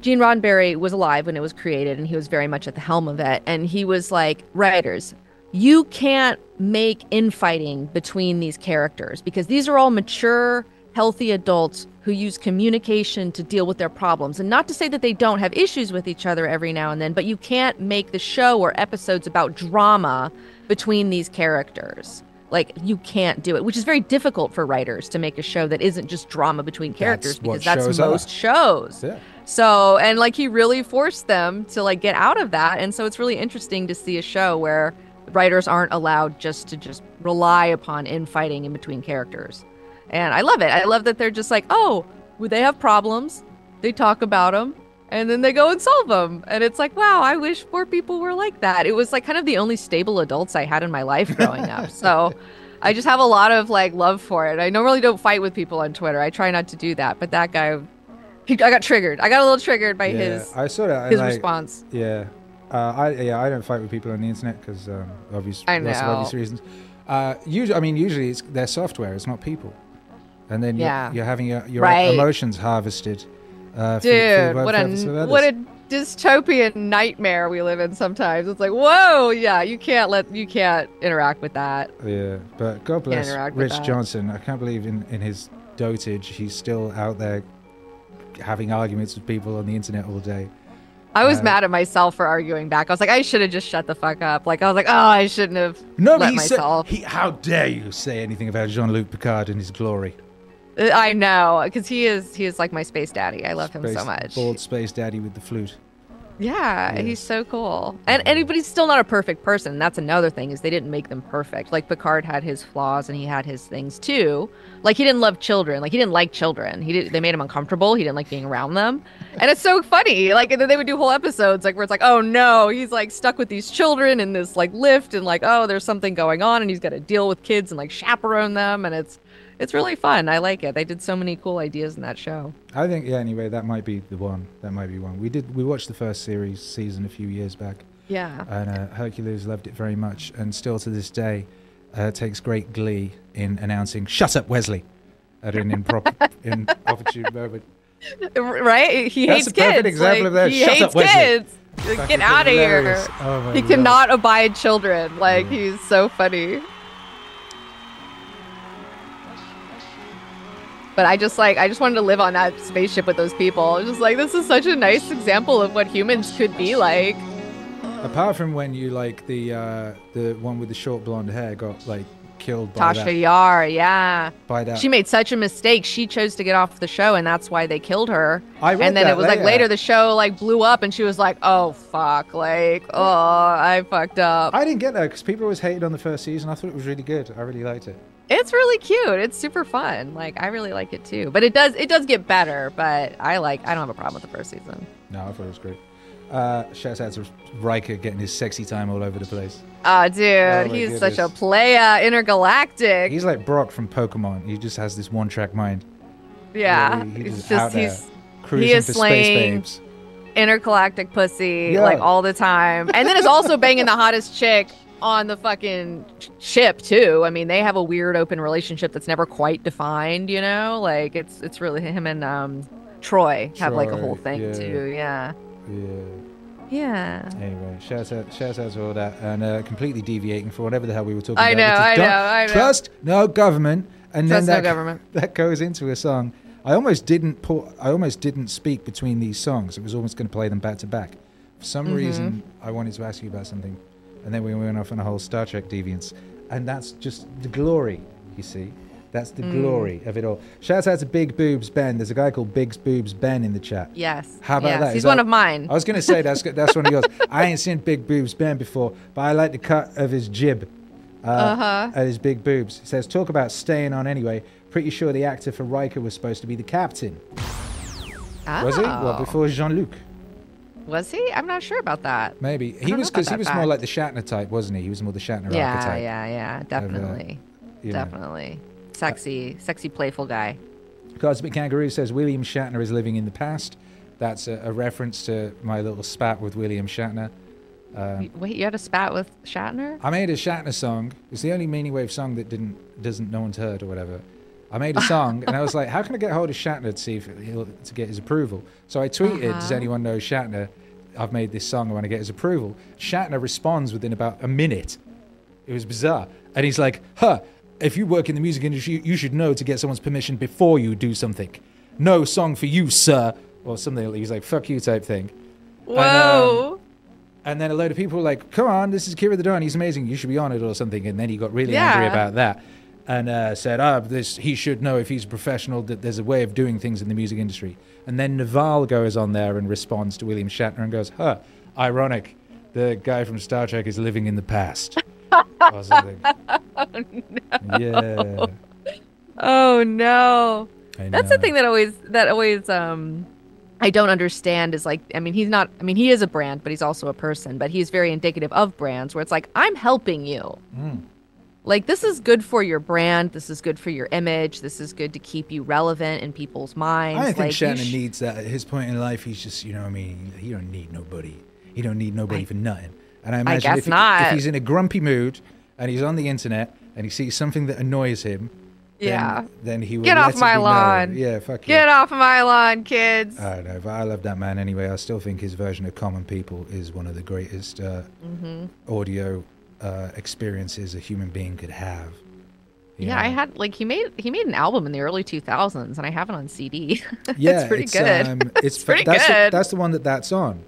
gene roddenberry was alive when it was created and he was very much at the helm of it and he was like writers you can't make infighting between these characters because these are all mature healthy adults who use communication to deal with their problems. And not to say that they don't have issues with each other every now and then, but you can't make the show or episodes about drama between these characters. Like you can't do it, which is very difficult for writers to make a show that isn't just drama between characters what because that's shows are. most shows. Yeah. So, and like he really forced them to like get out of that. And so it's really interesting to see a show where writers aren't allowed just to just rely upon infighting in between characters. And I love it. I love that they're just like, oh, well, they have problems. They talk about them and then they go and solve them. And it's like, wow, I wish more people were like that. It was like kind of the only stable adults I had in my life growing up. So I just have a lot of like love for it. I normally don't fight with people on Twitter. I try not to do that. But that guy, he, I got triggered. I got a little triggered by yeah, his I saw that. his like, response. Yeah, uh, I yeah I don't fight with people on the internet because um, obvious lots of obvious reasons. Uh, usually, I mean, usually it's their software. It's not people, and then you're, Yeah. you're having your, your Right. emotions harvested. Uh, for- for Dude, what a purpose of others. what a dystopian nightmare we live in sometimes. It's like, whoa, yeah, you can't let you can't interact with that. Yeah, but God bless Rich. Johnston. I can't believe in, in his dotage, he's still out there having arguments with people on the internet all day. I was Uh, mad at myself for arguing back. I was like, I should have just shut the fuck up. Like I was like, oh, I shouldn't have No, but he said, he, how dare you say anything about Jean-Luc Picard and his glory? Uh, I know, because he is he is like my space daddy. I love him so much. Bald space daddy with the flute. Yeah, Yeah. he's so cool. And and but he's still not a perfect person. That's another thing is they didn't make them perfect. Like Picard had his flaws and he had his things too. Like he didn't love children. Like he didn't like children. He did, they made him uncomfortable. He didn't like being around them. And it's so funny. Like and then they would do whole episodes like where it's like, "Oh no, he's like stuck with these children in this like lift and like, oh, there's something going on and he's got to deal with kids and like chaperone them and it's it's really fun. I like it. They did so many cool ideas in that show. I think, yeah. Anyway, that might be the one. That might be one. We did. We watched the first series season a few years back, Yeah. and uh, Hercules loved it very much, and still to this day, uh, takes great glee in announcing "Shut up, Wesley," at an improper, *laughs* inopportune moment. right? He That's hates a perfect kids. example like, of that. He Shut hates up, Wesley. kids. Like, Get out of here. Oh He God. cannot abide children. Like he's so funny. But I just like I just wanted to live on that spaceship with those people. I was just like this is such a nice example of what humans could be like. Apart from when you like the uh, the one with the short blonde hair got like killed by Tasha that, Yar, yeah. by that. She made such a mistake. She chose to get off the show, and that's why they killed her. I read and then it was like later. later the show like blew up, and she was like, "Oh fuck, like oh I fucked up." I didn't get that because people always hated on the first season. I thought it was really good. I really liked it. It's really cute. It's super fun. Like I really like it too. But it does it does get better. But I like I don't have a problem with the first season. No, I thought it was great. Uh, shouts out to Riker getting his sexy time all over the place. Oh, dude, Oh, he's such a goodness. playa intergalactic. He's like Brock from Pokemon. He just has this one-track mind. yeah, He- he he's just he's Cruising is for slaying- space babes. intergalactic pussy Yeah. like all the time, and then is also banging the hottest chick on the fucking ship too. I mean, they have a weird open relationship that's never quite defined. You know, like it's it's really him and um Troi have like a whole thing yeah. too. Yeah, Yeah. yeah. Anyway, shouts out, shouts out to all that, and uh, completely deviating from whatever the hell we were talking I about. know, I know, I know. Trust no government, and Trust then that government. *laughs* that goes into a song. I almost didn't put. I almost didn't speak between these songs. It was almost going to play them back to back. For some Mm-hmm. reason, I wanted to ask you about something, and then we went off on a whole Star Trek deviance, and that's just the glory. You see, that's the Mm. glory of it all. Shouts out to Big Boobs Ben. There's a guy called Big Boobs Ben in the chat. Yes. How about yes. that? He's one of mine. I was going to say that's that's one of yours. *laughs* I ain't seen Big Boobs Ben before, but I like the cut of his jib uh, Uh-huh. at his big boobs. He says, "Talk about staying on anyway. Pretty sure the actor for Riker was supposed to be the captain. Oh. Was he? Well, before Jean Luc. Was he? I'm not sure about that. Maybe he was because he was more like the Shatner type, wasn't he? He was more the Shatner Yeah, archetype. yeah, yeah. Yeah, definitely. you know. Definitely. Sexy, sexy, playful guy. Cosmic Kangaroo says William Shatner is living in the past. That's a, a reference to my little spat with William Shatner. Uh, You- Wait, you had a spat with Shatner? I made a Shatner song. It's the only Meaning Wave song that didn't doesn't no one's heard or whatever. I made a song and I was like, how can I get hold of Shatner to see if he'll to get his approval? So I tweeted, does Uh-huh. anyone know Shatner? I've made this song. I want to get his approval. Shatner responds within about a minute. It was bizarre, and he's like, huh. If you work in the music industry, you should know to get someone's permission before you do something. No song for you, sir, or something. He's like, "Fuck you," type thing. Whoa. And then a load of people were like, come on, this is Akira the Don. He's amazing. You should be on it or something. And then he got really angry about that and uh, said, ah, this he should know if he's a professional that there's a way of doing things in the music industry. And then Naval goes on there and responds to William Shatner and goes, huh, ironic. The guy from Star Trek is living in the past. *laughs* or something. Yeah. Oh no. That's the thing that always that always um I don't understand is like I mean he's not I mean he is a brand but he's also a person but he's very indicative of brands where it's like I'm helping you. Mm. Like this is good for your brand, this is good for your image, this is good to keep you relevant in people's minds. I think like, Shatner sh- needs that at his point in life. He's just, you know, what I mean, he don't need nobody. He don't need nobody I- for nothing. And I imagine guess if, he- if he's in a grumpy mood and he's on the internet and he sees something that annoys him, then, Yeah. then he will Get off my lawn. Yeah, fuck Get yeah. off my lawn, kids. I don't know, but I love that man anyway. I still think his version of Common People is one of the greatest uh, Mm-hmm. audio uh, experiences a human being could have. Yeah, I had like he made he made an album in the early 2000s and I have it on CD. *laughs* Yeah, it's pretty good. Um, *laughs* it's, fa- pretty that's The, good. that's the one that that's on.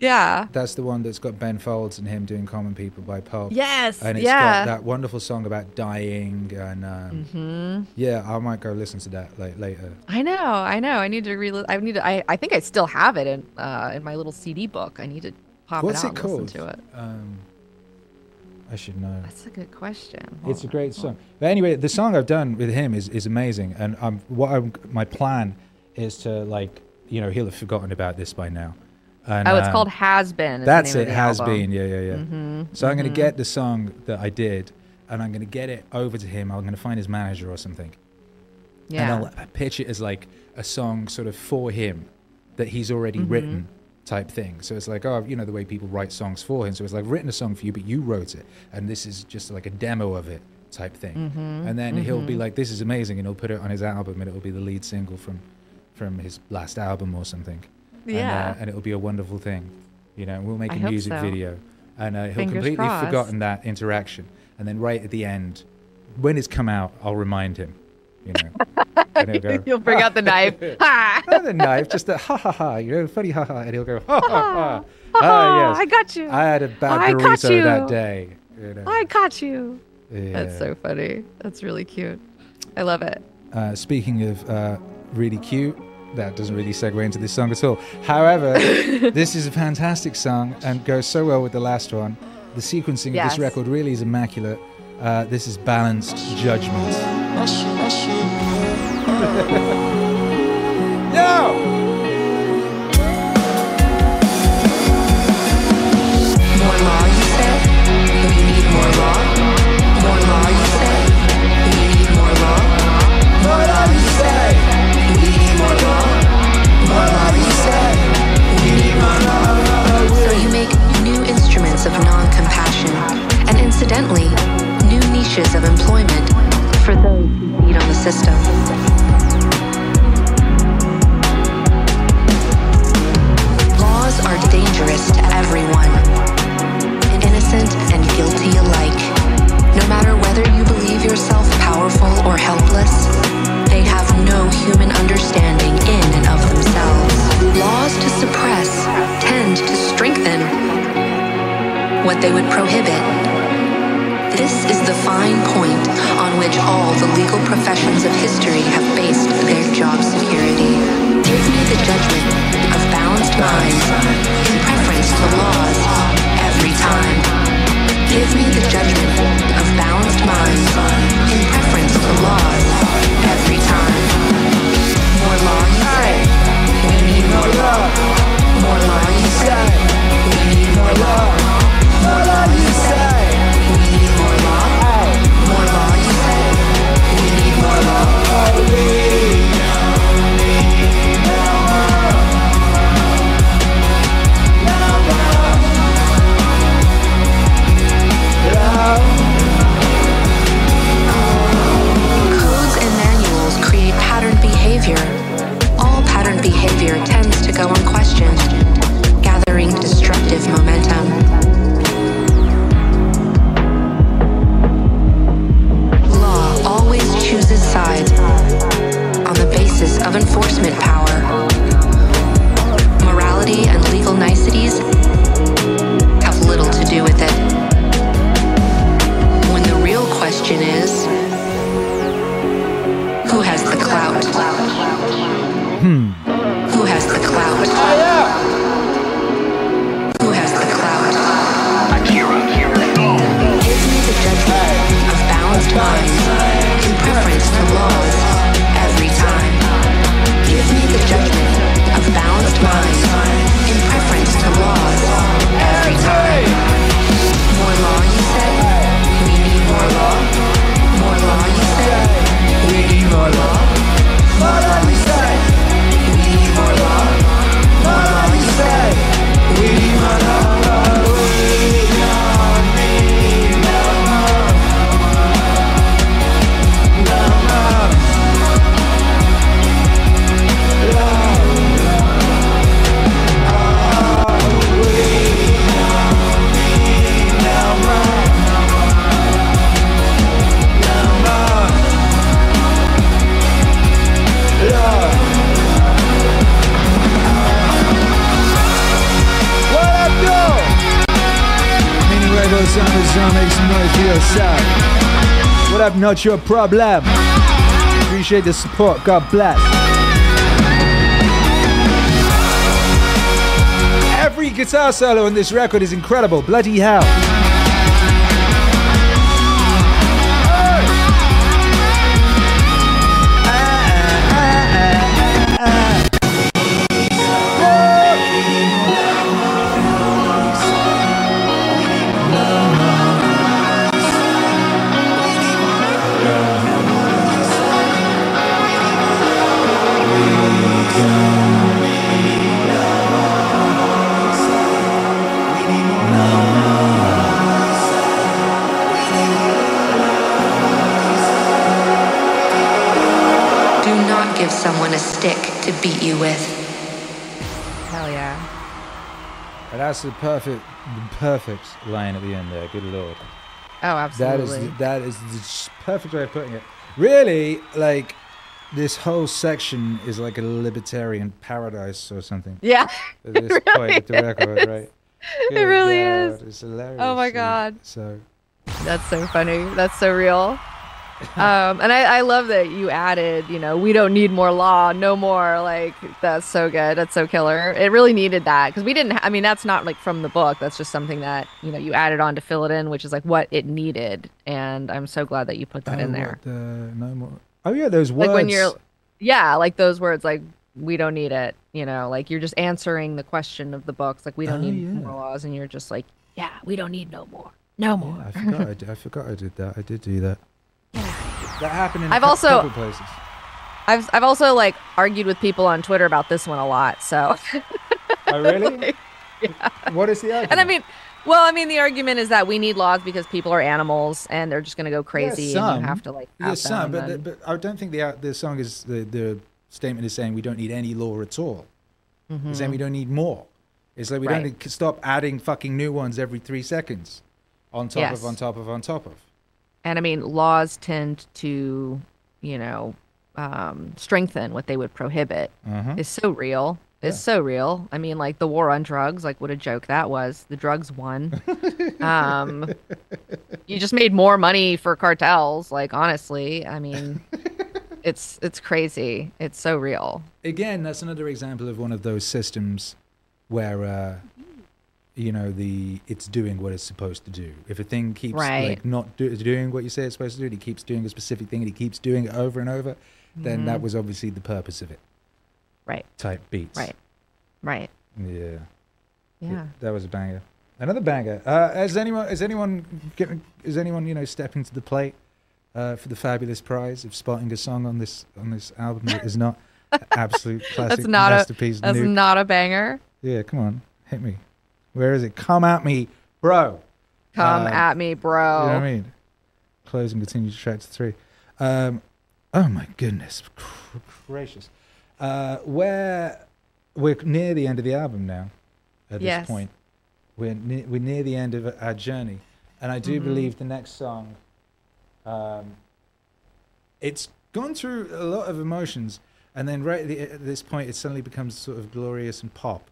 yeah. That's the one that's got Ben Folds and him doing Common People by Pulp. Yes. And it's yeah. got that wonderful song about dying and um, hmm yeah, I might go listen to that like later. I know, I know. I need to re. I need to. I, I think I still have it in uh, in my little CD book. I need to pop What's it it out and called? listen to it. Um, I should know. That's a good question. It's a great song. But anyway, the song I've done with him is, is amazing, and um, what I'm, my plan is to like, you know, he'll have forgotten about this by now. And, Oh, it's um, called Has Been. That's it. Has album. been. Yeah, yeah, yeah. Mhm, So I'm going to mhm. get the song that I did, and I'm going to get it over to him. I'm going to find his manager or something, Yeah. and I'll pitch it as like a song sort of for him that he's already Mm-hmm. written type thing. So it's like, oh, you know, the way people write songs for him. So it's like I've written a song for you, but you wrote it, and this is just like a demo of it type thing. Mm-hmm. And then he'll be like, this is amazing, and he'll put it on his album, and it'll be the lead single from from his last album or something. And, Yeah. uh, and it'll be a wonderful thing. You know, we'll make I a music so. video, and uh, he'll Fingers completely crossed. forgotten that interaction. And then right at the end, when it's come out, I'll remind him. You know, *laughs* and he'll go, You'll bring out the knife. *laughs* Ha! not the knife, just a ha ha ha, you know, funny ha ha, and he'll go ha ha ha. Oh, Ah, I got you. I had a bad I caught burrito that day. You know. I caught you. Yeah. That's so funny. That's really cute. I love it. Uh, speaking of uh, really cute, that doesn't really segue into this song at all. However, *laughs* this is a fantastic song and goes so well with the last one. The sequencing of this record really is immaculate. Uh, this is Balanced Judgment. *laughs* Yo! Of non-compassion, and incidentally, new niches of employment for those who feed on the system. Are dangerous to everyone, innocent and guilty alike. No matter whether you believe yourself powerful or helpless, they have no human understanding in and of themselves. Laws to suppress tend to strengthen what they would prohibit. This is the fine point on which all the legal professions of history have based their job security. Give me the judgment in preference to laws every time. Give me the judgment of balanced mind in preference to laws every time. More law, we need more love. More law, we need more love. go unquestioned, gathering destructive momentum. Law always chooses sides on the basis of enforcement power. Not your problem. Appreciate the support. God bless. Every guitar solo on this record is incredible. Bloody hell. That's the perfect, the perfect line at the end there. Good lord. Oh, That absolutely. is that is the perfect way of putting it. Really, like this whole section is like a libertarian paradise or something. yeah. At this *laughs* It point really of the record, right? It really God, is. It's hilarious. Oh my God. So That's so funny. That's so real. *laughs* Um, and I, I love that you added, you know, we don't need more law, no more. Like, that's so good. That's so killer. It really needed that because we didn't, ha- I mean, that's not like from the book. That's just something that, you know, you added on to fill it in, which is like what it needed. And I'm so glad that you put that oh, in there. uh, no more. Oh yeah, those words. Like when you're, yeah, like those words, like, we don't need it, you know, like you're just answering the question of the books. Like, we don't Oh, need yeah. more laws. And you're just like, yeah, we don't need no more. No more. Yeah, I forgot. I, *laughs* did, I forgot I did that. I did do that. That happened in I've also- places. I've I've also like argued with people on Twitter about this one a lot. So, Oh really? *laughs* What is the argument? and I mean, well, I mean, the argument is that we need laws because people are animals and they're just going to go crazy, and some. you have to like. Yes, have some, but, and- but I don't think the the song is the the statement is saying we don't need any law at all. It's saying we don't need more. It's like we don't Mm-hmm. Need to stop adding fucking new ones every three seconds, on top Yes. of on top of on top of. And I mean, laws tend to, you know, um, strengthen what they would prohibit. Uh-huh. It's so real. It's so real. I mean, like the war on drugs, like what a joke that was. The drugs won. *laughs* um, you just made more money for cartels. Like honestly, I mean, *laughs* it's it's crazy. It's so real. Again, that's another example of one of those systems where, uh, you know, the it's doing what it's supposed to do. If a thing keeps Right. like not do, doing what you say it's supposed to do, and it keeps doing a specific thing, and it keeps doing it over and over, then Mm-hmm. that was obviously the purpose of it. Right. Type beats. Right. Right. Yeah. Yeah. That was a banger. Another banger. Uh, has anyone? Is anyone? Getting, is anyone? You know, stepping to the plate uh, for the fabulous prize of spotting a song on this on this album that is not *laughs* absolute classic That's not masterpiece? a that's nuke? not a banger. yeah, come on, hit me. Where is it? Come at me, bro. Come Um, at me, bro. You know what I mean? Closing continues track to three. Um, oh my goodness gracious. Uh, where we're near the end of the album now. At Yes. this point, we're ne- we're near the end of our journey, and I do Mm-hmm. believe the next song. Um, it's gone through a lot of emotions, and then right at, the, at this point, it suddenly becomes sort of glorious and pop.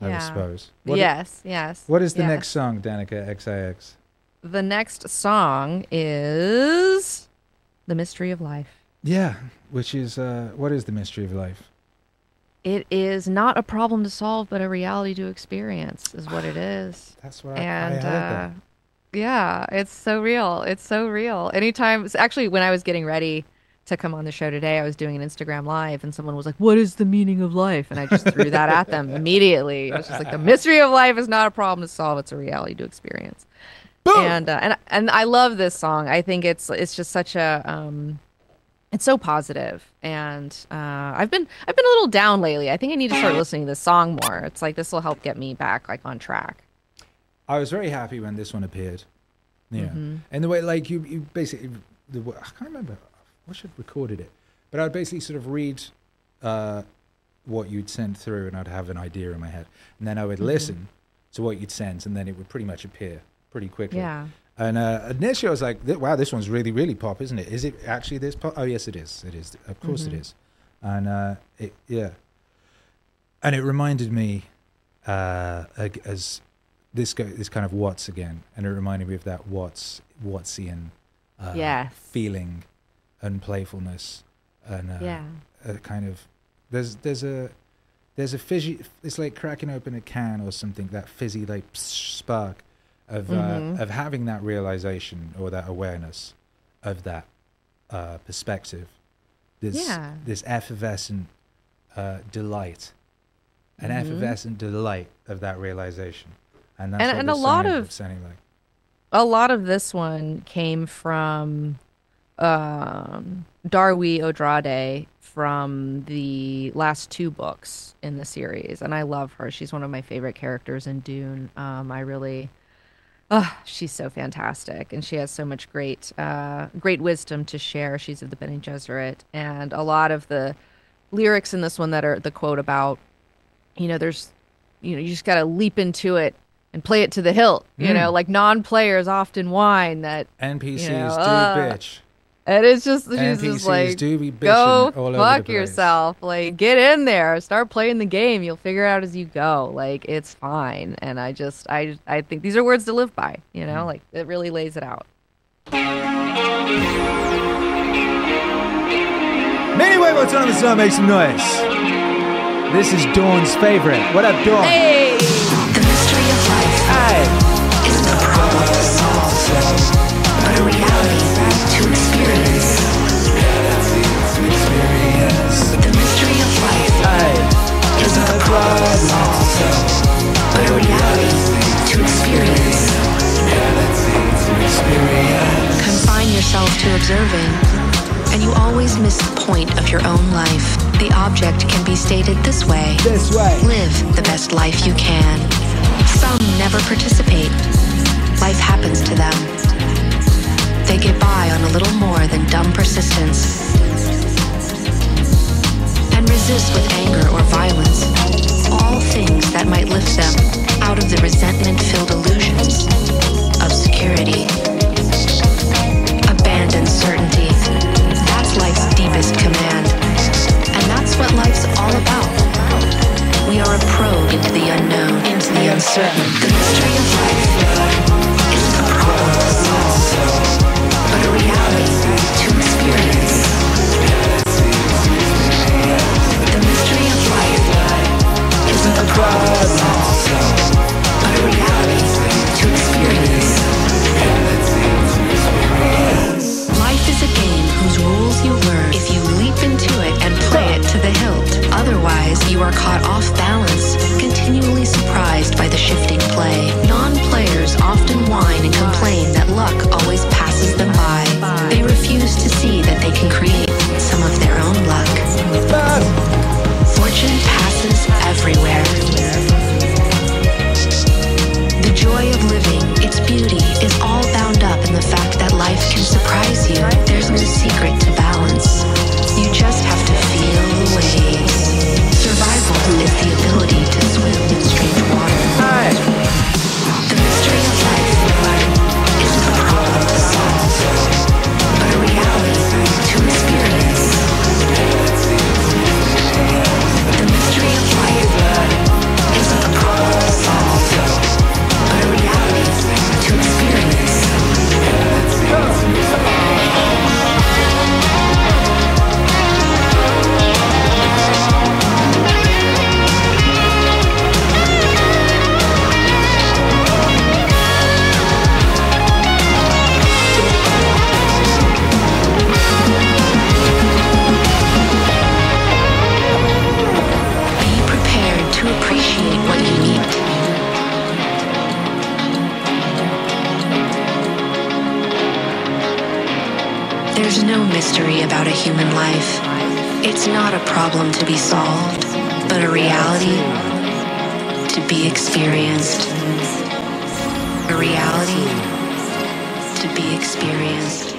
I Yeah. suppose. What i- yes, yes. what is the yes. next song, Danika XIX? The next song is The Mystery of Life. Yeah, which is uh, what is the mystery of life? It is not a problem to solve, but a reality to experience, is what it *sighs* is. That's what I, I and heard. uh, yeah, it's so real. It's so real. Anytime, actually, when I was getting ready to come on the show today, I was doing an Instagram live, and someone was like, "What is the meaning of life?" And I just threw that at them *laughs* immediately. It was just like, "The mystery of life is not a problem to solve; it's a reality to experience." And uh, and and I love this song. I think it's it's just such a um, it's so positive and uh, i've been i've been a little down lately i think i need to start listening to this song more it's like this will help get me back like on track I was very happy when this one appeared. Yeah, Mm-hmm. and the way like you, you basically the I can't remember. I wish I'd recorded it, but I'd basically sort of read uh, what you'd send through, and I'd have an idea in my head, and then I Mm-hmm. would listen to what you'd sent, and then it would pretty much appear pretty quickly. yeah And uh, initially, I was like, "Wow, this one's really, really pop, isn't it? Is it actually this pop? Oh, yes, it is. It is. Of course, Mm-hmm. it is." And uh, it, yeah, and it reminded me uh, as this go this kind of Watts again, and it reminded me of that Watts Wattsian uh, Yes. feeling and playfulness and uh, Yeah. a kind of there's there's a there's a fizzy it's like cracking open a can or something that fizzy like spark of uh, Mhm. of having that realization or that awareness of that uh, perspective this Yeah. this effervescent uh, delight an Mhm. effervescent delight of that realization and that's And- what and a lot of- like a lot of this one came from um, Darwi Odrade from the last two books in the series, and I love her. She's one of my favorite characters in Dune. Um, I really, oh, she's so fantastic, and she has so much great, uh, great wisdom to share. She's of the Bene Gesserit, and a lot of the lyrics in this one that are the quote about, you know, there's, you know, you just got to leap into it and play it to the hilt. You Mm. know, like non-players often whine that npcs you know, do uh, bitch and it's just she's NPCs just like do be go all over fuck place." yourself. Like get in there, start playing the game. You'll figure it out as you go. Like it's fine. And I just I I think these are words to live by. You know, Mm. like it really lays it out. Anyway, what's on the sun? Make some noise. This is Dawn's favorite. What up, Dawn? Hey, isn't a to but a reality to experience. Confine yourself to observing, and you always miss the point of your own life. The object can be stated this way. This way. Live the best life you can. Some never participate. Life happens to them. They get by on a little more than dumb persistence. Resist with anger or violence all things that might lift them out of the resentment filled illusions of security. Abandon certainty. That's life's deepest command. And that's what life's all about. We are a probe into the unknown, into the uncertain. The mystery of life isn't a problem to solve, can create some of their own luck. Passes everywhere. The joy of living, its beauty, is all bound up in the fact that life can surprise you. There's no secret to balance. Mystery about a human life. It's not a problem to be solved, but a reality to be experienced. A reality to be experienced.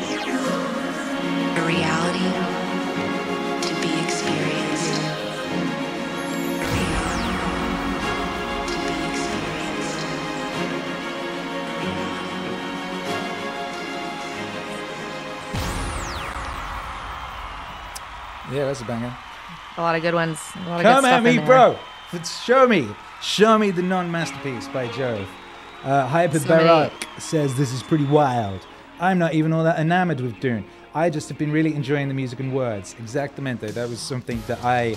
That's a banger. a lot of good ones. A lot of Come at me, bro. Show me. Show me the non masterpiece by Jove. Uh, Hyper So Barak says this is pretty wild. I'm not even all that enamored with Dune. I just have been really enjoying the music and words. Exactamente. That was something that I,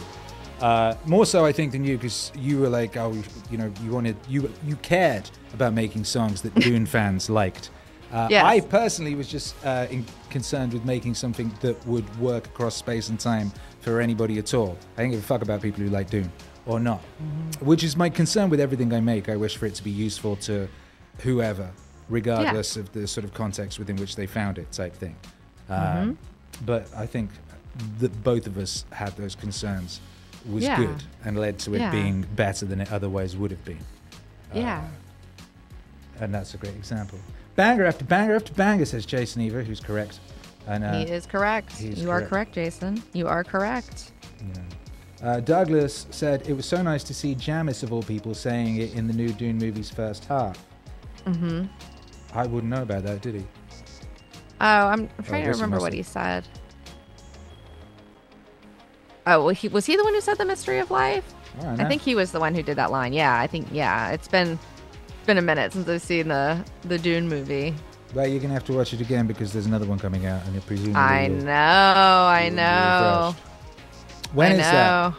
uh, more so I think than you, because you were like, oh, you know, you wanted, you you cared about making songs that *laughs* Dune fans liked. Uh, Yes. I personally was just uh, in, concerned with making something that would work across space and time for anybody at all. I don't give a fuck about people who like Dune or not, Mm-hmm. which is my concern with everything I make. I wish for it to be useful to whoever, regardless of the sort of context within which they found it, type thing. Mm-hmm. Um, but I think that both of us had those concerns was Yeah. good and led to it Yeah. being better than it otherwise would have been. yeah. And that's a great example. Banger after banger after banger, says Jason Eva, who's correct. And uh, he is correct. he is you are correct. correct, Jason. You are correct. Uh, Douglas said it was so nice to see Jamis of all people saying it in the new Dune movie's first half. Mm-hmm. I wouldn't know about that, did he? Oh, I'm, I'm trying to remember what he said. Oh, well, he, was he the one who said the mystery of life? I, I think he was the one who did that line. Yeah, I think yeah. It's been it's been a minute since I've seen the the Dune movie. Well, you're gonna have to watch it again because there's another one coming out, and it presumably. I know, I know. When I is know.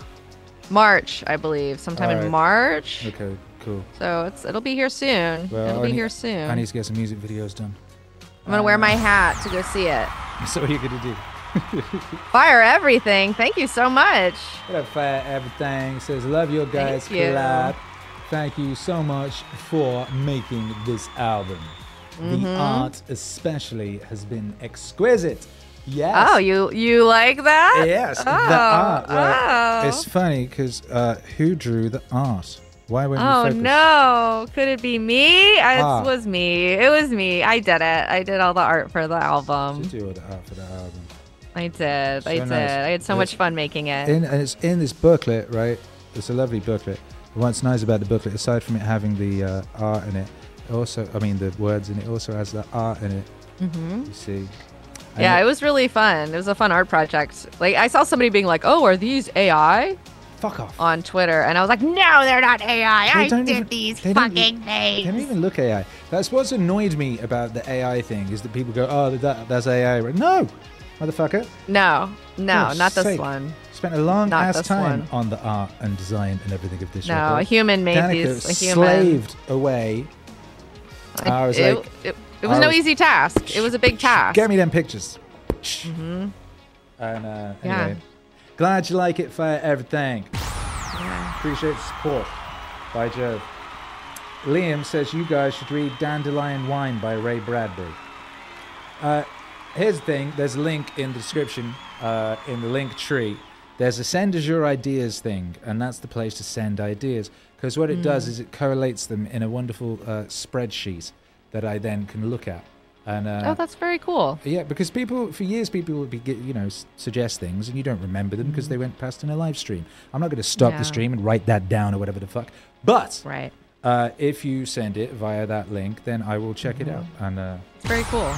March, I believe, sometime Alright. in March. Okay, cool. So it's it'll be here soon. Well, it'll I be need- here soon. I need to get some music videos done. I'm gonna wear my uh, hat to go see it. *laughs* So what are you gonna do? *laughs* Fire everything. Thank you so much. What up, Fire Everything? Says, love your guys Thank you. collab. Thank you so much for making this album. Mm-hmm. The art, especially, has been exquisite. Yes. Oh, you you like that? Yes, Oh, the art. Well, oh. It's funny because uh, who drew the art? Why weren't Oh no! Could it be me? I- Ah. It was me. It was me. I did it. I did all the art for the Did album. you all the art for the album? I did. I So did. nice. I had so It's- much fun making it. In, and it's in this booklet, right? It's a lovely booklet. What's nice about the booklet, aside from it having the uh, art in it also, I mean, the words in it, also has the art in it. Mm-hmm. You see? And yeah, it- was really fun. It was a fun art project. Like I saw somebody being like, "Oh, are these AI?" fuck off. on Twitter, and I was like, "No, they're not AI. They I don't did even- these fucking e- They don't even look AI. That's what's annoyed me about the AI thing is that people go, "Oh, that, that's AI." No, motherfucker. No, no, God's not this one. Spent a long Not ass time one. on the art and design and everything of this No, record. a human made Danika these. A human. slaved away. I was it, like, it, it was no was- easy task. It was a big task. Get me them pictures. And uh, anyway, Yeah. glad you like it for everything. Appreciate the support. By Jove. Liam says you guys should read Dandelion Wine by Ray Bradbury. Uh, here's the thing there's a link in the description, uh, in the link tree. There's a send us your ideas thing, and that's the place to send ideas. Because what it does is it correlates them in a wonderful uh, spreadsheet that I then can look at. And uh, Oh, that's very cool. yeah, because people for years people would be you know suggest things and you don't remember them because they went past in a live stream. I'm not going to stop Yeah. the stream and write that down or whatever the fuck. But Right. uh, if you send it via that link, then I will check it out. And uh, It's very cool.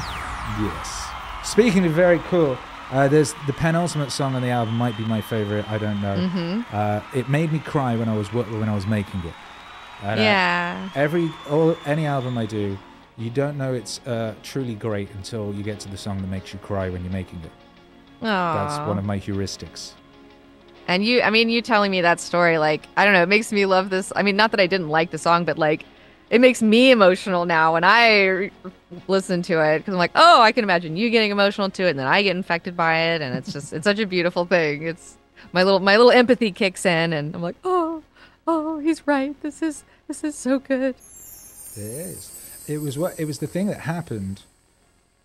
yes, speaking of very cool, uh, there's the penultimate song on the album might be my favorite. I don't know. Mm-hmm. Uh, it made me cry when I was when I was making it. And, uh, Yeah. every all any album I do, you don't know it's uh, truly great until you get to the song that makes you cry when you're making it. That's one of my heuristics. And you, I mean, you telling me that story, like, I don't know, it makes me love this. I mean, not that I didn't like the song, but like, it makes me emotional now when I re- listen to it because I'm like, oh, I can imagine you getting emotional to it, and then I get infected by it, and it's just, it's such a beautiful thing. It's my little, my little empathy kicks in, and I'm like, oh, oh, he's right. This is, this is so good. It is. It was what it was the thing that happened.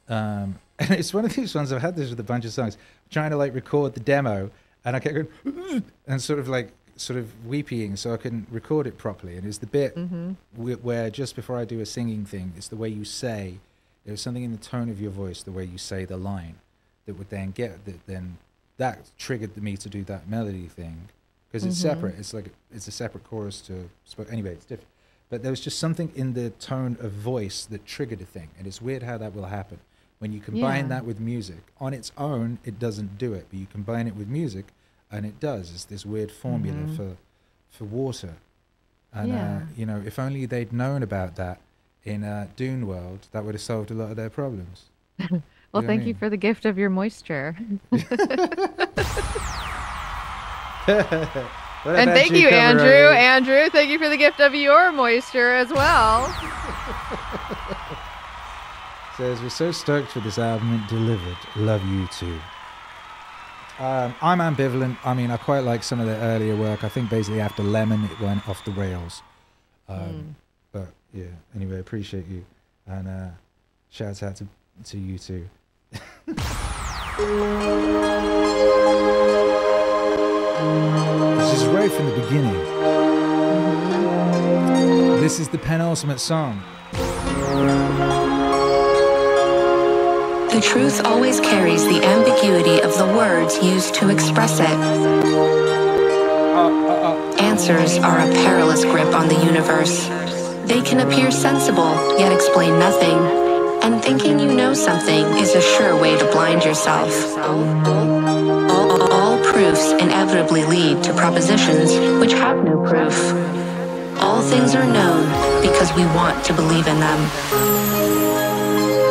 Um, *laughs* and it's one of these ones I've had this with a bunch of songs. trying to like record the demo, and I kept going *laughs* and sort of like sort of weeping, so I couldn't record it properly. And it's the bit mm-hmm. wh- where just before I do a singing thing, it's the way you say. There was something in the tone of your voice, the way you say the line, that would then get that. Then that triggered me to do that melody thing because it's mm-hmm. separate. It's like it's a separate chorus to. Anyway, it's different. But there was just something in the tone of voice that triggered a thing, and it's weird how that will happen when you combine Yeah. that with music. On its own, it doesn't do it, but you combine it with music, and it does. It's this weird formula Mhm. for for water. And uh, you know, if only they'd known about that in uh, Dune World, that would have solved a lot of their problems. *laughs* Well, what I thank you mean? for the gift of your moisture. *laughs* *laughs* And thank you, Andrew. Andrew, thank you for the gift of your moisture as well. Says we're so stoked for this album it delivered. Love you too. Um, I'm ambivalent. I mean, I quite like some of the earlier work. I think basically after Lemon, it went off the rails. Um, But yeah, anyway, appreciate you and uh, shouts out to to you too. this is right from the beginning. This is the penultimate song. The truth always carries the ambiguity of the words used to express it. Answers are a perilous grip on the universe. They can appear sensible, yet explain nothing. And thinking you know something is a sure way to blind yourself. All, all proofs inevitably lead to propositions which have no proof. All things are known because we want to believe in them.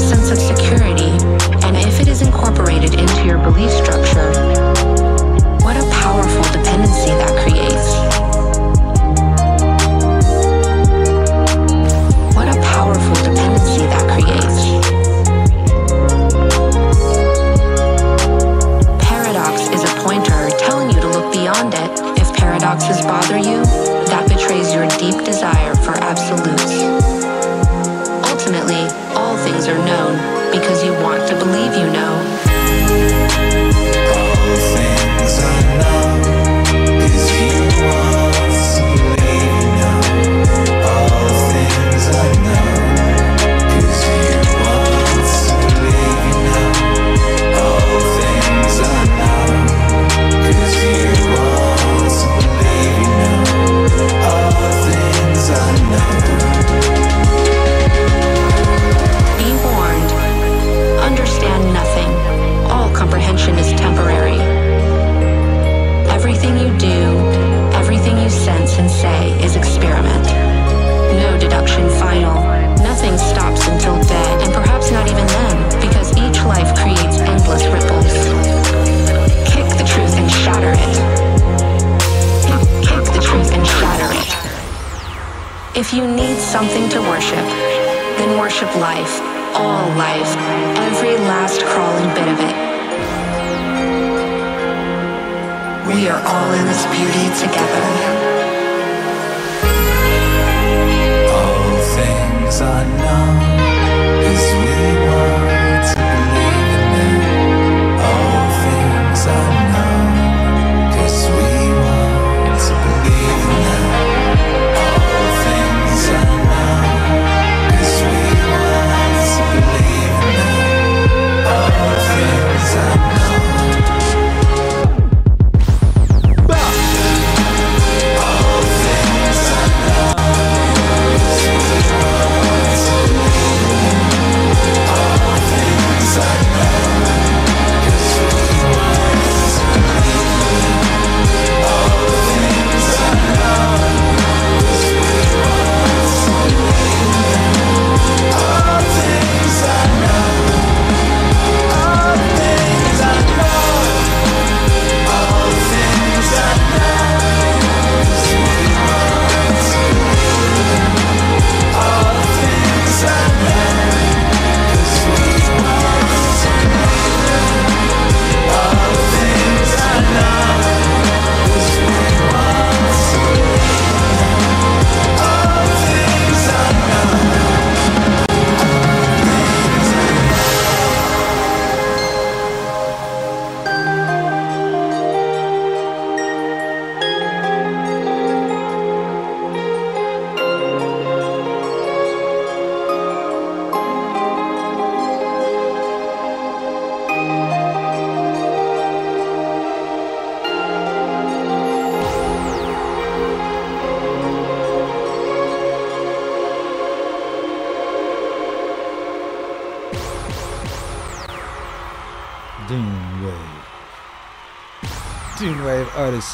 sense of security,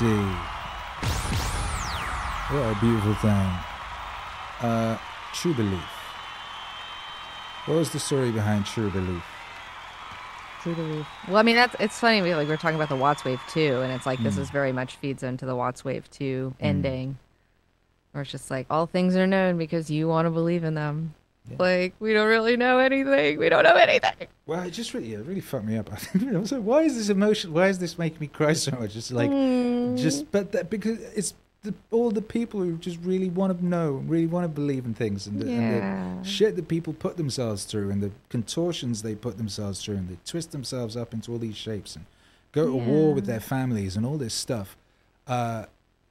Odyssey. What a beautiful thing. Uh, True Belief. What was the story behind True Belief? True belief. Well, I mean that's it's funny. We like we're talking about the Watts Wave too, and it's like this Mm. is very much feeds into the Watts Wave two ending, where it's just like all things are known because you want to believe in them. Yeah. Like we don't really know anything. We don't know anything. Well, it just really, it really fucked me up. *laughs* I was like, why is this emotion? Why is this making me cry so much? It's like, Mm. Just, but that because it's the, all the people who just really want to know, and really want to believe in things, and the, and the shit that people put themselves through, and the contortions they put themselves through, and they twist themselves up into all these shapes, and go to war with their families and all this stuff, uh,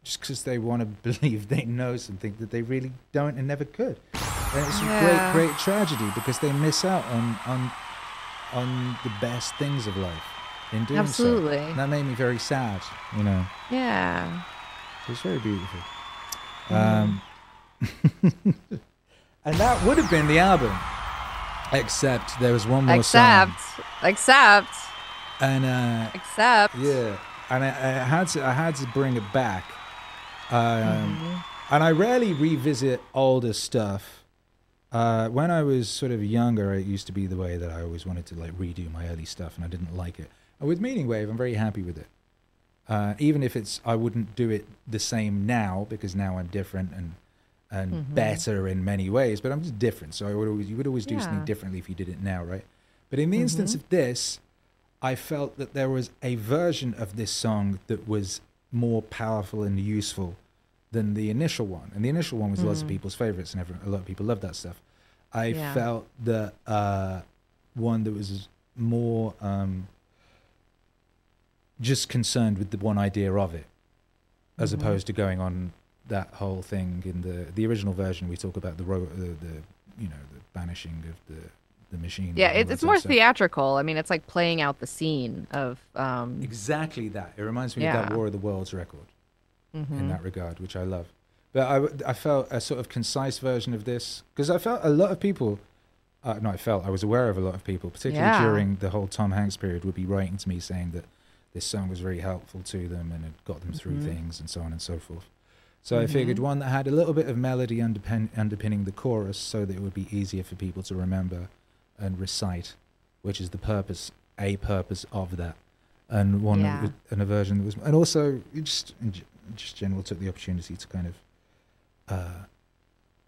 just because they want to *laughs* believe they know something that they really don't and never could. And it's Yeah. a great, great tragedy because they miss out on on on the best things of life in doing Absolutely. so. That made me very sad, you know. Yeah. It's very beautiful. Um, *laughs* and that would have been the album, except there was one more Except, song. except, And uh, except. yeah, and I, I had to I had to bring it back. Um, Mm-hmm. And I rarely revisit older stuff. Uh, when I was sort of younger, it used to be the way that I always wanted to like redo my early stuff, and I didn't like it. With Meaning Wave, I'm very happy with it. Uh, even if it's, I wouldn't do it the same now because now I'm different and and Mm-hmm. better in many ways. But I'm just different, so I would always, you would always do something differently if you did it now, right? But in the Mm-hmm. instance of this, I felt that there was a version of this song that was more powerful and useful than the initial one. And the initial one was lots of people's favorites, and everyone, a lot of people loved that stuff. I Mm. Yeah. felt that uh, one that was more um, just concerned with the one idea of it, as Mm-hmm. opposed to going on that whole thing in the the original version. We talk about the ro- the, the you know the banishing of the the machine. Yeah, it, it's more stuff. theatrical. I mean, it's like playing out the scene of. Um, Exactly that. It reminds me of that War of the Worlds record in mhm. that regard, which I love. But I, I felt a sort of concise version of this because I felt a lot of people. Uh, no, I felt I was aware of a lot of people, particularly Yeah. during the whole Tom Hanks period, would be writing to me saying that this song was very helpful to them and it got them through Mhm. things and so on and so forth. So I figured one that had a little bit of melody underpin- underpinning the chorus, so that it would be easier for people to remember and recite, which is the purpose, a purpose of that, and one Yeah. and a version that was, and also just in just general took the opportunity to kind of uh,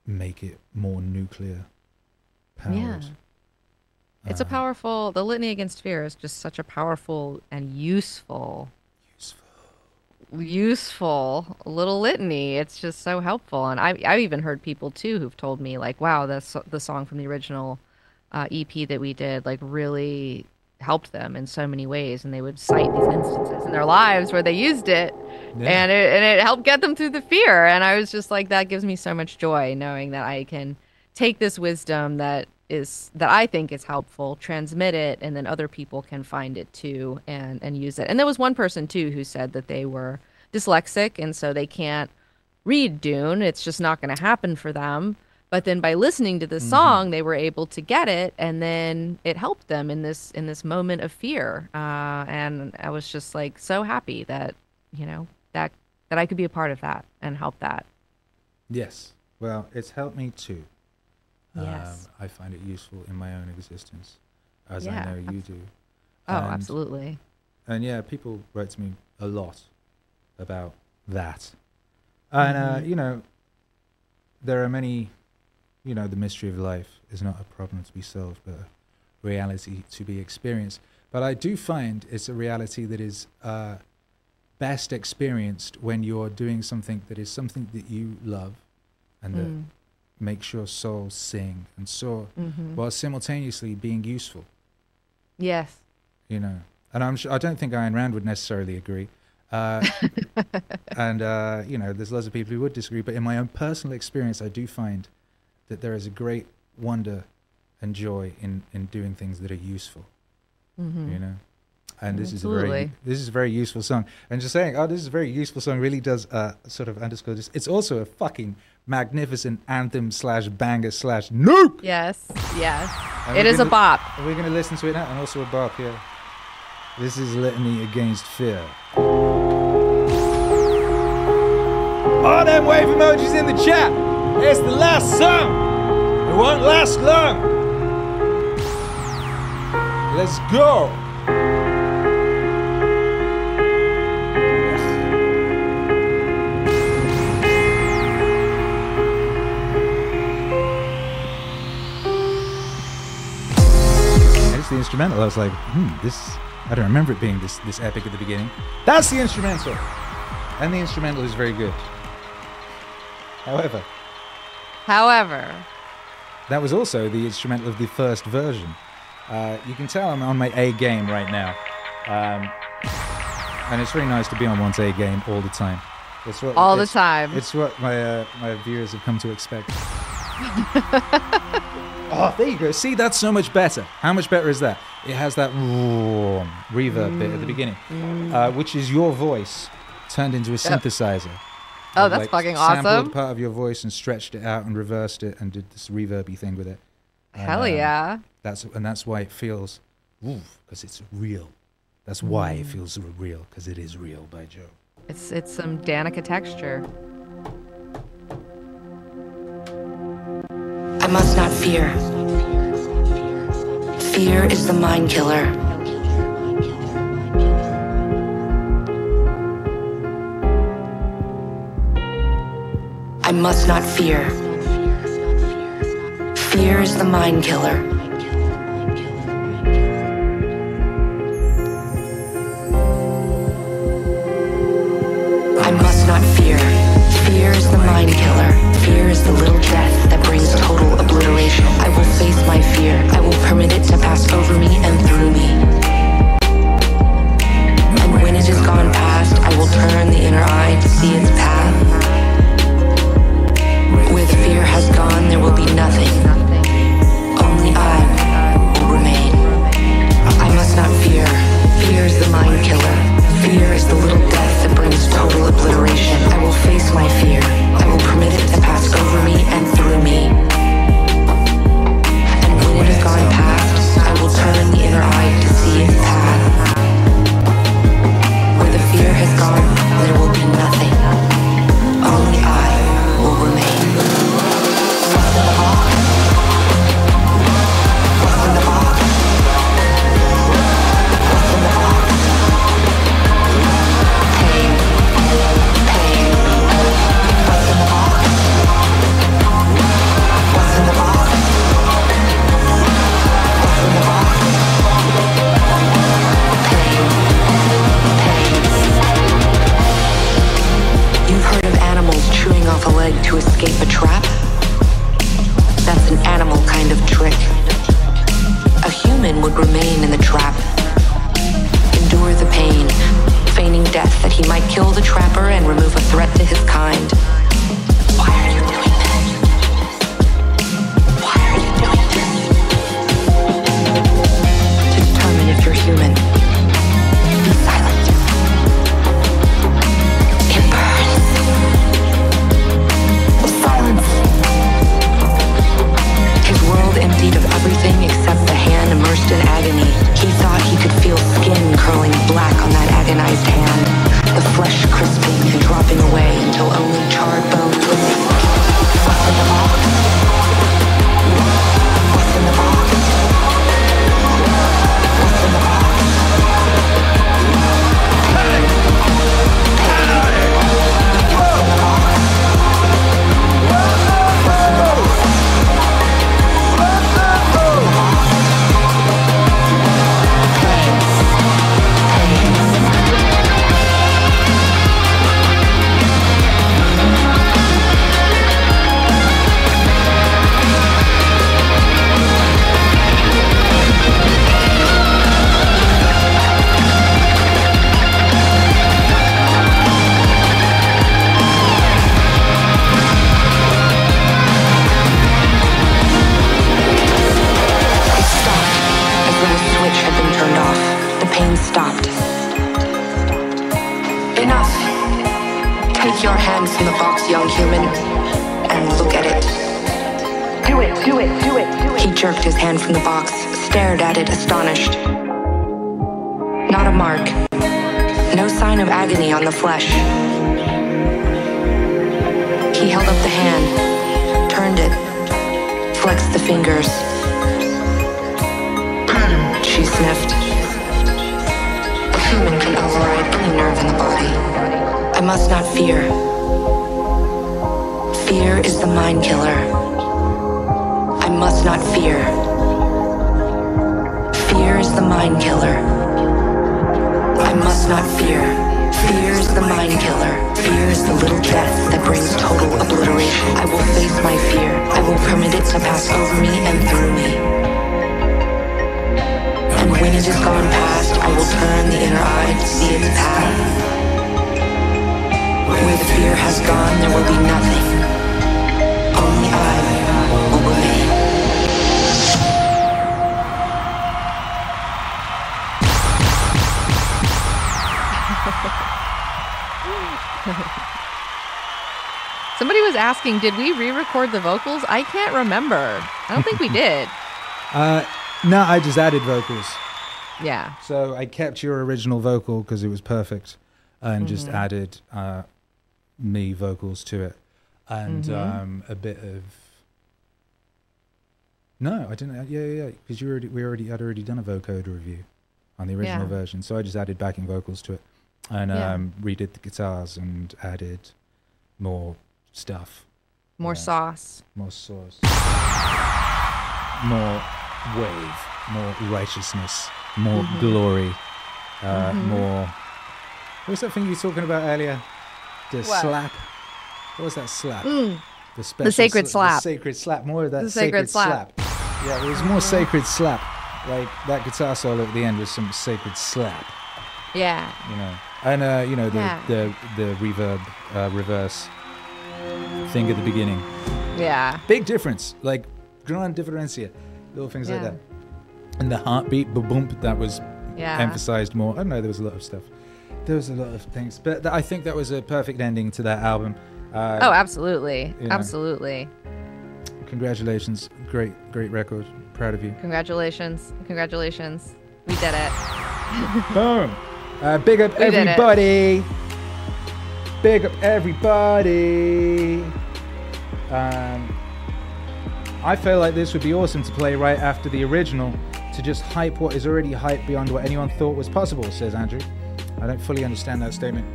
make it more nuclear powered. Yeah. It's a powerful. The litany against fear is just such a powerful and useful, useful. useful little litany. It's just so helpful, and I I've even heard people too who've told me like, wow, the the song from the original uh, EP that we did like really helped them in so many ways, and they would cite these instances in their lives where they used it, Yeah. and it and it helped get them through the fear. And I was just like, that gives me so much joy knowing that I can take this wisdom that is that I think is helpful, transmit it, and then other people can find it too and and use it. And there was one person too who said that they were dyslexic and so they can't read Dune. It's just not going to happen for them. But then by listening to the song, they were able to get it, and then it helped them in this in this moment of fear. Uh, and I was just like so happy that you know that that I could be a part of that and help that. Yes. Well, it's helped me too. Yes. Um, I find it useful in my own existence, as Yeah, I know you do. Oh, And- absolutely. And yeah, people write to me a lot about that. And, uh, Mm-hmm. you know, there are many, you know, the mystery of life is not a problem to be solved, but a reality to be experienced. But I do find it's a reality that is uh, best experienced when you're doing something that is something that you love and that Mm. Makes your soul sing and soar Mhm. while simultaneously being useful Yes. you know. And I'm sure, I don't think Ayn Rand would necessarily agree. Uh, *laughs* and, uh, you know, there's lots of people who would disagree. But in my own personal experience, I do find that there is a great wonder and joy in, in doing things that are useful, Mm-hmm. you know. And this is a very this is a very useful song. And just saying, oh, this is a very useful song really does uh, sort of underscore this. It's also a fucking magnificent anthem slash banger slash nuke. Yes. Yes. And It is a bop. We're going to listen to it now, and also a bop, yeah. This is Litany Against Fear. All them wave emojis in the chat. It's the last song. It won't last long. Let's go. It's the instrumental. I was like, hmm, this. I don't remember it being this this epic at the beginning. That's the instrumental, and the instrumental is very good. However, However, that was also the instrumental of the first version. Uh, you can tell I'm on my A game right now, um, and it's really nice to be on one's A game all the time. It's what, all the time. It's what my uh, my viewers have come to expect. *laughs* oh, there you go. See, that's so much better. How much better is that? It has that reverb bit at the beginning, uh, which is your voice turned into a synthesizer. Oh, I've, that's like, fucking Sampled awesome. part of your voice and stretched it out and reversed it and did this reverby thing with it. And, Hell um, yeah. That's and that's why it feels, because it's real. That's why it feels real, because it is real by Joe. It's it's some Danika texture. I must not fear. Fear is the mind killer. I must not fear. Fear is the mind killer. I must not fear. Fear is the mind killer. Fear is the little death that brings total obliteration. I will face my fear. I will permit it to pass over me and through me. And when it has gone past, I will turn the inner eye to see its path. Where the fear has gone, there will be nothing. Only I will remain. I must not fear. Fear is the mind killer. Fear is the little death total obliteration. I will face my fear. I will permit it to pass over me and through me. And when it has gone past, I will turn the inner eye to see it path. Asking, did we re-record the vocals? I can't remember. I don't think we *laughs* did. Uh, no, I just added vocals. Yeah. So I kept your original vocal because it was perfect, and just Mm-hmm. added uh, me vocals to it, and Mm-hmm. um, a bit of. No, I didn't. Yeah, yeah, yeah. Because you already, we already had already done a vocoder review on the original Yeah. version, so I just added backing vocals to it, and Yeah. um, redid the guitars and added more stuff, More Yeah. sauce. more sauce, more wave, more righteousness, more Mm-hmm. glory, uh, more. What was that thing you were talking about earlier? The What? slap. What was that slap? Mm. The, special sacred sla- slap. The sacred slap. More of that The sacred slap. Yeah, it was more sacred slap. Like that guitar solo at the end was some sacred slap. Yeah. You know, and uh, you know the Yeah. the the reverb uh, reverse thing at the beginning. Yeah. Big difference, like gran differencia, little things like that. And the heartbeat, boom, bump, that was Yeah. emphasized more. I don't know, there was a lot of stuff. There was a lot of things, but th- I think that was a perfect ending to that album. Uh, Oh, absolutely. you know. Absolutely. congratulations, great, great record. Proud of you. Congratulations. Congratulations. We did it. *laughs* Boom. Uh, big up We everybody. Big up everybody. Um, I feel like this would be awesome to play right after the original to just hype what is already hyped beyond what anyone thought was possible, says Andrew. I don't fully understand that statement.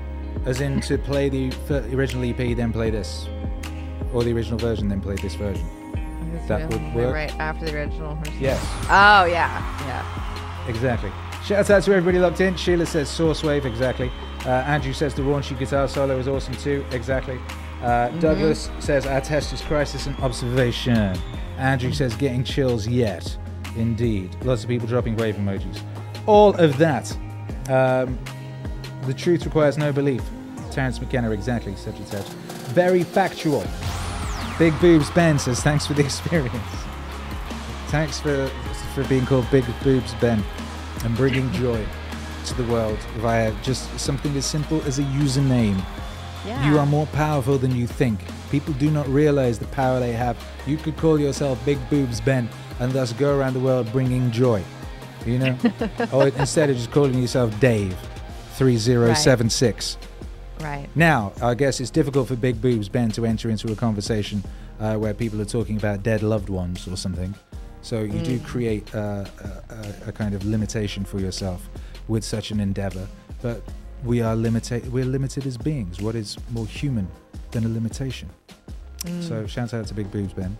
As in to play the original EP, then play this. Or the original version, then play this version. That would work. Right after the original. or something. Yes. Oh, yeah. Yeah. Exactly. Shout out to everybody locked in. Sheila says Source Wave, exactly. Uh, Andrew says the raunchy guitar solo is awesome too, exactly. Uh, Douglas says our test is crisis and observation. Andrew says getting chills yet. Indeed. Lots of people dropping wave emojis. All of that. Um, the truth requires no belief. Terence McKenna, exactly, such and such. Very factual. Big Boobs Ben says thanks for the *laughs* experience. Thanks for for being called Big Boobs Ben and bringing joy to the world via just something as simple as a username. Yeah. You are more powerful than you think. People do not realize the power they have. You could call yourself Big Boobs Ben and thus go around the world bringing joy. You know? *laughs* or instead of just calling yourself Dave 3076. Right. Now, I guess it's difficult for Big Boobs Ben to enter into a conversation uh, where people are talking about dead loved ones or something. So you do create uh, a, a kind of limitation for yourself with such an endeavor. But we are limited. We're limited as beings. What is more human than a limitation? So shout out to Big Boobs Ben,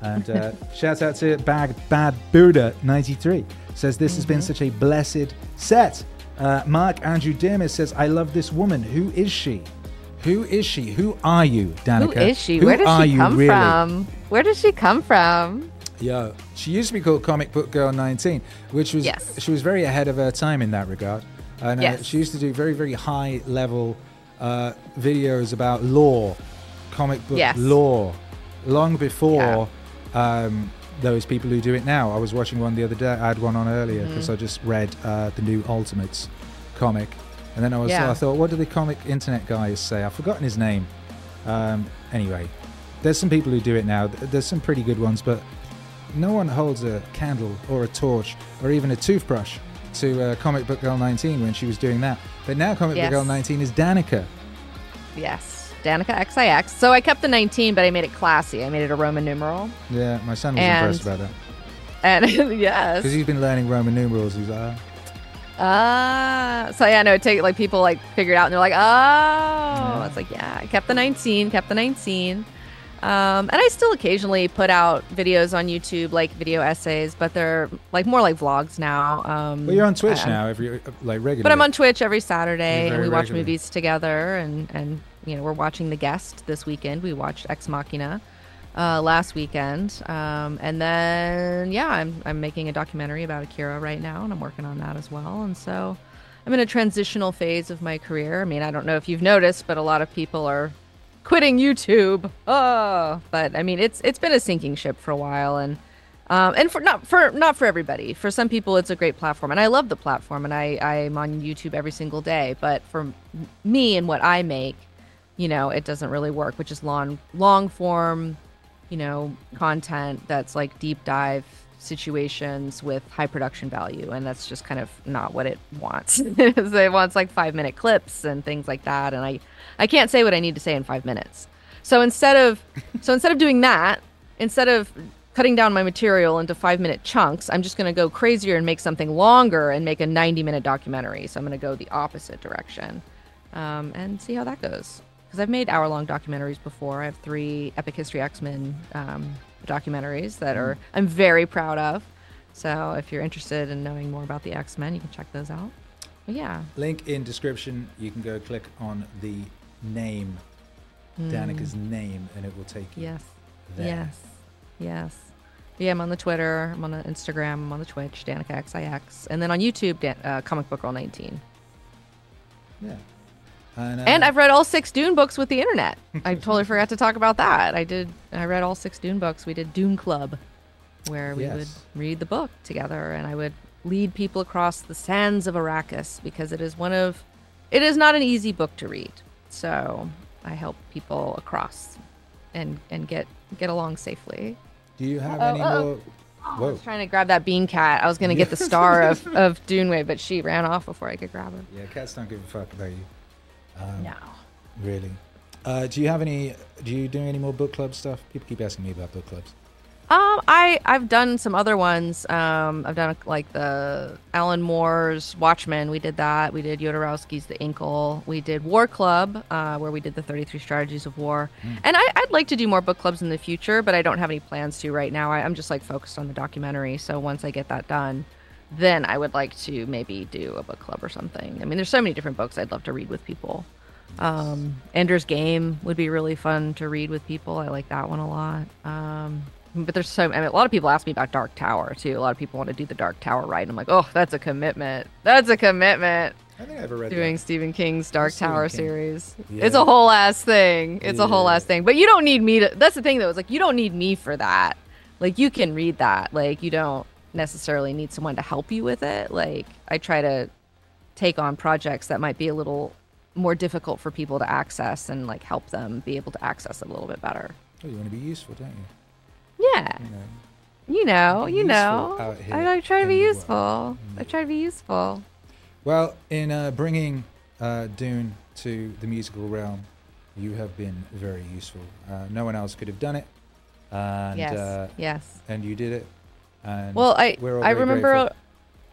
and uh, *laughs* shout out to Bad Bad Buddha ninety three says this has been such a blessed set. Uh, Mark Andrew Dearmis says I love this woman. Who is she? Who is she? Who are you, Danika? Who is she? Who Where does she come really? from? Where does she come from? Yeah, she used to be called Comic Book Girl 19, which was Yes. she was very ahead of her time in that regard. And uh, she used to do very very high level uh, videos about lore, comic book Yes. lore, long before um, those people who do it now. I was watching one the other day. I had one on earlier Mm-hmm. because I just read uh, the new Ultimates comic, and then I was Yeah. I thought, what do the comic internet guys say? I've forgotten his name. Um, anyway, there's some people who do it now. There's some pretty good ones, but no one holds a candle or a torch or even a toothbrush to uh, Comic Book Girl 19 when she was doing that. But now Comic Yes. Book Girl 19 is Danika. Yes, Danika XIX. So I kept the 19, but I made it classy. I made it a Roman numeral. Yeah, my son was And- impressed by that And *laughs* yes. because he's been learning Roman numerals. He's like, ah. Ah, so yeah, no, it take like people like figure it out and they're like, oh, it's like yeah, I kept the 19, kept the 19. Um, and I still occasionally put out videos on YouTube, like video essays, but they're like more like vlogs now. Um, well, you're on Twitch I- now, every like regularly. But I'm on Twitch every Saturday, and we watch regular. movies together. And and you know, we're watching The Guest this weekend. We watched Ex Machina uh, last weekend, um, and then yeah, I'm I'm making a documentary about Akira right now, and I'm working on that as well. And so I'm in a transitional phase of my career. I mean, I don't know if you've noticed, but a lot of people are quitting YouTube. Oh, but I mean, it's it's been a sinking ship for a while, and um, and for not for not for everybody. For some people, it's a great platform, and I love the platform, and I I'm on YouTube every single day. But for me and what I make, you know, it doesn't really work, which is long long form, you know, content that's like deep dive situations with high production value, and that's just kind of not what it wants. *laughs* it wants like five minute clips and things like that, and I I can't say what I need to say in five minutes. So instead of *laughs* so instead of doing that, instead of cutting down my material into five minute chunks, I'm just going to go crazier and make something longer and make a 90 minute documentary. So I'm going to go the opposite direction um, and see how that goes. Because I've made hour long documentaries before. I have three Epic History X Men um, documentaries that are I'm very proud of. So if you're interested in knowing more about the X Men, you can check those out. But yeah, Link in description. You can go click on the name, Danika's name, and it will take you. Yes, there. yes, yes. Yeah, I'm on the Twitter, I'm on the Instagram, I'm on the Twitch, Danika XIX, and then on YouTube, Dan- uh, Comic Book Girl 19. Yeah. And, uh, And I've read all six Dune books with the internet. I totally *laughs* forgot to talk about that. I did. I read all six Dune books. We did Dune Club, where we would read the book together, and I would lead people across the sands of Arrakis because it is one of. It is not an easy book to read, so I help people across, and and get get along safely. do you have Uh-oh, any uh-oh. more? I was trying to grab that bean cat. I was gonna get the *laughs* star of of Dune Wave, but she ran off before I could grab her. Yeah, cats don't give a fuck about you. Um, No. Really. Uh, do you have any? Do you do any more book club stuff? People keep asking me about book clubs. Um, I I've done some other ones. Um, I've done like the Alan Moore's Watchmen. We did that. We did Jodorowsky's The Incal. We did War Club, uh, where we did the 33 Strategies of War. And I, I'd like to do more book clubs in the future, but I don't have any plans to right now. I, I'm just like focused on the documentary. So once I get that done, then I would like to maybe do a book club or something. I mean, there's so many different books I'd love to read with people. Um, Ender's Game would be really fun to read with people. I like that one a lot. Um, but there's so I mean, a lot of people ask me about Dark Tower too. A lot of people want to do the Dark Tower right. I'm like, oh, that's a commitment. That's a commitment. I think I ever read Doing that. Stephen King's Dark Stephen Tower King. series. Yeah. It's a whole ass thing. It's a whole Yeah. ass thing. But you don't need me to. That's the thing though. It's like you don't need me for that. Like you can read that. Like you don't necessarily need someone to help you with it. Like I try to take on projects that might be a little more difficult for people to access and like help them be able to access it a little bit better. Oh, you want to be useful, don't you? Yeah. You know. You know, you know. I, I try to be useful. I try to be useful. Well, in uh, bringing uh, Dune to the musical realm, you have been very useful. Uh, no one else could have done it, and yes. uh, yes. and you did it. And Well, I we're all I remember a,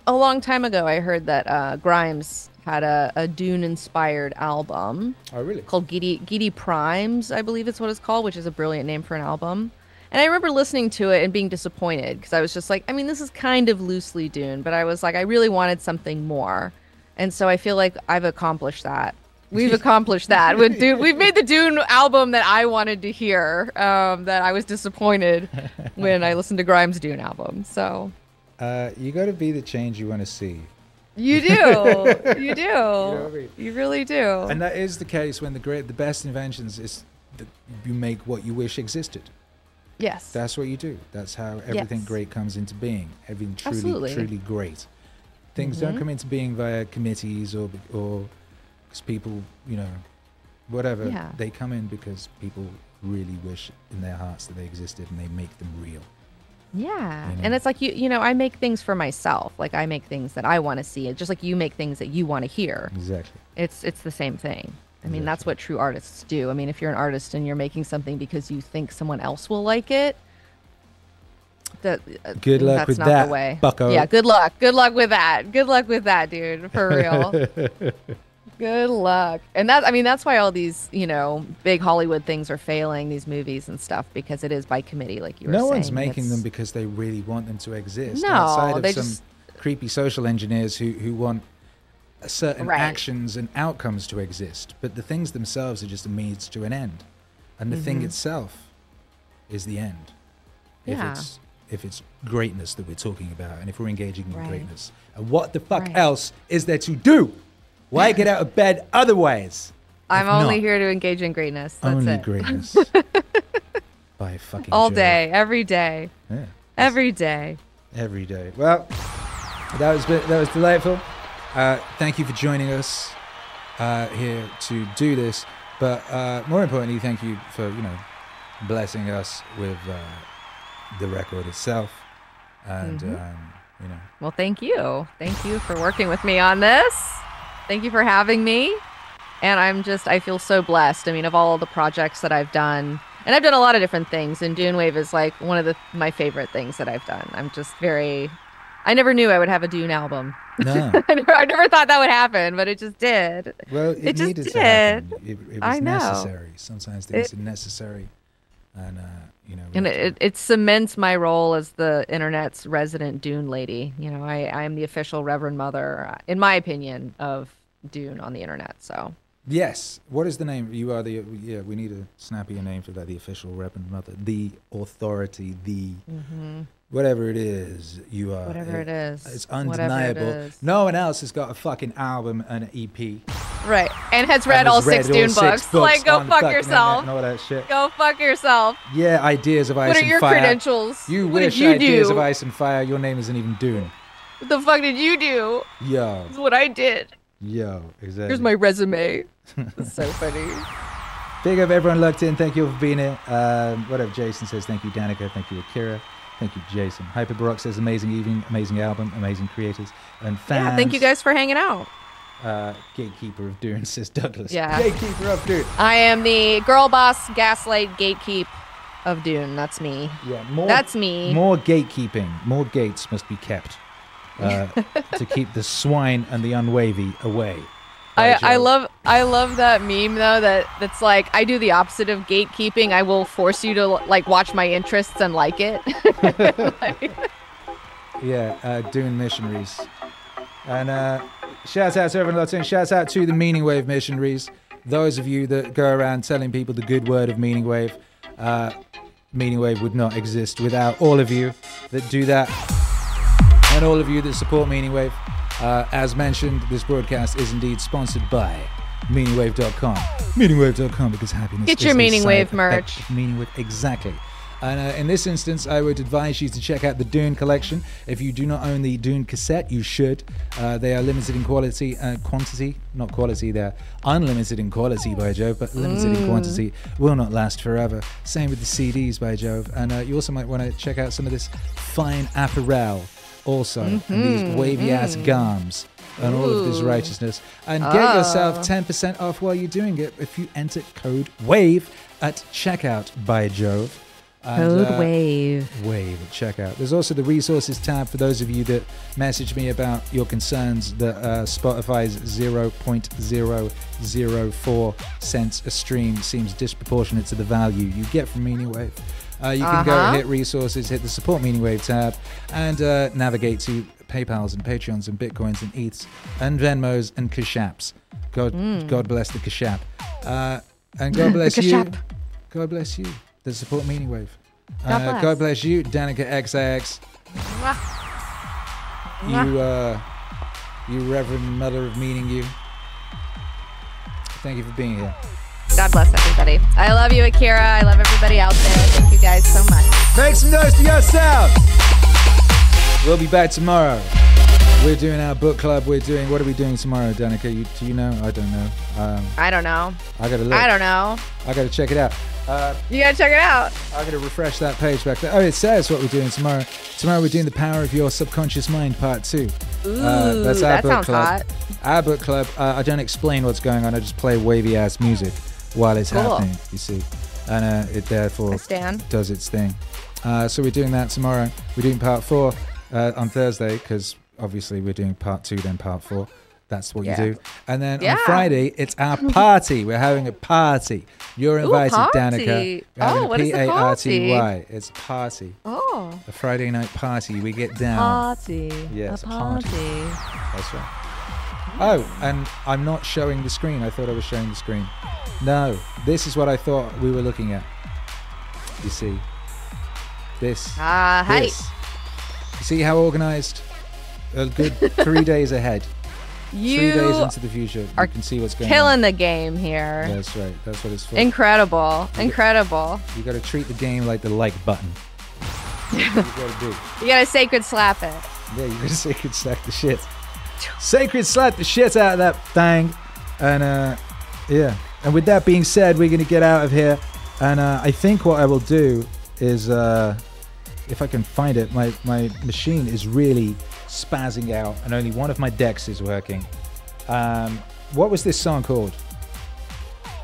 a long time ago I heard that uh, Grimes had a, a Dune inspired album Oh, really? called Giddy Geidi Primes, I believe it's what it's called, which is a brilliant name for an album. And I remember listening to it and being disappointed because I was just like, I mean, this is kind of loosely Dune, but I was like, I really wanted something more. And so I feel like I've accomplished that. We've *laughs* accomplished that with Dune. We've made the Dune album that I wanted to hear. Um, that I was disappointed *laughs* when I listened to Grimes' Dune album. So Uh, you got to be the change you want to see. you do, you do, what I mean? you really do. And that is the case when the great, the best inventions is that you make what you wish existed. Yes, That's what you do. That's how everything Yes. great comes into being. Everything truly, Absolutely. Mm-hmm. truly great. Things don't come into being via committees or or because people, you know, whatever. Yeah. They come in because people really wish in their hearts that they existed and they make them real. Yeah. You know? And it's like you you know, I make things for myself. Like I make things that I want to see. It's Just like you make things that you want to hear. Exactly. It's it's the same thing. I mean, that's what true artists do. I mean, if you're an artist and you're making something because you think someone else will like it, that uh, Good luck that's with not that, the way. bucko. Yeah, good luck. Good luck with that. Good luck with that, dude. For real. *laughs* good luck. And that I mean, that's why all these, you know, big Hollywood things are failing these movies and stuff because it is by committee like you were No saying. No one's making it's- them because they really want them to exist. No, outside of some just- creepy social engineers who, who want certain Right. actions and outcomes to exist. But the things themselves are just a means to an end. And the thing itself is the end. If Mm-hmm. Yeah. it's if it's greatness that we're talking about and if we're engaging in Right. greatness. And what the fuck Right. else is there to do? Why *laughs* get out of bed otherwise? I'm if only not here to engage in greatness. That's only it. greatness. *laughs* By fucking All Jove. day, every day, Yeah. every day. every day. Well, that was that was delightful. Uh, thank you for joining us uh, here to do this. But uh, more importantly, thank you for you know blessing us with uh, the record itself, and Mm-hmm. um, you know Well, thank you. Thank you for working with me on this. Thank you for having me. And I'm just, I feel so blessed. I mean, of all the projects that I've done, and I've done a lot of different things, and Dune Wave is like one of the my favorite things that I've done. I'm just very, I never knew I would have a Dune album. no. *laughs* I never, I never thought that would happen, but it just did. Well, it, It just needed to did. happen. It, it was I know. necessary. Sometimes things It- are necessary, and uh, you know. And it, it cements my role as the internet's resident Dune lady. You know, I, I am the official Reverend Mother, uh, in my opinion, of Dune on the internet. So Yes. What is the name? You are the yeah. We need a snappier name for that. The official Reverend Mother, the authority, the whatever it is. You are. Whatever it is. It's undeniable. is. No one else has got a fucking album and an EP. Right. And has read and all has six read Dune all six books. Like, go fuck yourself. all that shit. Go fuck yourself. Yeah, ideas of ice and fire. What are and your fire. credentials? You what wish did you ideas do? of ice and fire. Your name isn't even Dune. What the fuck did you do? Yo, That's what I did. yo, exactly. Here's my resume. *laughs* That's so funny. Big up everyone locked in. Thank you all for being here. Um, whatever Jason says, thank you, Danika. Thank you, Akira. Thank you, Jason. Hyper Baroque says, amazing evening, amazing album, amazing creators and fans. Yeah, thank you guys for hanging out. Uh, gatekeeper of Dune, *laughs* says Douglas. Yeah. Gatekeeper of Dune. I am the girl boss gaslight gatekeep of Dune. That's me. Yeah, more, That's me. More gatekeeping. More gates must be kept uh, *laughs* to keep the swine and the unwavy away. I, I love I love that meme though that that's like I do the opposite of gatekeeping. I will force you to like watch my interests and like it. *laughs* Yeah, uh, Dune missionaries. And uh, shouts out to everyone locked in. Shouts out to the Meaning Wave missionaries. Those of you that go around telling people the good word of Meaning Wave. Uh, Meaning Wave would not exist without all of you that do that. And all of you that support Meaning Wave. Uh, as mentioned, this broadcast is indeed sponsored by meaningwave.com. Meaningwave.com because happiness Get your a Meaning side Wave merch. of Meaning Wave, exactly. And uh, in this instance, I would advise you to check out the Dune collection. If you do not own the Dune cassette, you should. Uh, they are limited in quality, uh, quantity, not quality. They're unlimited in quality, by Jove, but limited in quantity. Will not last forever. Same with the CDs, by Jove. And uh, you also might want to check out some of this fine apparel, also, and these wavy ass garms. And all of this righteousness. And get yourself 10% off while you're doing it if you enter code WAVE at checkout, by Jove. And, Code uh, wave. Wave at checkout. There's also the resources tab for those of you that message me about your concerns that uh, Spotify's 0.004 cents a stream seems disproportionate to the value you get from Meaning Wave. Uh, you can go Uh-huh. hit resources, hit the support Meaning Wave tab, and uh, navigate to PayPal's and Patreons and Bitcoins and ETHs and Venmos and Cash Apps. God, God bless the Cash App. Uh, and *laughs* God bless you. God bless you. The support Meaning Wave. God uh, bless. God bless you, Danika XX. You, uh, you Reverend Mother of Meaning You. Thank you for being here. God bless everybody. I love you, Akira. I love everybody out there. Thank you guys so much. Make some noise to yourself. We'll be back tomorrow. We're doing our book club. We're doing. What are we doing tomorrow, Danika? You, do you know? I don't know. Um, I don't know. I gotta look. I don't know. I gotta check it out. Uh, You gotta check it out. I gotta refresh that page back there. Oh, it says what we're doing tomorrow. Tomorrow we're doing the power of your subconscious mind, part two. Ooh, Uh, that's our that book sounds club. hot. Our book club. Uh, I don't explain what's going on. I just play wavy ass music while it's Cool. happening. You see, and uh, it therefore does its thing. Uh, so we're doing that tomorrow. We're doing part four uh, on Thursday because obviously we're doing part two, then part four. That's what Yeah. you do. And then on Friday, it's our party. We're having a party. You're Ooh, invited, party. Danika. Oh, a what is the P-A-R-T-Y. It's a party. Oh, A Friday night party. We get down. party. Yes, a a party. party. That's right. Oh, and I'm not showing the screen. I thought I was showing the screen. No, this is what I thought we were looking at. You see, this. Ah, hey. You see how organized? A good three *laughs* days ahead. You three days into the future, you can see what's going on. killing on. the game here. That's right. That's what it's for. Incredible. Incredible. you got to treat the game like the like button. *laughs* you got to do. You gotta sacred slap it. Yeah, you gotta *laughs* sacred slap the shit. Sacred slap the shit out of that thing. And uh yeah. And with that being said, we're gonna get out of here. And uh I think what I will do is uh if I can find it, my, my machine is really spazzing out and only one of my decks is working. Um what was this song called?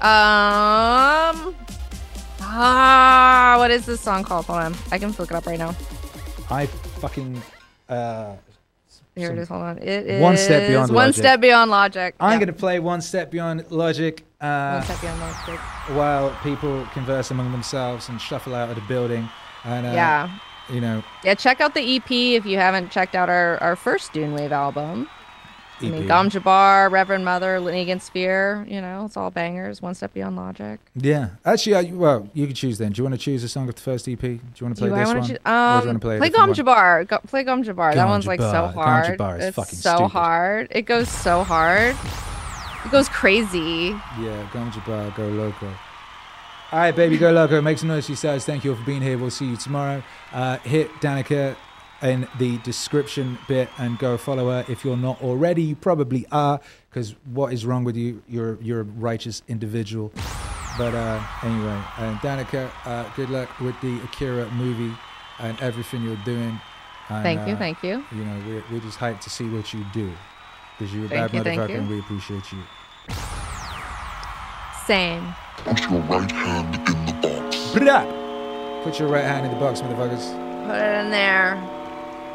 Um. Ah, what is this song called? Hold on. I can look it up right now. I fucking uh Here it is. Hold on. It is One Step Beyond One Logic. step beyond logic. I'm Yeah. gonna play one step beyond logic. Uh One step beyond logic. while people converse among themselves and shuffle out of the building. And uh, yeah. you know, Yeah. Check out the EP if you haven't checked out our, our first Dune Wave album. I mean. Gom Jabbar, Reverend Mother, Negan Sphere. You know, it's all bangers. One step beyond logic. yeah. Actually, I, well, you can choose then. Do you want to choose a song of the first EP? Do you want to play Do this wanna one? choo- or do you want um, to play play Gom? Jabbar. Go, play Gom Jabbar. That one's like so Jabbar. Gom hard. Jabbar is it's fucking so stupid. hard. It goes so hard. It goes crazy. Yeah, Gom Jabbar, go loco. All right, baby, go loco. Make some noise for yourselves. Thank you all for being here. We'll see you tomorrow. Uh, hit Danika in the description bit and go follow her. If you're not already, you probably are, because what is wrong with you? You're you're a righteous individual. But uh, anyway, uh, Danika, uh, good luck with the Akira movie and everything you're doing. And, Thank you. uh, Thank you. You know, we're, we're just hyped to see what you do. Because you're a Thank bad you, motherfucker and we appreciate you. Same. Put your right hand in the box. Blah! Put your right hand in the box, motherfuckers. Put it in there.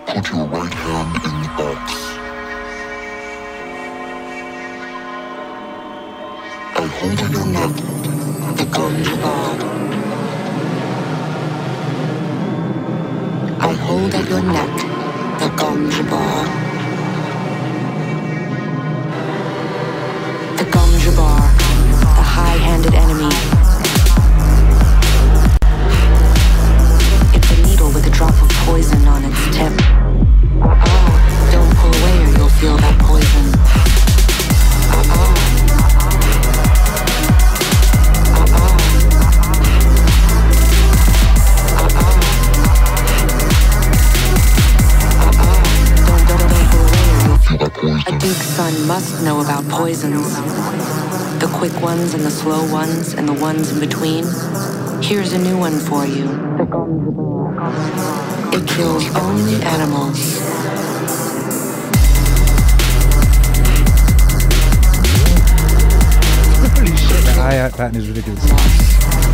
Put your right hand in the box. I hold in your neck the bar. I hold at your neck the Gom Jabbar. The Gom Jabbar, the high-handed enemy. Poison on its tip. Don't pull away or you'll feel that poison. A big son must know about poisons. The quick ones and the slow ones and the ones in between. Here's a new one for you. It kills only animals. Holy shit, that hi-hat pattern is ridiculous.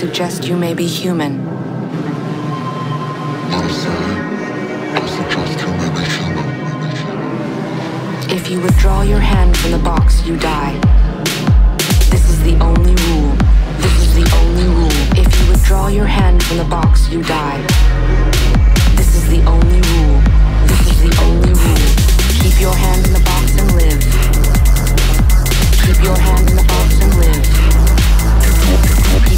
Suggest you may be human. Us say, I suggest you may be human. If you withdraw your hand from the box, you die. This is the only rule. This is the only rule. If you withdraw your hand from the box, you die. This is the only rule. This is the only rule. Keep your hand in the box and live. Keep your hand in the box and live.